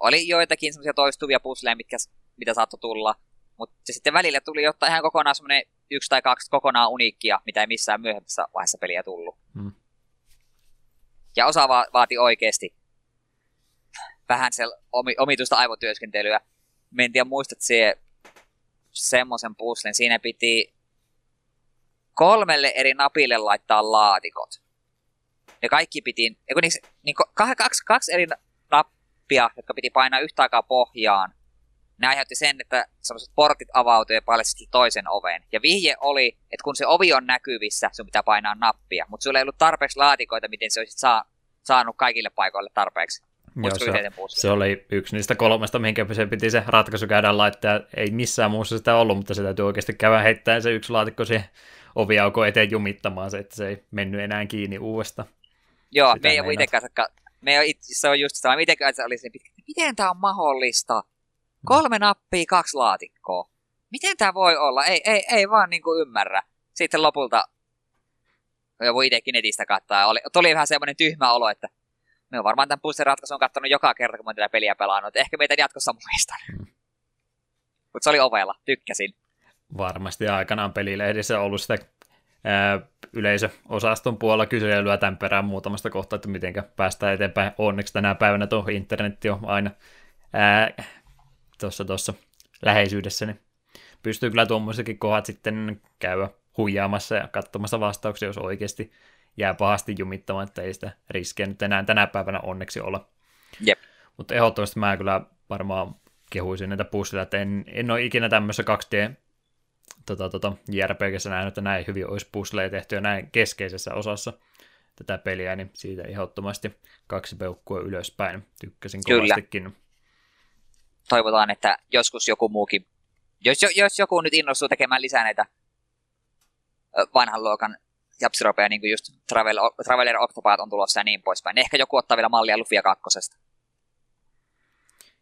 oli joitakin semmoisia toistuvia pusleja, mitkä, mitä saattoi tulla, mutta sitten välillä tuli jotain ihan kokonaan semmoinen yksi tai kaksi kokonaan uniikkia, mitä ei missään myöhemmässä vaiheessa peliä tullut. Hmm. Ja osa va- vaati oikeasti vähän se omituista aivotyöskentelyä. Me en tiedä, muistat se semmoisen puslen. Siinä piti kolmelle eri napille laittaa laatikot. Ja kaikki piti, niin, niin kaksi, kaksi eri nappia, jotka piti painaa yhtä aikaa pohjaan. Ne aiheutti sen, että sellaiset portit avautuivat ja paljasti toisen oven. Ja vihje oli, että kun se ovi on näkyvissä, sun pitää painaa nappia. Mutta sulla ei ollut tarpeeksi laatikoita, miten se olisit saa, saanut kaikille paikoille tarpeeksi. Joo, se, se, oli yksi niistä kolmesta, mihinkä se piti se ratkaisu käydä laittaa. Ei missään muussa sitä ollut, mutta se täytyy oikeasti käydä heittämään se yksi laatikko siihen oviauko eteen jumittamaan se, että se ei mennyt enää kiinni uudesta. Joo, Sitä me ei ole itsekään, me ei se on just sama, mitenkään se oli se pitkä, miten tämä on mahdollista? Kolme nappia, kaksi laatikkoa. Miten tämä voi olla? Ei, ei, ei vaan niin kuin ymmärrä. Sitten lopulta voi itsekin netistä katsoa. Oli, tuli vähän semmoinen tyhmä olo, että me on varmaan tämän pussin ratkaisun katsonut joka kerta, kun mä tätä peliä pelannut. Ehkä meitä jatkossa muistan. Hmm. Mutta se oli ovella, tykkäsin varmasti aikanaan pelilehdissä ollut sitä ää, yleisöosaston puolella kyselyä tämän perään muutamasta kohtaa, että miten päästään eteenpäin. Onneksi tänä päivänä tuo internetti on aina tuossa tuossa läheisyydessä, niin pystyy kyllä tuommoisetkin kohdat sitten käydä huijaamassa ja katsomassa vastauksia, jos oikeasti jää pahasti jumittamaan, että ei sitä riskejä nyt enää tänä päivänä onneksi olla. Jep. Mutta ehdottomasti mä kyllä varmaan kehuisin näitä pussilla, että en, en ole ikinä tämmöisessä 2D tota, tota, JRPGssä nähnyt, että näin hyvin olisi puzzleja tehty ja näin keskeisessä osassa tätä peliä, niin siitä ehdottomasti kaksi peukkua ylöspäin. Tykkäsin Kyllä. kovastikin. Toivotaan, että joskus joku muukin, jos, jos joku nyt innostuu tekemään lisää näitä vanhan luokan japsiropeja, niin kuin just Travel, Traveler Octopath on tulossa ja niin poispäin. Niin ehkä joku ottaa vielä mallia Lufia kakkosesta.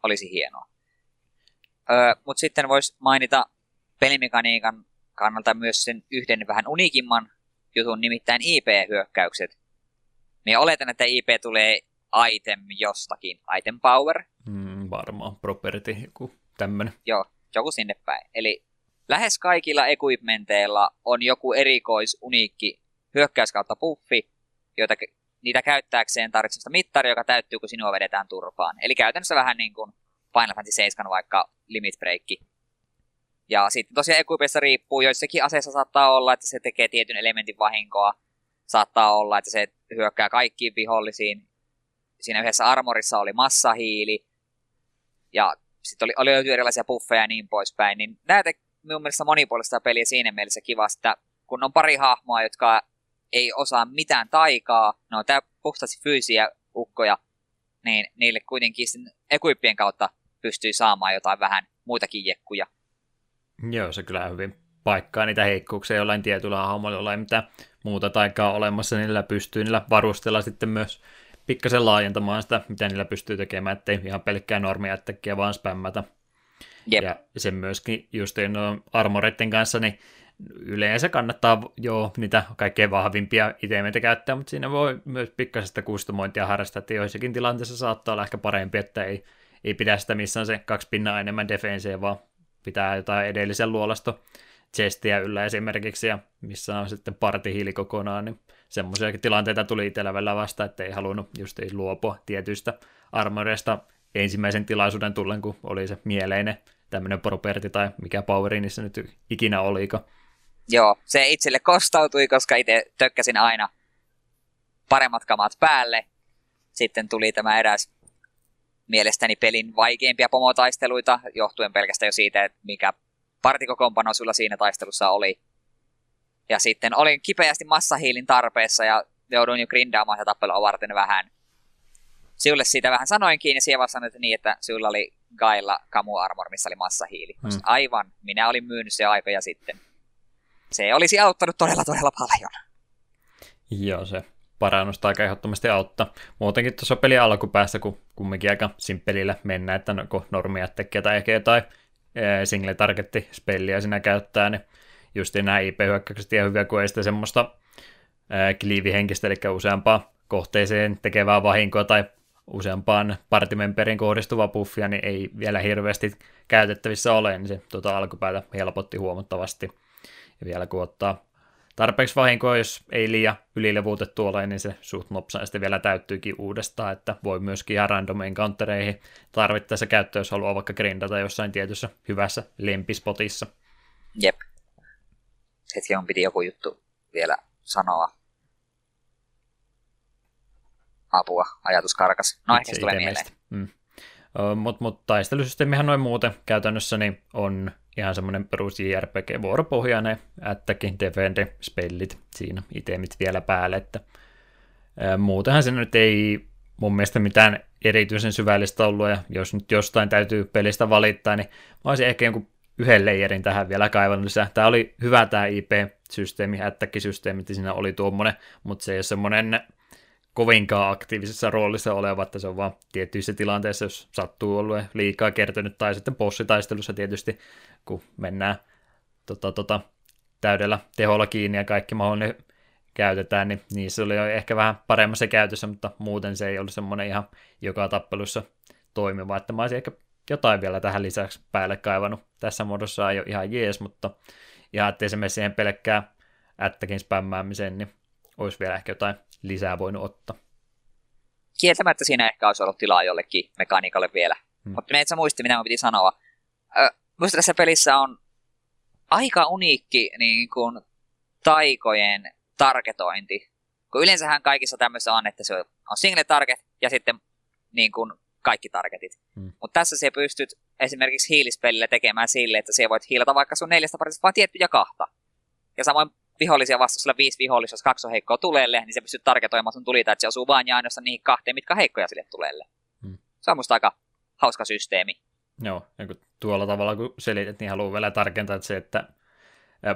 Olisi hienoa. Öö, Mutta sitten voisi mainita pelimekaniikan kannalta myös sen yhden vähän unikimman jutun, nimittäin IP-hyökkäykset. Me oletan, että IP tulee item jostakin, item power. Mm, varmaan, property, joku tämmönen. Joo, joku sinne päin. Eli lähes kaikilla equipmenteilla on joku erikois, uniikki hyökkäys kautta puffi, joita niitä käyttääkseen tarvitsee mittari, joka täyttyy, kun sinua vedetään turpaan. Eli käytännössä vähän niin kuin Final Fantasy 7 vaikka Limit Break. Ja sitten tosiaan Equipeissa riippuu, joissakin aseissa saattaa olla, että se tekee tietyn elementin vahinkoa. Saattaa olla, että se hyökkää kaikkiin vihollisiin. Siinä yhdessä armorissa oli massahiili. Ja sitten oli, oli löytyy erilaisia buffeja ja niin poispäin. Niin näitä minun mielestä monipuolista peliä siinä mielessä kiva, että kun on pari hahmoa, jotka ei osaa mitään taikaa, ne on tää puhtaasti fyysisiä ukkoja, niin niille kuitenkin equippien kautta pystyy saamaan jotain vähän muitakin jekkuja. Joo, se kyllä hyvin paikkaa niitä heikkouksia jollain tietyllä hahmoilla, jollain mitä muuta taikaa olemassa, niillä pystyy niillä varustella sitten myös pikkasen laajentamaan sitä, mitä niillä pystyy tekemään, ettei ihan pelkkää normia tekee vaan spämmätä. Jep. Ja se myöskin just no armoreiden kanssa, niin yleensä kannattaa jo niitä kaikkein vahvimpia itemeitä käyttää, mutta siinä voi myös pikkasesta kustomointia harrastaa, että joissakin tilanteissa saattaa olla ehkä parempi, että ei, ei pidä sitä missään se kaksi pinnaa enemmän defenseä, vaan pitää jotain edellisen luolasto chestiä yllä esimerkiksi, ja missä on sitten partihiili kokonaan, niin semmoisia tilanteita tuli itsellä vasta, että ei halunnut just ei luopua tietystä armorista ensimmäisen tilaisuuden tullen, kun oli se mieleinen tämmöinen properti tai mikä poweri niissä nyt ikinä olikaan. Joo, se itselle kostautui, koska itse tökkäsin aina paremmat kamat päälle. Sitten tuli tämä eräs mielestäni pelin vaikeimpia pomotaisteluita, johtuen pelkästään jo siitä, että mikä partikokompano sulla siinä taistelussa oli. Ja sitten olin kipeästi massahiilin tarpeessa ja jouduin jo grindaamaan sitä tappelua varten vähän. Siulle siitä vähän sanoinkin ja siellä sanoit, että niin, että sinulla oli Gailla Kamu Armor, missä oli massahiili. Hmm. Aivan, minä olin myynyt se aikoja sitten se olisi auttanut todella todella paljon. Joo, se parannusta aika ehdottomasti auttaa. Muutenkin tuossa pelin alkupäässä, kun kumminkin aika simppelillä mennään, että no, kun normia tekee tai ehkä jotain single targetti spelliä sinä käyttää, niin just nämä IP-hyökkäykset ihan hyviä, kun ei sitä semmoista kliivihenkistä, eli useampaa kohteeseen tekevää vahinkoa tai useampaan partimemperin kohdistuva buffia, niin ei vielä hirveästi käytettävissä ole, niin se tuota alkupäätä helpotti huomattavasti. Ja vielä kun ottaa tarpeeksi vahinkoa, jos ei liian ylilevuutettu ole, niin se suht nopsaasti vielä täyttyykin uudestaan, että voi myöskin ihan random encountereihin tarvittaessa käyttöä, jos haluaa vaikka grindata jossain tietyssä hyvässä lempispotissa. Jep. Hetki on piti joku juttu vielä sanoa. Apua, ajatus karkas. No ehkä se tulee mieleen. Mm. Mutta mut taistelusysteemihän noin muuten käytännössä niin on ihan semmoinen perus JRPG vuoropohjainen, ättäkin, defendi, spellit, siinä itemit vielä päälle, että ää, muutenhan se nyt ei mun mielestä mitään erityisen syvällistä ollut, ja jos nyt jostain täytyy pelistä valittaa, niin mä olisin ehkä jonkun yhden leijerin tähän vielä kaivannut lisää. Tämä oli hyvä tämä IP-systeemi, ättäkkisysteemi, että siinä oli tuommoinen, mutta se ei ole semmoinen kovinkaan aktiivisessa roolissa oleva, että se on vaan tiettyissä tilanteissa, jos sattuu ollut liikaa kertynyt, tai sitten bossitaistelussa tietysti, kun mennään tota, tota, täydellä teholla kiinni ja kaikki mahdollinen käytetään, niin niissä oli jo ehkä vähän paremmassa käytössä, mutta muuten se ei ollut semmoinen ihan joka tappelussa toimiva, että mä olisin ehkä jotain vielä tähän lisäksi päälle kaivannut. Tässä muodossa ei ole ihan jees, mutta ihan ettei se mene siihen pelkkää ättäkin spämmäämiseen, niin olisi vielä ehkä jotain lisää voinut ottaa. Kieltämättä siinä ehkä olisi ollut tilaa jollekin mekaniikalle vielä. Hmm. Mutta me et sä muisti, mitä mä piti sanoa. Minusta tässä pelissä on aika uniikki niin kuin, taikojen targetointi. Kun yleensähän kaikissa tämmöisissä on, että se on single target ja sitten niin kuin, kaikki targetit. Hmm. Mutta tässä se pystyt esimerkiksi hiilispelillä tekemään sille, että se voit hiilata vaikka sun neljästä parista vaan tiettyjä kahta. Ja samoin vihollisia vastaan, viisi vihollista, jos kaksi on heikkoa tuleelle, niin se pystyy targetoimaan sun tulita, että se osuu vain ja ainoastaan niihin kahteen, mitkä on heikkoja sille tuleelle. Hmm. Se on musta aika hauska systeemi. Joo, ja kun tuolla tavalla kun selitit, niin haluan vielä tarkentaa, että se, että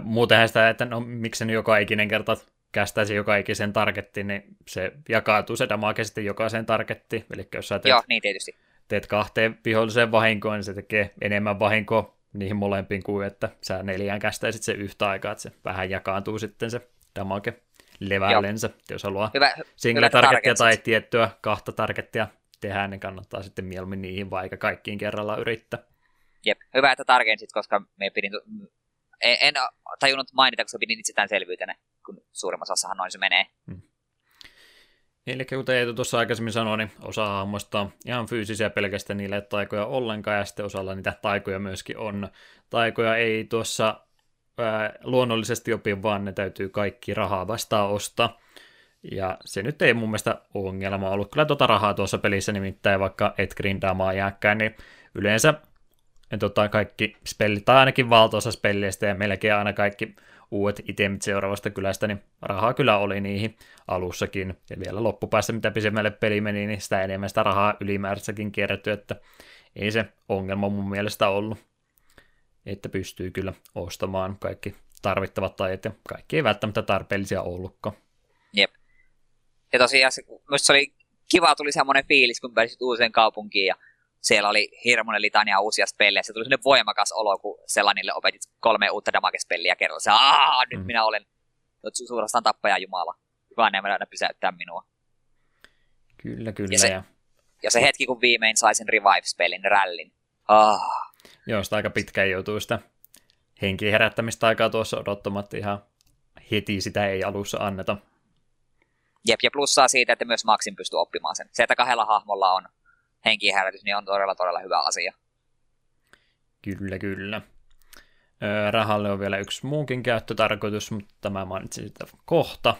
muutenhan sitä, että no miksi nyt joka ikinen kerta kästäisi joka ikisen targettiin, niin se jakautuu se damage sitten jokaiseen targettiin. Eli jos sä teet, Joo, niin tietysti. teet kahteen viholliseen vahinkoon, niin se tekee enemmän vahinkoa niihin molempiin kuin, että sä neljään kästäisit se yhtä aikaa, että se vähän jakaantuu sitten se damage levällensä. Jos haluaa hyvä, single targettia tai tiettyä kahta targettia tehdä, niin kannattaa sitten mieluummin niihin vaikka kaikkiin kerralla yrittää. Jep, hyvä, että tarkensit, koska me pidin, en, tajunnut mainita, koska pidin itsestäänselvyytenä, kun suurimmassa osassahan noin se menee. Hmm. Eli kuten Eetu tuossa aikaisemmin sanoi, niin osa hahmoista on ihan fyysisiä pelkästään, niille ei taikoja ollenkaan, ja sitten osalla niitä taikoja myöskin on. Taikoja ei tuossa ää, luonnollisesti opi, vaan ne täytyy kaikki rahaa vastaan ostaa. Ja se nyt ei mun mielestä ongelma ollut. Kyllä tuota rahaa tuossa pelissä nimittäin, vaikka et grindaamaan jääkään, niin yleensä tota, kaikki spellit, tai ainakin valtaosa spelleistä ja melkein aina kaikki uudet itemit seuraavasta kylästä, niin rahaa kyllä oli niihin alussakin. Ja vielä loppupäässä, mitä pisemmälle peli meni, niin sitä enemmän sitä rahaa ylimääräissäkin kierretty, että ei se ongelma mun mielestä ollut. Että pystyy kyllä ostamaan kaikki tarvittavat tajat ja kaikki ei välttämättä tarpeellisia ollutkaan. Jep. Ja tosiaan se, se oli kiva, tuli semmoinen fiilis, kun pääsit uuteen kaupunkiin ja siellä oli hirmuinen litania uusia spellejä. Se tuli sellainen voimakas olo, kun Selanille opetit kolme uutta damage-spelliä kerralla. Se, Aa, nyt mm. minä olen suorastaan tappaja jumala. Kukaan ei aina pysäyttää minua. Kyllä, kyllä. Ja se, ja... ja se hetki, kun viimein sai sen revive-spellin, rällin. Ah. Joo, sitä aika pitkään joutuu sitä henkiä herättämistä aikaa tuossa odottamatta ihan heti sitä ei alussa anneta. Jep, ja plussaa siitä, että myös Maxin pystyy oppimaan sen. Se, että kahdella hahmolla on henkihärätys, niin on todella, todella hyvä asia. Kyllä, kyllä. rahalle on vielä yksi muukin käyttötarkoitus, mutta tämä mainitsin sitä kohta.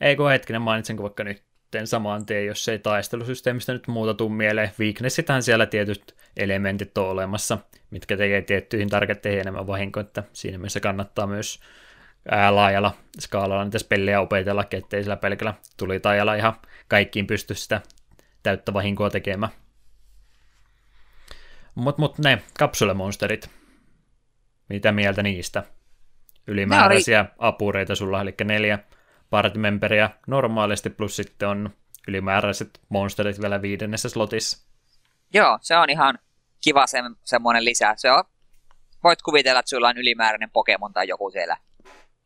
Ei kun hetkinen, mainitsenko vaikka nyt samaan tien, jos ei taistelusysteemistä nyt muuta tuu mieleen. Weaknessithän siellä tietyt elementit on olemassa, mitkä tekee tiettyihin targetteihin enemmän vahinkoa, että siinä mielessä kannattaa myös ää, laajalla skaalalla niitä spellejä opetella, ettei sillä pelkällä tuli tajalla ihan kaikkiin pysty sitä täyttä vahinkoa tekemään. Mutta mut ne kapsulemonsterit, mitä mieltä niistä? Ylimääräisiä oli... apureita sulla, eli neljä partimemberiä normaalisti, plus sitten on ylimääräiset monsterit vielä viidennessä slotissa. Joo, se on ihan kiva se, semmoinen lisä. Se on, voit kuvitella, että sulla on ylimääräinen Pokemon tai joku siellä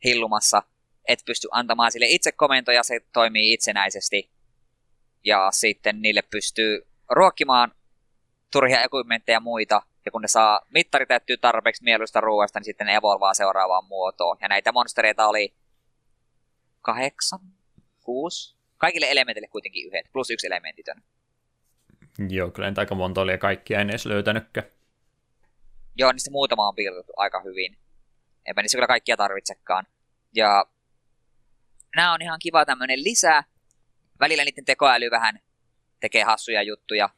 hillumassa. Et pysty antamaan sille itse komentoja, se toimii itsenäisesti. Ja sitten niille pystyy ruokkimaan turhia equipmentteja ja muita, ja kun ne saa, mittari täyttyy tarpeeksi mieluista ruoasta, niin sitten ne evolvaa seuraavaan muotoon. Ja näitä monstereita oli kahdeksan, kuusi, kaikille elementille kuitenkin yhdet, plus yksi elementitön. Joo, kyllä nyt aika monta oli ja kaikkia en edes löytänytkään. Joo, niistä muutama on piirretty aika hyvin. Eipä niissä kyllä kaikkia tarvitsekaan. Ja nämä on ihan kiva tämmöinen lisää. Välillä niiden tekoäly vähän tekee hassuja juttuja,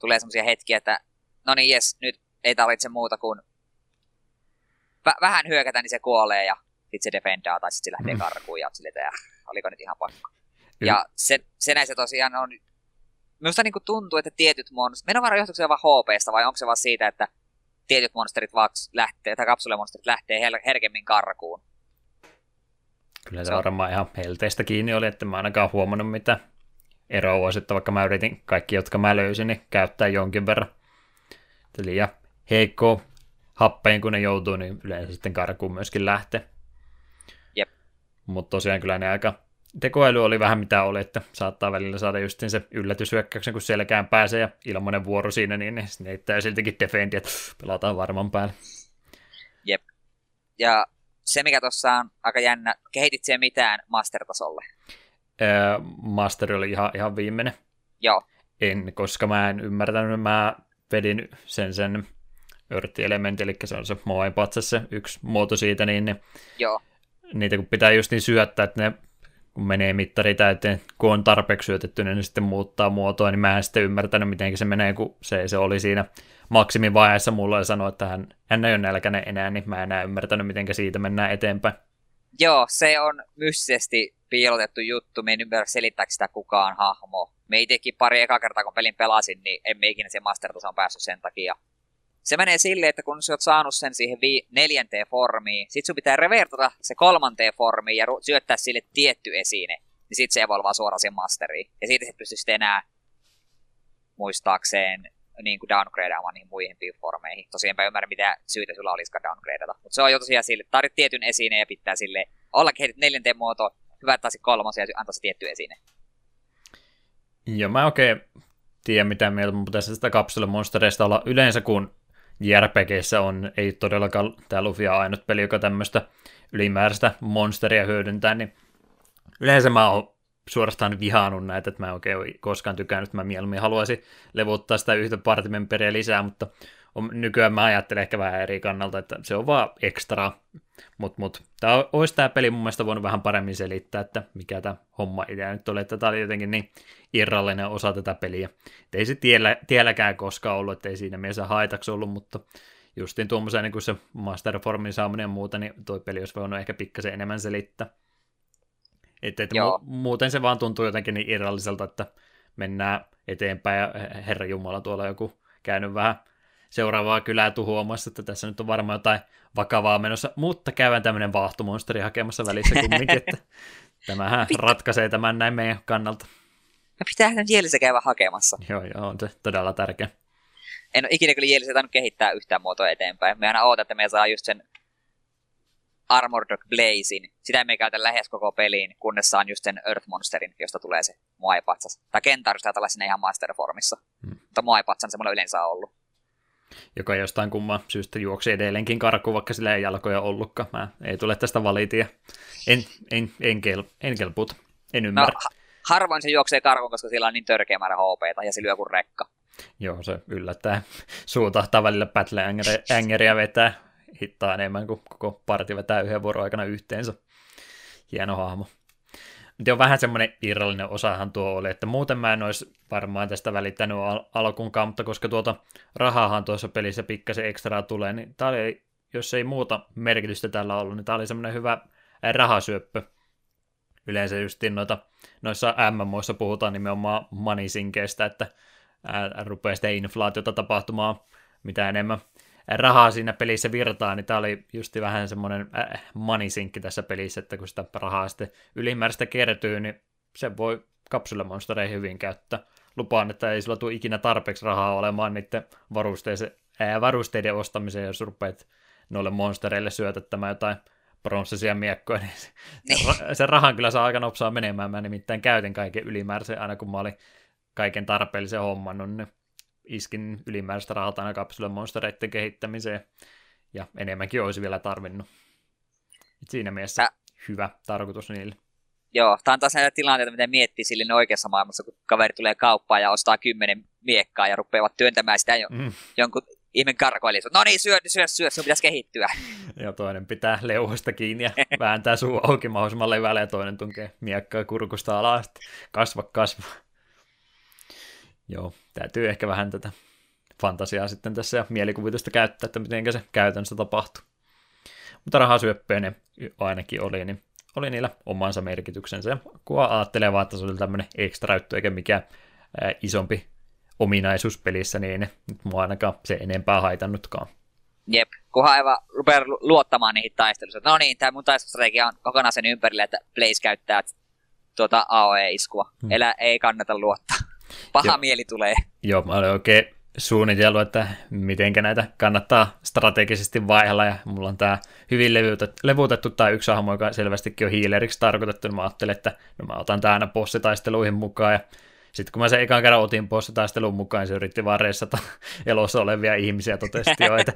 tulee semmoisia hetkiä, että no niin jes, nyt ei tarvitse muuta kuin v- vähän hyökätä, niin se kuolee ja sitten se defendaa tai sitten se lähtee mm. karkuun ja sille, että oliko nyt ihan pakko. Ja se, se näissä tosiaan on, minusta niin tuntuu, että tietyt monsterit, meidän varmaan johtuuko se vaan HPsta vai onko se vaan siitä, että tietyt monsterit vaan lähtee, tai kapsulemonsterit lähtee her- herkemmin karkuun. Kyllä se, se varmaan ihan helteistä kiinni oli, että mä ainakaan huomannut mitä ero olisi, että vaikka mä yritin kaikki, jotka mä löysin, niin käyttää jonkin verran. Eli ja heikko happeen, kun ne joutuu, niin yleensä sitten karkuun myöskin lähtee. Jep. Mutta tosiaan kyllä ne aika tekoäly oli vähän mitä oli, että saattaa välillä saada just se yllätyshyökkäyksen, kun selkään pääsee ja ilmainen vuoro siinä, niin ne, ne heittää siltikin defendi, että pelataan varman päälle. Jep. Ja se, mikä tuossa on aika jännä, kehitit mitään master-tasolle? Master oli ihan, ihan viimeinen. Joo. En, koska mä en ymmärtänyt, mä vedin sen sen örttielementti, eli se on se moaipatsa, se yksi muoto siitä, niin ne, Joo. niitä kun pitää just niin syöttää, että ne kun menee mittari täyteen, kun on tarpeeksi syötetty, niin ne sitten muuttaa muotoa, niin mä en sitten ymmärtänyt, miten se menee, kun se, se oli siinä maksimivaiheessa mulla ja sanoi, että hän, hän ei ole nälkäinen enää, niin mä en enää ymmärtänyt, miten siitä mennään eteenpäin. Joo, se on mystisesti piilotettu juttu, me en ymmärrä selittääkö sitä kukaan hahmo. Me itsekin pari eka kertaa, kun pelin pelasin, niin emme ikinä se master on päässyt sen takia. Se menee silleen, että kun sä oot saanut sen siihen vi- neljänteen formiin, sit sun pitää revertata se kolmanteen formiin ja ru- syöttää sille tietty esine. Niin sit se evolvaa suoraan siihen masteriin. Ja siitä se pystyy sitten enää muistaakseen niin kuin downgradeamaan niihin muihin formeihin. Tosiaan en ymmärrä, mitä syytä sulla olisikaan downgradeata. Mutta se on jo tosiaan sille, tarvit tietyn esineen ja pitää sille olla kehitys neljänteen muoto, hyvä, että kolmas ja antaa se tietty esine. Joo, mä oikein tiedä, mitä mieltä mun pitäisi sitä kapsulimonstereista olla. Yleensä kun JRPGissä on, ei todellakaan tämä Lufia ainut peli, joka tämmöistä ylimääräistä monsteria hyödyntää, niin yleensä mä oon suorastaan vihaannut näitä, että mä en oikein koskaan tykännyt, mä mieluummin haluaisin levuttaa sitä yhtä partimemperiä lisää, mutta on, nykyään mä ajattelen ehkä vähän eri kannalta, että se on vaan ekstra, mutta mut, tämä olisi tämä peli mun mielestä voinut vähän paremmin selittää, että mikä tämä homma idea nyt oli, että tämä oli jotenkin niin irrallinen osa tätä peliä. Et ei se tiellä, tielläkään koskaan ollut, että ei siinä mielessä haitaksi ollut, mutta justiin tuommoisen niin kuin se Masterformin saaminen ja muuta, niin toi peli olisi voinut ehkä pikkasen enemmän selittää. Että, että mu- muuten se vaan tuntuu jotenkin niin irralliselta, että mennään eteenpäin ja Herra Jumala tuolla joku käynyt vähän seuraavaa kylää tuhoamassa, että tässä nyt on varmaan jotain vakavaa menossa, mutta käydään tämmöinen vaahtomonsteri hakemassa välissä kumminkin, että tämähän Pitä... ratkaisee tämän näin meidän kannalta. No pitää nyt Jelise käydä hakemassa. Joo, joo, on se todella tärkeä. En ole ikinä kyllä tainnut kehittää yhtään muotoa eteenpäin. Me aina odotan, että me saa just sen Armored Blazin. Sitä me käytä lähes koko peliin, kunnes saan just sen Earth Monsterin, josta tulee se muaipatsas. Tai Kentaurus taitaa olla sinne ihan Masterformissa. Hmm. Mutta muaipatsan se mulla yleensä on ollut. Joka jostain kumman syystä juoksi edelleenkin karkuun, vaikka sillä ei jalkoja ollutkaan. Mä ei tule tästä valitia. En, en, en, kel, en kelputa. En ymmärrä. No, harvoin se juoksee karkuun, koska sillä on niin törkeä määrä HP ja se lyö kuin rekka. Joo, se yllättää. Suutahtaa välillä battle ängeriä vetää hittaa enemmän kuin koko parti vetää yhden vuoron aikana yhteensä. Hieno hahmo. Mutta on vähän semmoinen irrallinen osahan tuo oli, että muuten mä en olisi varmaan tästä välittänyt al- alkuunkaan, mutta koska tuota rahahan tuossa pelissä pikkasen ekstraa tulee, niin tää oli, jos ei muuta merkitystä tällä ollut, niin tämä oli semmoinen hyvä rahasyöppö. Yleensä just noita, noissa MMOissa puhutaan nimenomaan manisinkeistä, että ää, rupeaa sitten inflaatiota tapahtumaan mitä enemmän rahaa siinä pelissä virtaa, niin tämä oli just vähän semmoinen äh, manisinkki tässä pelissä, että kun sitä rahaa sitten ylimääräistä kertyy, niin se voi kapsulemonstereihin hyvin käyttää. Lupaan, että ei sillä tule ikinä tarpeeksi rahaa olemaan niiden äh, varusteiden ostamiseen, jos rupeat noille monstereille syötettämään jotain pronssisia miekkoja, niin se, niin. se rahan kyllä saa aika nopsaa menemään. Mä nimittäin käytin kaiken ylimääräisen aina, kun mä olin kaiken tarpeellisen hommannut, niin iskin ylimääräistä rahaa aina kapsulemonstereiden kehittämiseen, ja enemmänkin olisi vielä tarvinnut. Et siinä mielessä Tää... hyvä tarkoitus niille. Joo, tämä on taas näitä tilanteita, mitä miettii sille oikeassa maailmassa, kun kaveri tulee kauppaan ja ostaa kymmenen miekkaa ja rupeavat työntämään sitä jo, mm. jonkun ihmen karkoili. No niin, syö, syö, syö, sun pitäisi kehittyä. Ja toinen pitää leuhoista kiinni ja vääntää suu auki mahdollisimman levällä ja toinen tunkee miekkaa kurkusta alas. Kasva, kasva. Joo, täytyy ehkä vähän tätä fantasiaa sitten tässä ja mielikuvitusta käyttää, että miten se käytännössä tapahtuu. Mutta rahasyöppöjä ne ainakin oli, niin oli niillä omansa merkityksensä. Kun ajattelee vaan, että se oli tämmöinen ekstra juttu eikä mikään ää, isompi ominaisuus pelissä, niin nyt mua ainakaan se enempää haitannutkaan. Jep, kunhan aivan rupeaa luottamaan niihin taisteluihin. No niin, tämä mun taistelustrategia on kokonaan sen ympärillä, että Blaze käyttää tuota AOE-iskua. Hmm. Elä ei kannata luottaa. Paha jo, mieli tulee. Joo, mä olen oikein suunnitellut, että miten näitä kannattaa strategisesti vaihella, ja mulla on tämä hyvin levutettu, levutettu tämä yksi hahmo, joka selvästikin on hiileriksi tarkoitettu, niin mä ajattelin, että no mä otan tämä aina bossitaisteluihin mukaan, ja sitten kun mä sen ekan kerran otin bossitaistelun mukaan, se yritti vaan reissata elossa olevia ihmisiä, totesi jo, että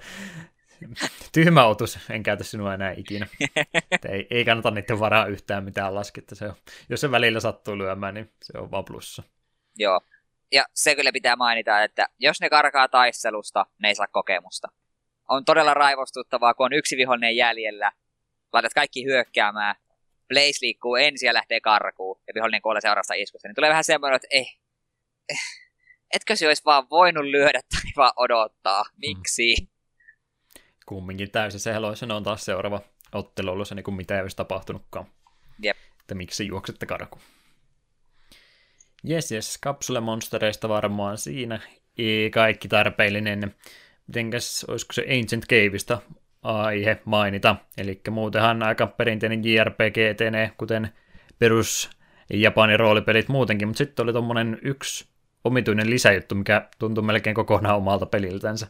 tyhmä otus, en käytä sinua enää ikinä. ei, ei kannata niiden varaa yhtään mitään lasketta. Se on, jos se välillä sattuu lyömään, niin se on vaan plussa. Joo. Ja se kyllä pitää mainita, että jos ne karkaa taistelusta, ne ei saa kokemusta. On todella raivostuttavaa, kun on yksi vihollinen jäljellä, laitat kaikki hyökkäämään, Blaze liikkuu ensin ja lähtee karkuun, ja vihollinen kuolee seuraavasta iskusta, niin tulee vähän semmoinen, että eh, eh etkö se olisi vaan voinut lyödä tai vaan odottaa, miksi? Mm. Kumminkin täysin seloisen on taas seuraava ottelu ollut se, niin kuin mitä ei olisi tapahtunutkaan. Jep. Että miksi juoksette karkuun. Jes, jes, kapsulemonstereista varmaan siinä kaikki tarpeellinen. Mitenkäs, olisiko se Ancient Caveista aihe mainita? Eli muutenhan aika perinteinen JRPG etenee, kuten perus Japanin roolipelit muutenkin, mutta sitten oli tuommoinen yksi omituinen lisäjuttu, mikä tuntui melkein kokonaan omalta peliltänsä.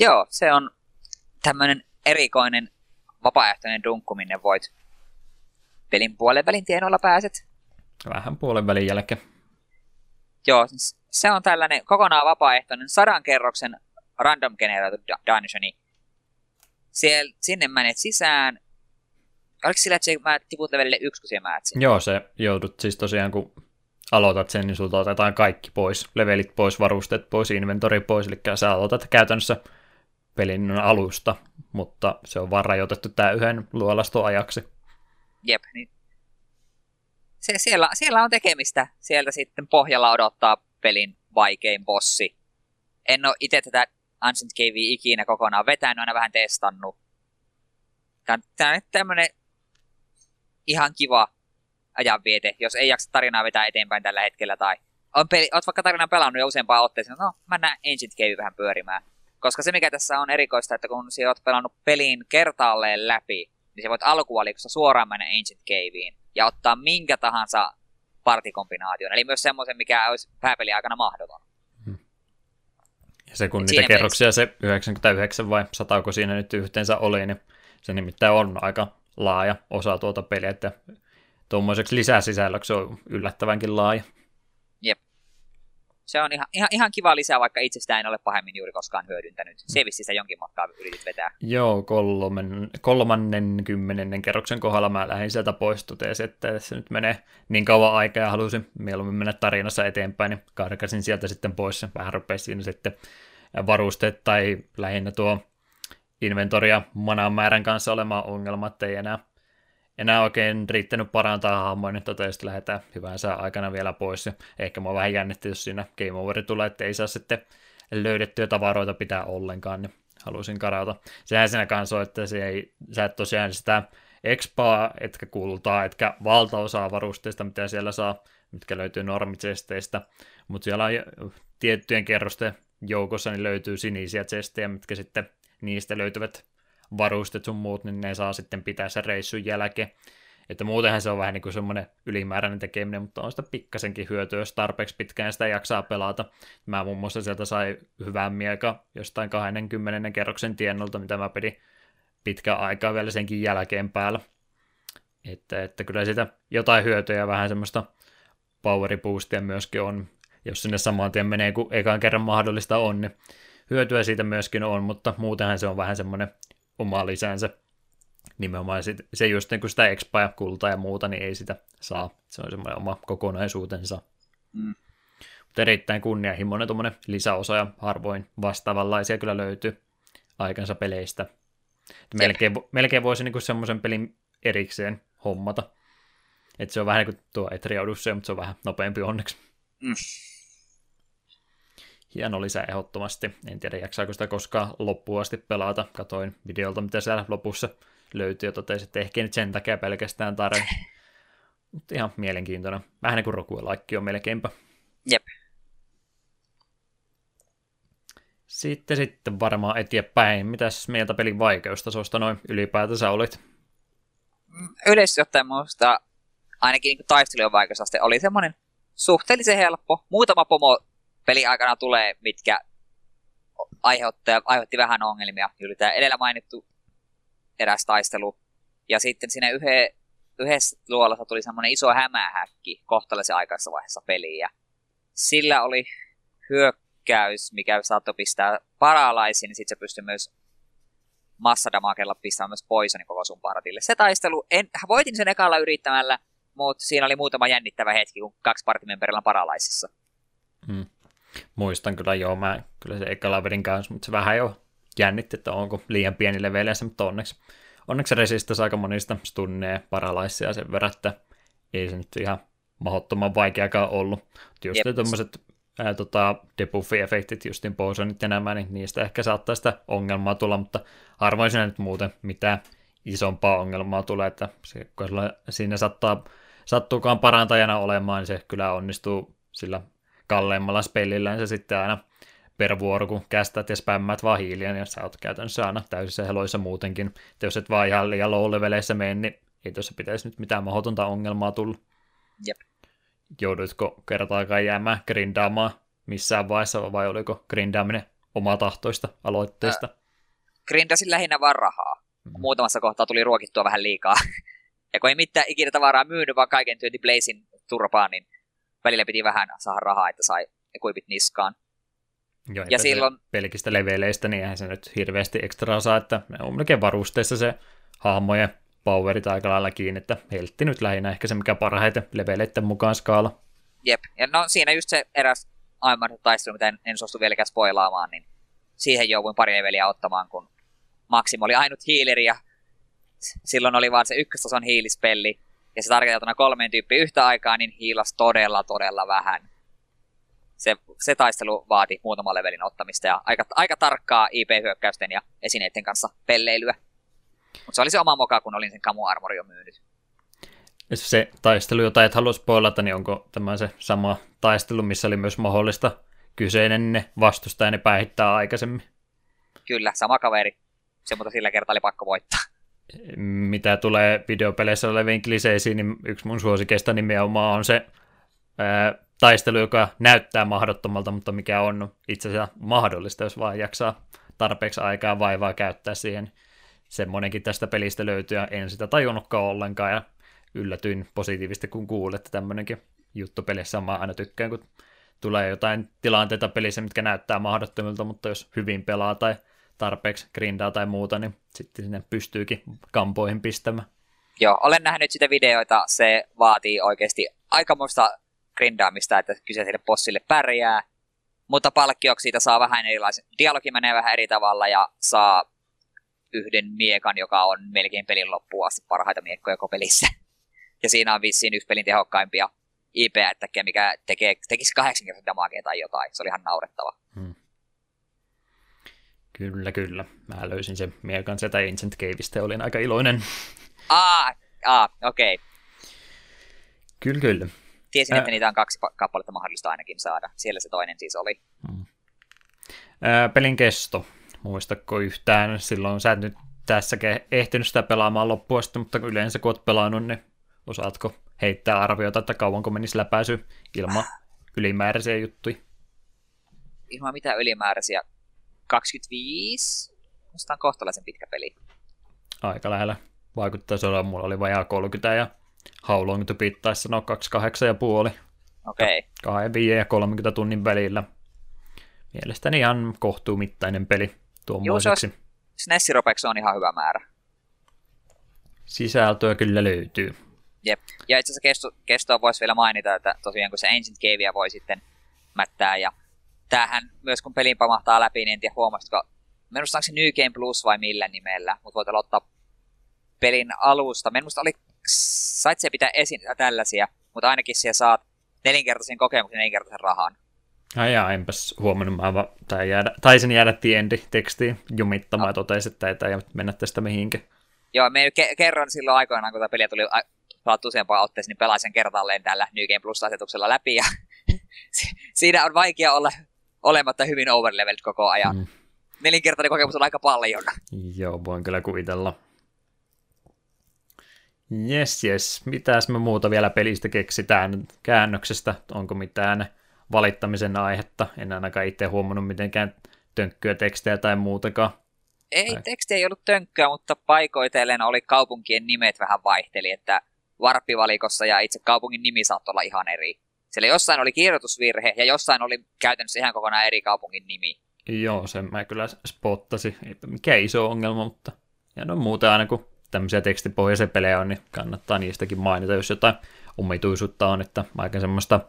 Joo, se on tämmöinen erikoinen vapaaehtoinen dunkku, minne voit pelin puolen välin tienoilla pääset Vähän puolen välin jälkeen. Joo, se on tällainen kokonaan vapaaehtoinen sadan kerroksen random generoitu dungeoni. Siel, sinne menet sisään, oliko sillä, että se, mä tiput levelille yksi, kun siellä määt sen? Joo, se joudut siis tosiaan, kun aloitat sen, niin sulta otetaan kaikki pois, levelit pois, varusteet pois, inventori pois, eli sä aloitat käytännössä pelin alusta, mutta se on vaan rajoitettu tämä yhden luolaston ajaksi. Jep, niin se, siellä, siellä on tekemistä. Sieltä sitten pohjalla odottaa pelin vaikein bossi. En ole itse tätä Ancient Cavea ikinä kokonaan vetänyt, aina vähän testannut. Tämä on tämmöinen ihan kiva ajanviete, jos ei jaksa tarinaa vetää eteenpäin tällä hetkellä tai on peli, oot vaikka tarinan pelannut jo useampaan otteeseen, no mä näen Ancient Cave vähän pyörimään. Koska se mikä tässä on erikoista, että kun sä oot pelannut pelin kertaalleen läpi, niin sä voit alkuvalikossa suoraan mennä Ancient Caveen ja ottaa minkä tahansa partikombinaation. Eli myös semmoisen, mikä olisi pääpeli aikana mahdoton. Hmm. Ja se kun niitä kerroksia se 99 vai 100, kun siinä nyt yhteensä oli, niin se nimittäin on aika laaja osa tuota peliä, että tuommoiseksi lisäsisällöksi on yllättävänkin laaja. Se on ihan, ihan, ihan kiva lisää, vaikka itsestä en ole pahemmin juuri koskaan hyödyntänyt. Se vissi sitä jonkin matkaa yritit vetää. Joo, kolmen, kolmannen kymmenennen kerroksen kohdalla mä lähdin sieltä pois totesin, että se nyt menee niin kauan aikaa ja halusin mieluummin mennä tarinassa eteenpäin, niin karkasin sieltä sitten pois ja vähän rupesi siinä sitten varusteet tai lähinnä tuo inventoria manan määrän kanssa olemaan ongelma, että ei enää enää oikein riittänyt parantaa hahmoa, niin tota, sitten lähdetään hyvän sää aikana vielä pois. Ja ehkä mä vähän jännitti, jos siinä game overi tulee, että ei saa sitten löydettyjä tavaroita pitää ollenkaan, niin halusin karata. Sehän siinä kanssa on, että se ei, sä et tosiaan sitä expaa, etkä kultaa, etkä valtaosaa varusteista, mitä siellä saa, mitkä löytyy normitsesteistä, mutta siellä on tiettyjen kerrosten joukossa niin löytyy sinisiä chestejä, mitkä sitten niistä löytyvät varustet sun muut, niin ne saa sitten pitää sen reissun jälkeen. Että muutenhan se on vähän niin kuin semmoinen ylimääräinen tekeminen, mutta on sitä pikkasenkin hyötyä, jos tarpeeksi pitkään sitä jaksaa pelata. Mä muun muassa sieltä sai hyvää mieka jostain 20 kerroksen tiennolta, mitä mä pidin pitkään aikaa vielä senkin jälkeen päällä. Että, että kyllä sitä jotain hyötyä ja vähän semmoista power boostia myöskin on, jos sinne saman tien menee, kun ekan kerran mahdollista on, niin hyötyä siitä myöskin on, mutta muutenhan se on vähän semmoinen oma lisänsä. Nimenomaan se just niin kuin sitä expa ja kultaa ja muuta, niin ei sitä saa. Se on semmoinen oma kokonaisuutensa. Mm. Mutta erittäin kunnianhimoinen tuommoinen lisäosa ja harvoin vastaavanlaisia kyllä löytyy aikansa peleistä. melkein, melkein voisi niin semmoisen pelin erikseen hommata. Että se on vähän niin kuin tuo Etriaudus, mutta se on vähän nopeampi onneksi. Mm hieno lisä ehdottomasti. En tiedä, jaksaako sitä koskaan loppuun asti pelata. Katoin videolta, mitä siellä lopussa löytyy, ja totesin, että ehkä nyt sen takia pelkästään tarve. Mutta ihan mielenkiintoinen. Vähän niin kuin Rokuelaikki on melkeinpä. Jep. Sitten sitten varmaan eteenpäin. Mitäs mieltä pelin vaikeustasosta noin ylipäätänsä olit? Yleisesti ottaen minusta ainakin niin taistelun vaikeusaste oli semmoinen suhteellisen helppo. Muutama pomo peli aikana tulee, mitkä aiheutti, aiheutti vähän ongelmia. Juuri tämä edellä mainittu eräs taistelu. Ja sitten siinä yhe, yhdessä luolassa tuli semmoinen iso hämähäkki kohtalaisen aikaisessa vaiheessa peliä. Sillä oli hyökkäys, mikä saattoi pistää paralaisiin, niin sitten se pystyi myös massadamagella pistämään myös poisonin koko sun paratille. Se taistelu, en, voitin sen ekalla yrittämällä, mutta siinä oli muutama jännittävä hetki, kun kaksi partimemperillä on paralaisissa. Hmm. Muistan kyllä joo, mä kyllä se ekalla vedin kanssa, mutta se vähän jo jännitti, että onko liian pieni leveleissä, mutta onneksi, onneksi resistas aika monista stunneja paralaisia sen verran, että ei se nyt ihan mahdottoman vaikeakaan ollut. Just yep. tuommoiset tota, debuffi-efektit, justin poisonit ja nämä, niin niistä ehkä saattaa sitä ongelmaa tulla, mutta harvoin siinä nyt muuten mitään isompaa ongelmaa tulee, että se, kun siinä sattaa, sattuukaan parantajana olemaan, niin se kyllä onnistuu sillä kalleimmalla spellillä, se sitten aina per vuoro, kun kästät ja spämmät vaan hiiliä, niin sä oot käytännössä aina täysissä heloissa muutenkin. Että jos et vaan ihan liian low leveleissä mene, niin ei tuossa pitäisi nyt mitään mahdotonta ongelmaa tulla. Jep. Joudutko kertaakaan jäämään grindaamaan missään vaiheessa, vai oliko grindaaminen tahtoista aloitteesta? Äh, grindasin lähinnä vaan rahaa. Mm-hmm. Muutamassa kohtaa tuli ruokittua vähän liikaa. ja kun ei mitään ikinä tavaraa myynyt, vaan kaiken työnti Blazin turpaan, niin välillä piti vähän saada rahaa, että sai kuipit niskaan. Joo, ja silloin... pelkistä leveleistä, niin eihän se nyt hirveästi ekstra saa, että on melkein varusteissa se hahmojen powerit aika lailla kiinni, että heltti nyt lähinnä ehkä se, mikä parhaiten leveleiden mukaan skaala. Jep, ja no siinä just se eräs aivan taistelu, mitä en, en suostu vieläkään spoilaamaan, niin siihen jouduin pari leveliä ottamaan, kun Maxim oli ainut hiileri ja silloin oli vaan se ykköstason hiilispelli, ja se tarkoitettuna kolmeen tyyppiin yhtä aikaa, niin hiilas todella, todella vähän. Se, se taistelu vaati muutaman levelin ottamista ja aika, aika tarkkaa IP-hyökkäysten ja esineiden kanssa pelleilyä. Mutta se oli se oma moka, kun olin sen Kamu Armori jo myynyt. Se taistelu, jota et halua spoilata, niin onko tämä se sama taistelu, missä oli myös mahdollista kyseinen ne vastustajan päihittää aikaisemmin? Kyllä, sama kaveri. Se mutta sillä kertaa oli pakko voittaa mitä tulee videopeleissä oleviin kliseisiin, niin yksi mun suosikeista nimenomaan on se ää, taistelu, joka näyttää mahdottomalta, mutta mikä on itse asiassa mahdollista, jos vaan jaksaa tarpeeksi aikaa vaivaa käyttää siihen. Semmoinenkin tästä pelistä löytyy, ja en sitä tajunnutkaan ollenkaan, ja yllätyin positiivisesti, kun kuulin, että tämmöinenkin juttu pelissä mä aina tykkään, kun tulee jotain tilanteita pelissä, mitkä näyttää mahdottomilta, mutta jos hyvin pelaa tai tarpeeksi grindaa tai muuta, niin sitten sinne pystyykin kampoihin pistämään. Joo, olen nähnyt sitä videoita, se vaatii oikeasti aikamoista grindaamista, että kyseiselle bossille pärjää, mutta palkkioksi siitä saa vähän erilaisen, dialogi menee vähän eri tavalla ja saa yhden miekan, joka on melkein pelin loppuun asti parhaita miekkoja koko pelissä. Ja siinä on vissiin yksi pelin tehokkaimpia ip mikä tekee, tekisi kahdeksan kertaa damagea tai jotain. Se oli ihan naurettava. Hmm. Kyllä, kyllä. Mä löysin sen miekan sieltä Ancient Caveista ja olin aika iloinen. Aa, aa okei. Okay. Kyllä, kyllä. Tiesin, että niitä on kaksi kappaletta mahdollista ainakin saada. Siellä se toinen siis oli. Hmm. Ää, pelin kesto. Muistatko yhtään? Silloin sä et nyt tässä ehtinyt sitä pelaamaan loppuun asti, mutta yleensä kun oot pelannut, niin osaatko heittää arviota, että kauanko menisi läpäisy ilman ylimääräisiä juttuja? Ilman mitään ylimääräisiä 25. Musta on kohtalaisen pitkä peli. Aika lähellä. Vaikuttaisi olla, mulla oli vajaa 30 ja How Long to Beat taisi sanoa 28 ja puoli. Okei. Okay. 2, ja 30 tunnin välillä. Mielestäni ihan kohtuumittainen peli tuommoiseksi. Joo, SNES on ihan hyvä määrä. Sisältöä kyllä löytyy. Jep. Ja itse asiassa kesto, kestoa voisi vielä mainita, että tosiaan kun se Ancient Cavea voi sitten mättää ja tämähän myös kun pelin pamahtaa läpi, niin en tiedä huomasitko, minusta onko se New Game Plus vai millä nimellä, mutta voit aloittaa pelin alusta. Minusta oli, sait se pitää esiin tällaisia, mutta ainakin siellä saat nelinkertaisen kokemuksen nelinkertaisen rahan. Ai jaa, enpäs huomannut, mä va- tai jäädä, taisin jäädä tiendi tekstiin jumittamaan no. ja totesin, että ei tämä mennä tästä mihinkin. Joo, me ke- kerran silloin aikoinaan, kun tämä peli tuli a- pelattu useampaan otteeseen, niin pelasin kertalleen tällä New Game Plus-asetuksella läpi, ja siinä on vaikea olla olematta hyvin overleveled koko ajan. Mm. Nelinkertainen kokemus on aika paljon. Joo, voin kyllä kuvitella. Jes, jes. Mitäs me muuta vielä pelistä keksitään käännöksestä? Onko mitään valittamisen aihetta? En ainakaan itse huomannut mitenkään tönkkyä tekstejä tai muutakaan. Ei, teksti ei ollut tönkkyä, mutta paikoitellen oli kaupunkien nimet vähän vaihteli, että varppivalikossa ja itse kaupungin nimi saattoi olla ihan eri. Siellä jossain oli kirjoitusvirhe ja jossain oli käytännössä ihan kokonaan eri kaupungin nimi. Joo, sen mä kyllä spottasin. Mikä iso ongelma, mutta ja no muuten aina kun tämmöisiä tekstipohjaisia pelejä on, niin kannattaa niistäkin mainita, jos jotain omituisuutta on, että aika semmoista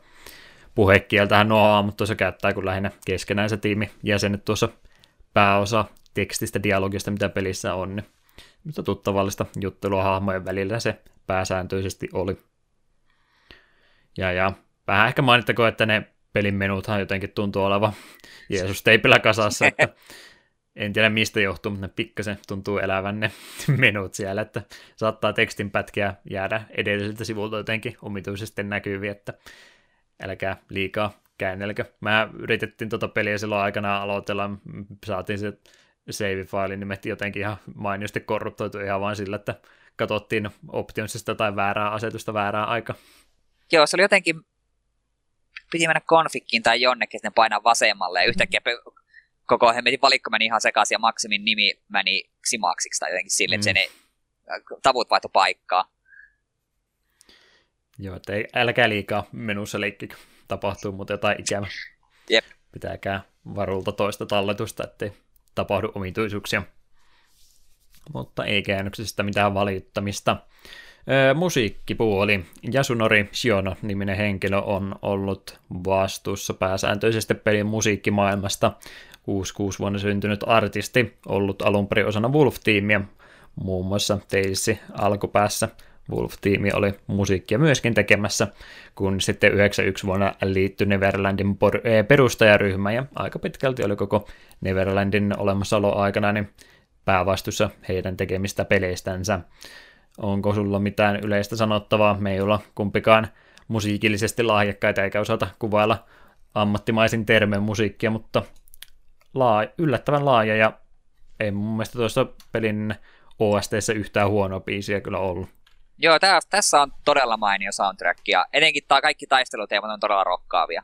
puhekieltähän nuo mutta tuossa käyttää kun lähinnä keskenään se tiimi jäsenet tuossa pääosa tekstistä, dialogista, mitä pelissä on, niin mutta tuttavallista juttelua hahmojen välillä se pääsääntöisesti oli. Ja, ja vähän ehkä mainittako, että ne pelin menuthan jotenkin tuntuu olevan Jeesus teipillä kasassa, että en tiedä mistä johtuu, mutta ne pikkasen tuntuu elävän ne menut siellä, että saattaa tekstin pätkiä jäädä edelliseltä sivulta jotenkin omituisesti näkyviin, että älkää liikaa käännelkö. Mä yritettiin tuota peliä silloin aikana aloitella, saatiin se save-failin nimet jotenkin ihan mainiosti korruptoitu ihan vain sillä, että katsottiin optionsista tai väärää asetusta väärää aika. Joo, se oli jotenkin piti mennä konfikkiin tai jonnekin, ne painaa vasemmalle ja yhtäkkiä koko hemmetin valikko meni ihan sekaisin ja Maximin nimi meni Ximaxiksi tai jotenkin sille, mm. että sen tavut vaihto paikkaa. Joo, että ei, älkää liikaa menussa leikki, tapahtuu mutta jotain ikävä. Jep. Pitääkää varulta toista talletusta, ettei tapahdu omituisuuksia. mutta ei käännöksestä mitään valittamista. Musiikkipuoli. Yasunori Shiono-niminen henkilö on ollut vastuussa pääsääntöisesti pelin musiikkimaailmasta. 66 vuonna syntynyt artisti, ollut alun perin osana Wolf-tiimiä, muun muassa Teissi alkupäässä. Wolf-tiimi oli musiikkia myöskin tekemässä, kun sitten 91 vuonna liittyi Neverlandin perustajaryhmä ja aika pitkälti oli koko Neverlandin olemassaolo aikana niin päävastuussa heidän tekemistä peleistänsä. Onko sulla mitään yleistä sanottavaa? Me ei olla kumpikaan musiikillisesti lahjakkaita eikä osata kuvailla ammattimaisin termeen musiikkia, mutta laa, yllättävän laaja ja ei mun mielestä tuossa pelin OSTssä yhtään huonoa biisiä kyllä ollut. Joo, tää, tässä on todella mainio soundtrack ja etenkin tää kaikki taisteluteemat on todella rokkaavia.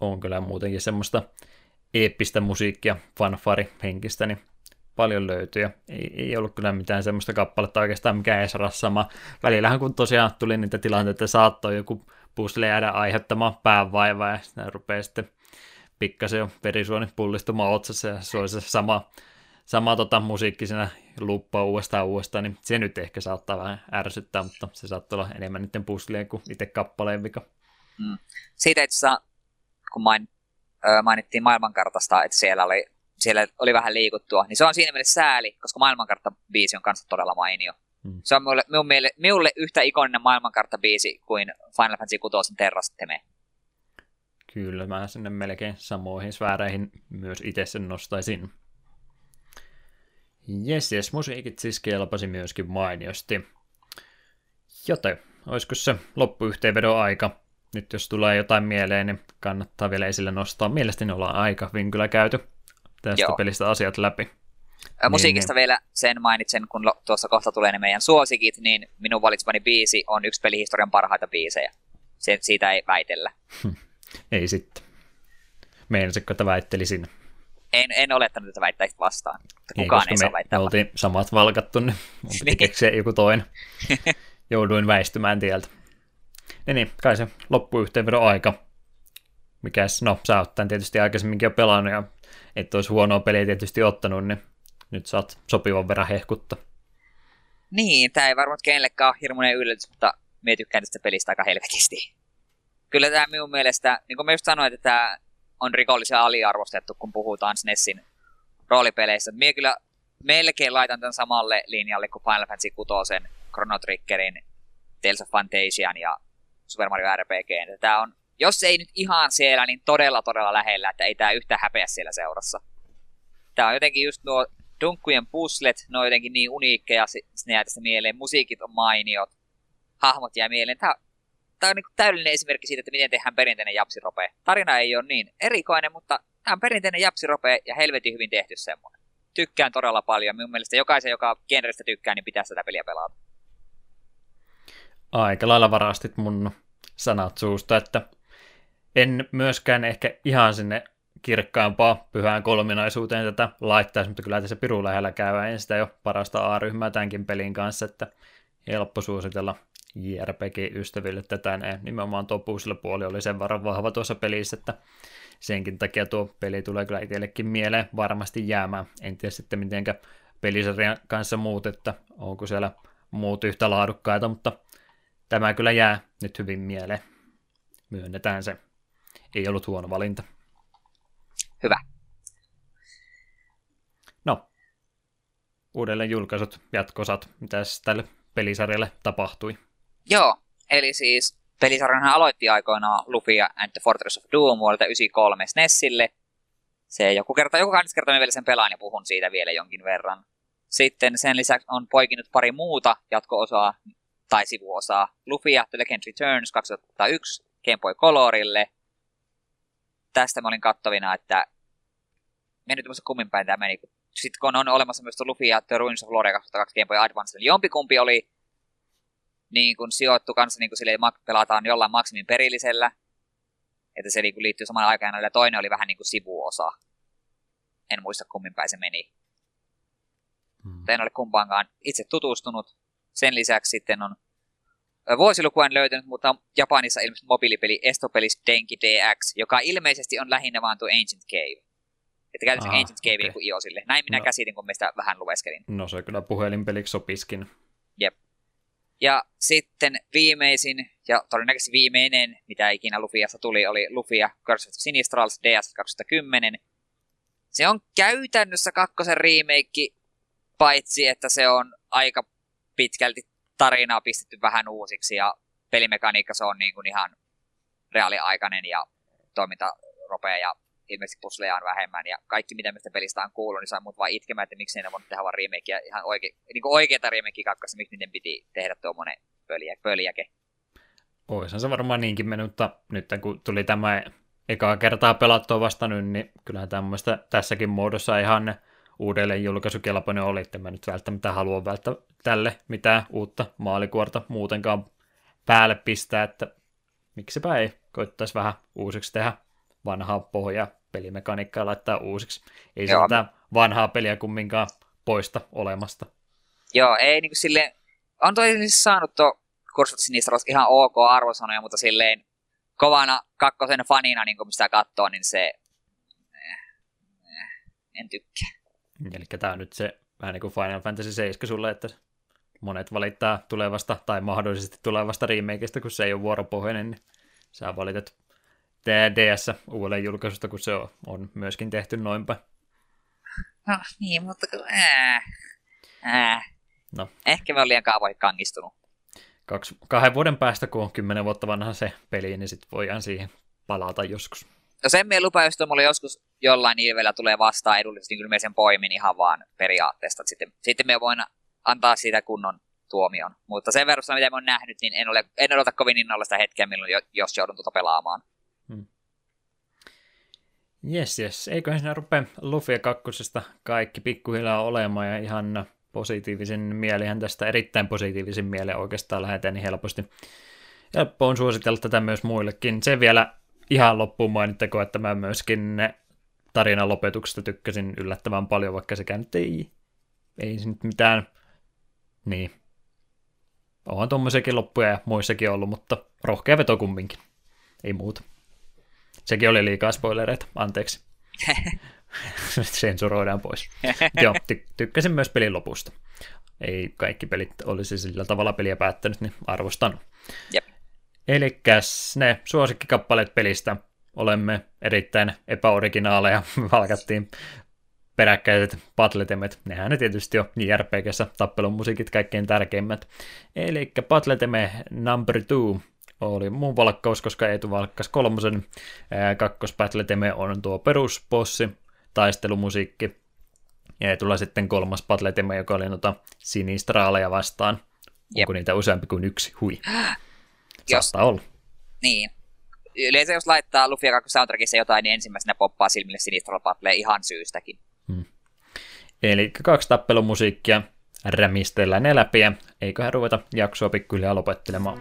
On kyllä muutenkin semmoista eeppistä musiikkia, fanfari henkistä, niin paljon löytyy. Ei, ei ollut kyllä mitään semmoista kappaletta oikeastaan, mikä ei saa sama. Välillähän kun tosiaan tuli niitä tilanteita, että saattoi joku puzzle jäädä aiheuttamaan päänvaivaa ja sitten rupeaa sitten pikkasen jo verisuoni pullistumaan otsassa ja se olisi se sama, sama tota, musiikki siinä luppaa uudestaan uudestaan, niin se nyt ehkä saattaa vähän ärsyttää, mutta se saattaa olla enemmän niiden puzzleen kuin itse kappaleen vika. Mm. Siitä itse kun main, mainittiin maailmankartasta, että siellä oli siellä oli vähän liikuttua, niin se on siinä mielessä sääli, koska maailmankartta-biisi on kanssa todella mainio. Hmm. Se on minulle, minun miele, minulle yhtä ikoninen maailmankartta-biisi kuin Final Fantasy 6 Terras Teme. Kyllä, mä sinne melkein samoihin sfääreihin myös itse sen nostaisin. Jes, jes, musiikit siis kelpasi myöskin mainiosti. Joten, olisiko se loppuyhteenvedon aika? Nyt jos tulee jotain mieleen, niin kannattaa vielä esille nostaa. Mielestäni ollaan aika kyllä käyty tästä Joo. pelistä asiat läpi. Musiikista niin, niin. vielä sen mainitsen, kun tuossa kohta tulee ne meidän suosikit, niin minun valitsemani biisi on yksi pelihistorian parhaita biisejä. Se, siitä ei väitellä. ei sitten. Meinasitko, että väittelisin? En, en olettanut, että väittäisit vastaan. Kukaan ei, ei saa väittää. Me oltiin samat valkattu, niin mun piti keksiä joku toinen. Jouduin väistymään tieltä. Niin, niin kai se loppuyhteenvedon aika. Mikäs, no sä oot tietysti aikaisemminkin jo pelannut ja et olisi huonoa peliä tietysti ottanut, niin nyt saat sopivan verran hehkutta. Niin, tämä ei varmaan kenellekään ole hirmuinen yllätys, mutta me tykkään tästä pelistä aika helvetisti. Kyllä tämä minun mielestä, niin kuin mä just sanoin, että tämä on rikollisen aliarvostettu, kun puhutaan SNESin roolipeleistä. Mie kyllä melkein laitan tämän samalle linjalle kuin Final Fantasy 6, Chrono Triggerin, Tales of Fantasian ja Super Mario RPG. Tämä on jos ei nyt ihan siellä, niin todella todella lähellä, että ei tämä yhtä häpeä siellä seurassa. Tämä on jotenkin just nuo dunkkujen puslet, ne on jotenkin niin uniikkeja, ne jää tästä mieleen, musiikit on mainiot, hahmot jää mieleen. Tämä, tämä on niin täydellinen esimerkki siitä, että miten tehdään perinteinen japsirope. Tarina ei ole niin erikoinen, mutta tämä on perinteinen japsirope ja helvetin hyvin tehty semmoinen. Tykkään todella paljon. Minun mielestä jokaisen, joka genrestä tykkää, niin pitää tätä peliä pelata. Aika lailla varastit mun sanat suusta, että en myöskään ehkä ihan sinne kirkkaampaa pyhään kolminaisuuteen tätä laittaisi, mutta kyllä tässä piru lähellä käy. En sitä jo parasta A-ryhmää tämänkin pelin kanssa, että helppo suositella JRPG-ystäville tätä. Ne, nimenomaan tuo puoli oli sen verran vahva tuossa pelissä, että senkin takia tuo peli tulee kyllä itsellekin mieleen varmasti jäämään. En tiedä sitten mitenkä pelisarjan kanssa muut, että onko siellä muut yhtä laadukkaita, mutta tämä kyllä jää nyt hyvin mieleen. Myönnetään se ei ollut huono valinta. Hyvä. No, uudelleen julkaisut, jatkosat, mitä tälle pelisarjalle tapahtui? Joo, eli siis pelisarjan aloitti aikoinaan Lufia and the Fortress of Doom vuodelta 93 SNESille. Se joku kerta, joku kahdessa kertaa vielä sen pelaan ja puhun siitä vielä jonkin verran. Sitten sen lisäksi on poikinut pari muuta jatko-osaa tai sivuosaa. Lufia The Legend Returns 2001 Game Boy Colorille – tästä mä olin kattovina, että me nyt muista kummin päin tämä meni. Sitten kun on olemassa myös Luffy ja The Ruins of Lore 2002 Game Boy Advance, niin jompikumpi oli niin kuin sijoittu kanssa niin kuin sille, pelataan jollain maksimin perillisellä, että se niin kuin liittyy samaan aikaan, ja toinen oli vähän niin kuin sivuosa. En muista kummin päin se meni. Hmm. En ole kumpaankaan itse tutustunut. Sen lisäksi sitten on Vuosiluku en löytänyt, mutta Japanissa ilmestyi mobiilipeli Estopelis Denki DX, joka ilmeisesti on lähinnä vaan tuo Ancient Cave. Että käytännössä Aha, Ancient Cave okei. niin kuin iOSille. Näin minä No. käsitin, kun meistä vähän lueskelin. No se kyllä puhelinpeliksi sopiskin. Ja sitten viimeisin, ja todennäköisesti viimeinen, mitä ikinä Lufiasta tuli, oli Lufia Curse of Sinistrals DS 2010. Se on käytännössä kakkosen remake, paitsi että se on aika pitkälti tarinaa pistetty vähän uusiksi, ja pelimekaniikka se on niin kuin ihan reaaliaikainen ja toiminta ropea ja ilmeisesti pusleja on vähemmän ja kaikki mitä mistä pelistä on kuullut, niin saa mut vaan itkemään, että miksi ne voinut tehdä vaan remakea, ihan oike, niin kuin oikeata remakea kakkosta, miksi niiden piti tehdä tuommoinen pöljä, pöljäke. Oishan se varmaan niinkin mennyt, mutta nyt kun tuli tämä ekaa kertaa pelattua vasta nyt, niin kyllähän tämmöistä tässäkin muodossa ihan uudelleen julkaisukelpoinen oli, että mä nyt välttämättä haluan välttä tälle mitään uutta maalikuorta muutenkaan päälle pistää, että miksipä ei koittaisi vähän uusiksi tehdä vanhaa pohjaa pelimekaniikkaa laittaa uusiksi. Ei Joo. tätä vanhaa peliä kumminkaan poista olemasta. Joo, ei niinku silleen, on toi siis saanut tuo Curse of ihan ok arvosanoja, mutta silleen kovana kakkosen fanina, niin kun sitä katsoo, niin se eh, eh, en tykkää. Eli tämä on nyt se vähän niin kuin Final Fantasy 7 sulle, että monet valittaa tulevasta tai mahdollisesti tulevasta remakeista, kun se ei ole vuoropohjainen, niin sä valitat DS uudelleen julkaisusta, kun se on, on myöskin tehty noin päin. No niin, mutta kun, ää, ää. No. Ehkä mä olen liian kaavoihin kangistunut. Kaksi, kahden vuoden päästä, kun on kymmenen vuotta vanha se peli, niin sitten voidaan siihen palata joskus. No sen meidän lupa, jos tuo mulle joskus jollain ilvellä tulee vastaan edullisesti, niin kyllä me sen poimin ihan vaan periaatteesta. Sitten, sitten me voin antaa siitä kunnon tuomion. Mutta sen verran, mitä mä oon nähnyt, niin en, ole, en odota kovin innolla sitä hetkeä, milloin, jo- jos joudun tuota pelaamaan. Jes, jes. Eiköhän siinä rupea Luffy kakkosesta kaikki pikkuhiljaa olemaan ja ihan positiivisen mielihän tästä erittäin positiivisen mieleen oikeastaan lähdetään niin helposti. Helppo on suositella tätä myös muillekin. Se vielä ihan loppuun mainittako, että mä myöskin tarinan lopetuksesta tykkäsin yllättävän paljon, vaikka sekään nyt ei, ei se nyt mitään, niin, onhan tuommoisiakin loppuja ja muissakin ollut, mutta rohkea veto kumminkin. Ei muuta. Sekin oli liikaa spoilereita, anteeksi. Sensuroidaan pois. Joo, ty- tykkäsin myös pelin lopusta. Ei kaikki pelit olisi sillä tavalla peliä päättänyt, niin arvostan. Jep. Eli ne suosikkikappaleet pelistä. Olemme erittäin epäoriginaaleja. Valkattiin peräkkäiset patletemet. Nehän ne tietysti on JRPGssä tappelun musiikit kaikkein tärkeimmät. Eli patleteme number two oli mun valkkaus, koska Eetu valkkas kolmosen. Kakkospatleteme on tuo perusbossi, taistelumusiikki. Ja tulla sitten kolmas patleteme, joka oli noita sinistraaleja vastaan. Jep. Onko niitä useampi kuin yksi? Hui. Jos, Saattaa olla. niin. Yleensä jos laittaa Luffy 2 soundtrackissa jotain, niin ensimmäisenä poppaa silmille Sinistral Battle ihan syystäkin. Eli kaksi tappelumusiikkia, rämistellään ne läpi eiköhän ruveta jaksoa pikkuhiljaa lopettelemaan.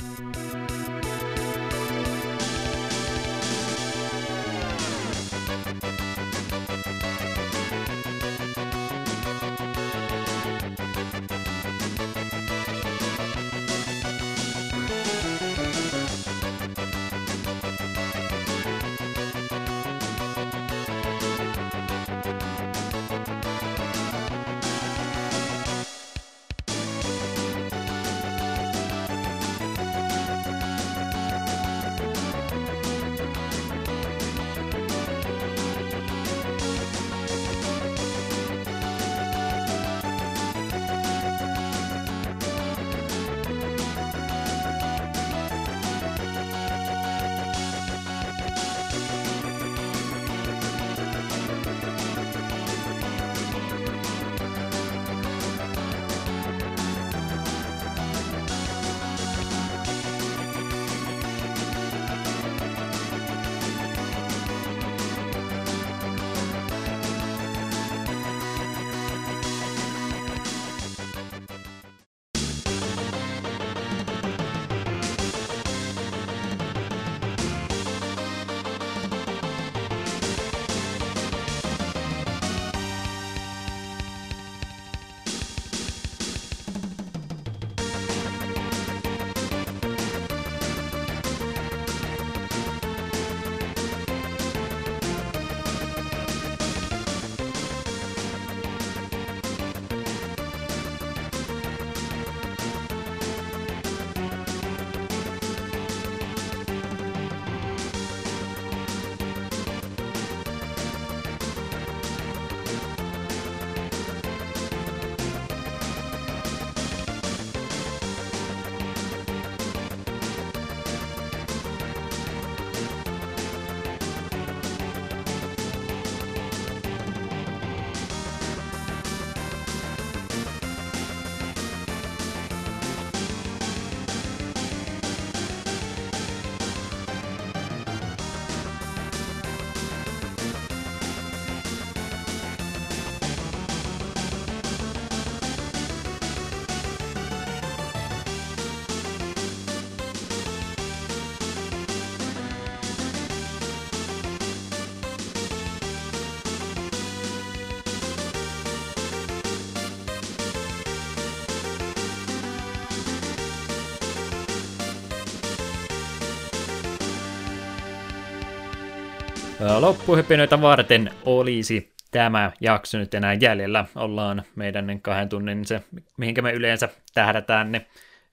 Loppuhypinoita varten olisi tämä jakso nyt enää jäljellä. Ollaan meidän kahden tunnin se, mihinkä me yleensä tähdätään, niin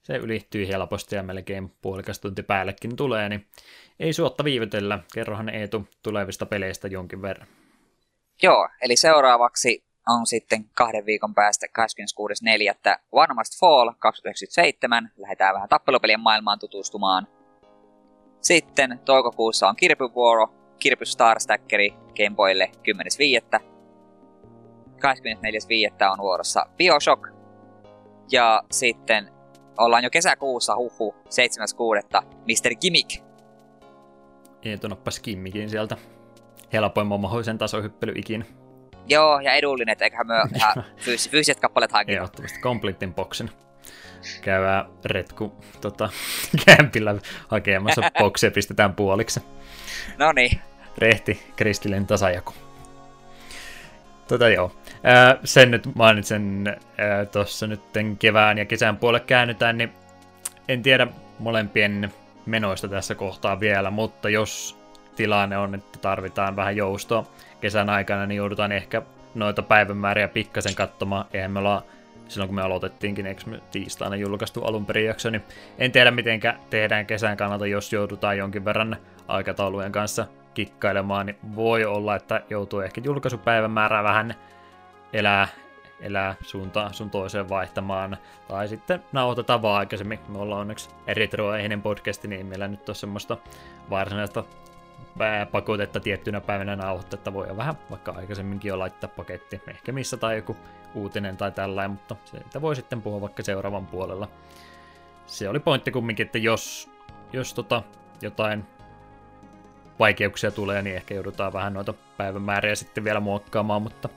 se ylittyy helposti ja melkein puolikas tunti päällekin tulee, niin ei suotta viivytellä. Kerrohan Eetu tulevista peleistä jonkin verran. Joo, eli seuraavaksi on sitten kahden viikon päästä 26.4. One Must Fall 2097. Lähdetään vähän tappelupelien maailmaan tutustumaan. Sitten toukokuussa on Kirpyvuoro, Kirpy Star Stackeri Gameboylle 10.5. 24.5. on vuorossa Bioshock. Ja sitten ollaan jo kesäkuussa huhu 7.6. Mr. Gimmick. Eetu nappas Gimmikin sieltä. Helpoimman mahdollisen tasohyppely ikinä. Joo, ja edullinen, että eiköhän myö ihan fyys- fyysiset kappaleet hankita. Ehdottomasti Completein boxin. Käydään retku tota, kämpillä hakemassa boksia pistetään puoliksi. No niin. Rehti, kristillinen tasajako. Tota joo. Sen nyt mainitsen tuossa nyt kevään ja kesän puolelle käännytään, niin en tiedä molempien menoista tässä kohtaa vielä, mutta jos tilanne on, että tarvitaan vähän joustoa kesän aikana, niin joudutaan ehkä noita päivämääriä pikkasen katsomaan. Eihän me olla silloin kun me aloitettiinkin, eikö me tiistaina julkaistu alun perin jakso, niin en tiedä mitenkä tehdään kesän kannalta, jos joudutaan jonkin verran aikataulujen kanssa kikkailemaan, niin voi olla, että joutuu ehkä julkaisupäivämäärää vähän elää, elää suuntaan sun toiseen vaihtamaan, tai sitten nauhoitetaan vaan aikaisemmin. Me ollaan onneksi retroaiheinen podcasti, niin meillä nyt on semmoista varsinaista pakotetta tiettynä päivänä nauhoittaa, että voi vähän vaikka aikaisemminkin jo laittaa paketti, ehkä missä tai joku uutinen tai tällainen, mutta siitä voi sitten puhua vaikka seuraavan puolella. Se oli pointti kumminkin, että jos, jos tota, jotain vaikeuksia tulee, niin ehkä joudutaan vähän noita päivämääriä sitten vielä muokkaamaan, mutta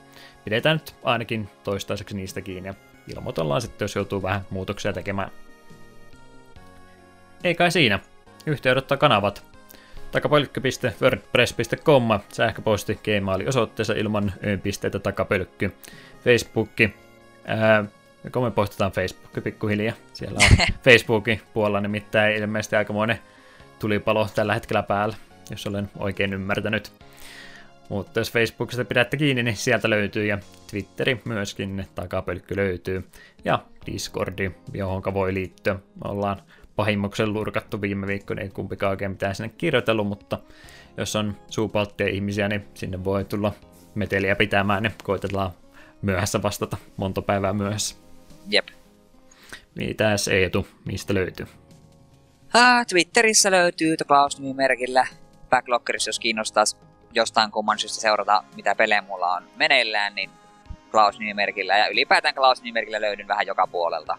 pidetään nyt ainakin toistaiseksi niistä kiinni ja ilmoitellaan sitten, jos joutuu vähän muutoksia tekemään. Ei kai siinä. Yhteydettä kanavat takapölkky.wordpress.com, sähköposti Gmaili osoitteessa ilman pisteitä takapölkky, Facebookki, ää, joko me poistetaan Facebook pikkuhiljaa, siellä on Facebookin puolella nimittäin ilmeisesti aikamoinen tulipalo tällä hetkellä päällä, jos olen oikein ymmärtänyt. Mutta jos Facebookista pidätte kiinni, niin sieltä löytyy ja Twitteri myöskin takapölkky löytyy. Ja Discordi, johon voi liittyä. Me ollaan pahimmuksen lurkattu viime viikkoina, ei kumpikaan oikein mitään sinne kirjoitellut, mutta jos on suupalttia ihmisiä, niin sinne voi tulla meteliä pitämään, niin koitetaan myöhässä vastata monta päivää myöhässä. Jep. Mitäs Eetu, mistä löytyy? Ah, Twitterissä löytyy tapausnimimerkillä. Backloggerissa, jos kiinnostaisi jostain kumman syystä seurata, mitä pelejä mulla on meneillään, niin Klaus-nimimerkillä ja ylipäätään Klaus-nimimerkillä löydyn vähän joka puolelta.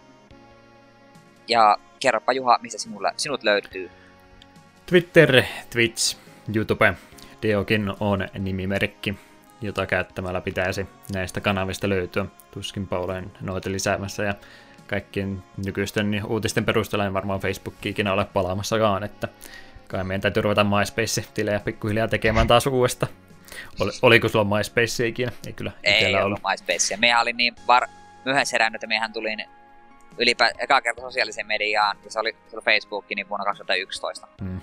Ja kerropa Juha, mistä sinulla, sinut löytyy? Twitter, Twitch, YouTube, Deokin on nimimerkki, jota käyttämällä pitäisi näistä kanavista löytyä. Tuskinpa olen noita lisäämässä ja kaikkien nykyisten uutisten perusteella en varmaan Facebookiin ole palaamassakaan, että kai meidän täytyy ruveta MySpace-tilejä pikkuhiljaa tekemään taas uudesta. Ol, oliko sulla MySpace ikinä? Ei kyllä. Ei ollut, ollut MySpace. Mehän oli niin var- myöhässä herännyt, että mehän tulin ylipä eka kerta sosiaaliseen mediaan, ja se oli, se oli Facebook niin vuonna 2011. Mm.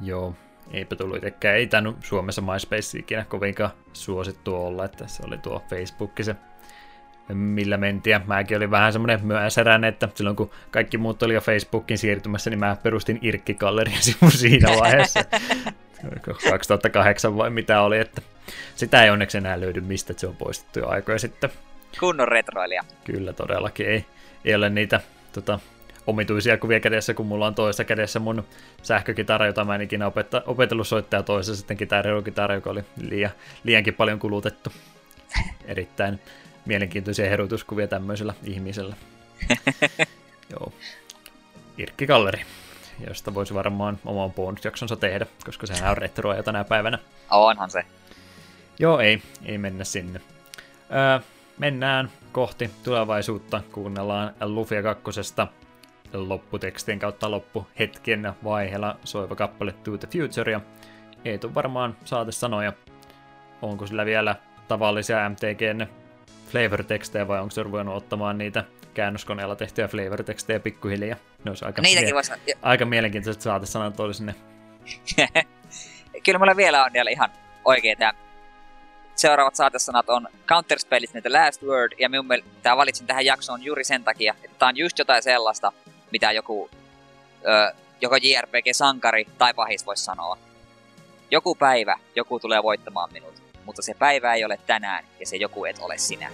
Joo, eipä tullut itsekään. Ei tainnut Suomessa MySpace ikinä kovinkaan suosittu olla, että se oli tuo Facebook se millä mentiin. Mäkin olin vähän semmoinen myöhäiseräinen, että silloin kun kaikki muut oli jo Facebookin siirtymässä, niin mä perustin Irkki-gallerian sivu siinä vaiheessa. 2008 vai mitä oli, että sitä ei onneksi enää löydy mistä, että se on poistettu jo aikoja sitten. Kunnon retroilija. Kyllä todellakin, ei, ei ole niitä tota, omituisia kuvia kädessä, kun mulla on toisessa kädessä mun sähkökitara, jota mä en ikinä opetta, opetellut soittaa, toisessa sitten kitara, joka oli liian, liiankin paljon kulutettu. Erittäin mielenkiintoisia herutuskuvia tämmöisellä ihmisellä. Joo. Irkki Galleri, josta voisi varmaan oman bonusjaksonsa tehdä, koska sehän on retroa tänä päivänä. Onhan se. Joo, ei, ei mennä sinne. Öö, mennään kohti tulevaisuutta, kuunnellaan Lufia kakkosesta lopputekstien kautta loppuhetken vaiheella soiva kappale To the Future, ja Eetu varmaan saatesanoja. Onko sillä vielä tavallisia MTGn flavor-tekstejä vai onko se ruvennut ottamaan niitä käännöskoneella tehtyjä flavor-tekstejä pikkuhiljaa? Ne olisi aika, Niitäkin voisi... aika mielenkiintoiset saatesanat oli sinne. kyllä mulla vielä on vielä ihan oikeita. Seuraavat saatesanat on Counterspellit The Last Word, ja minun mielestä valitsin tähän jaksoon juuri sen takia, että tämä on just jotain sellaista, mitä joku, ö, joko JRPG-sankari tai pahis voisi sanoa. Joku päivä joku tulee voittamaan minut, mutta se päivä ei ole tänään, ja se joku et ole sinä.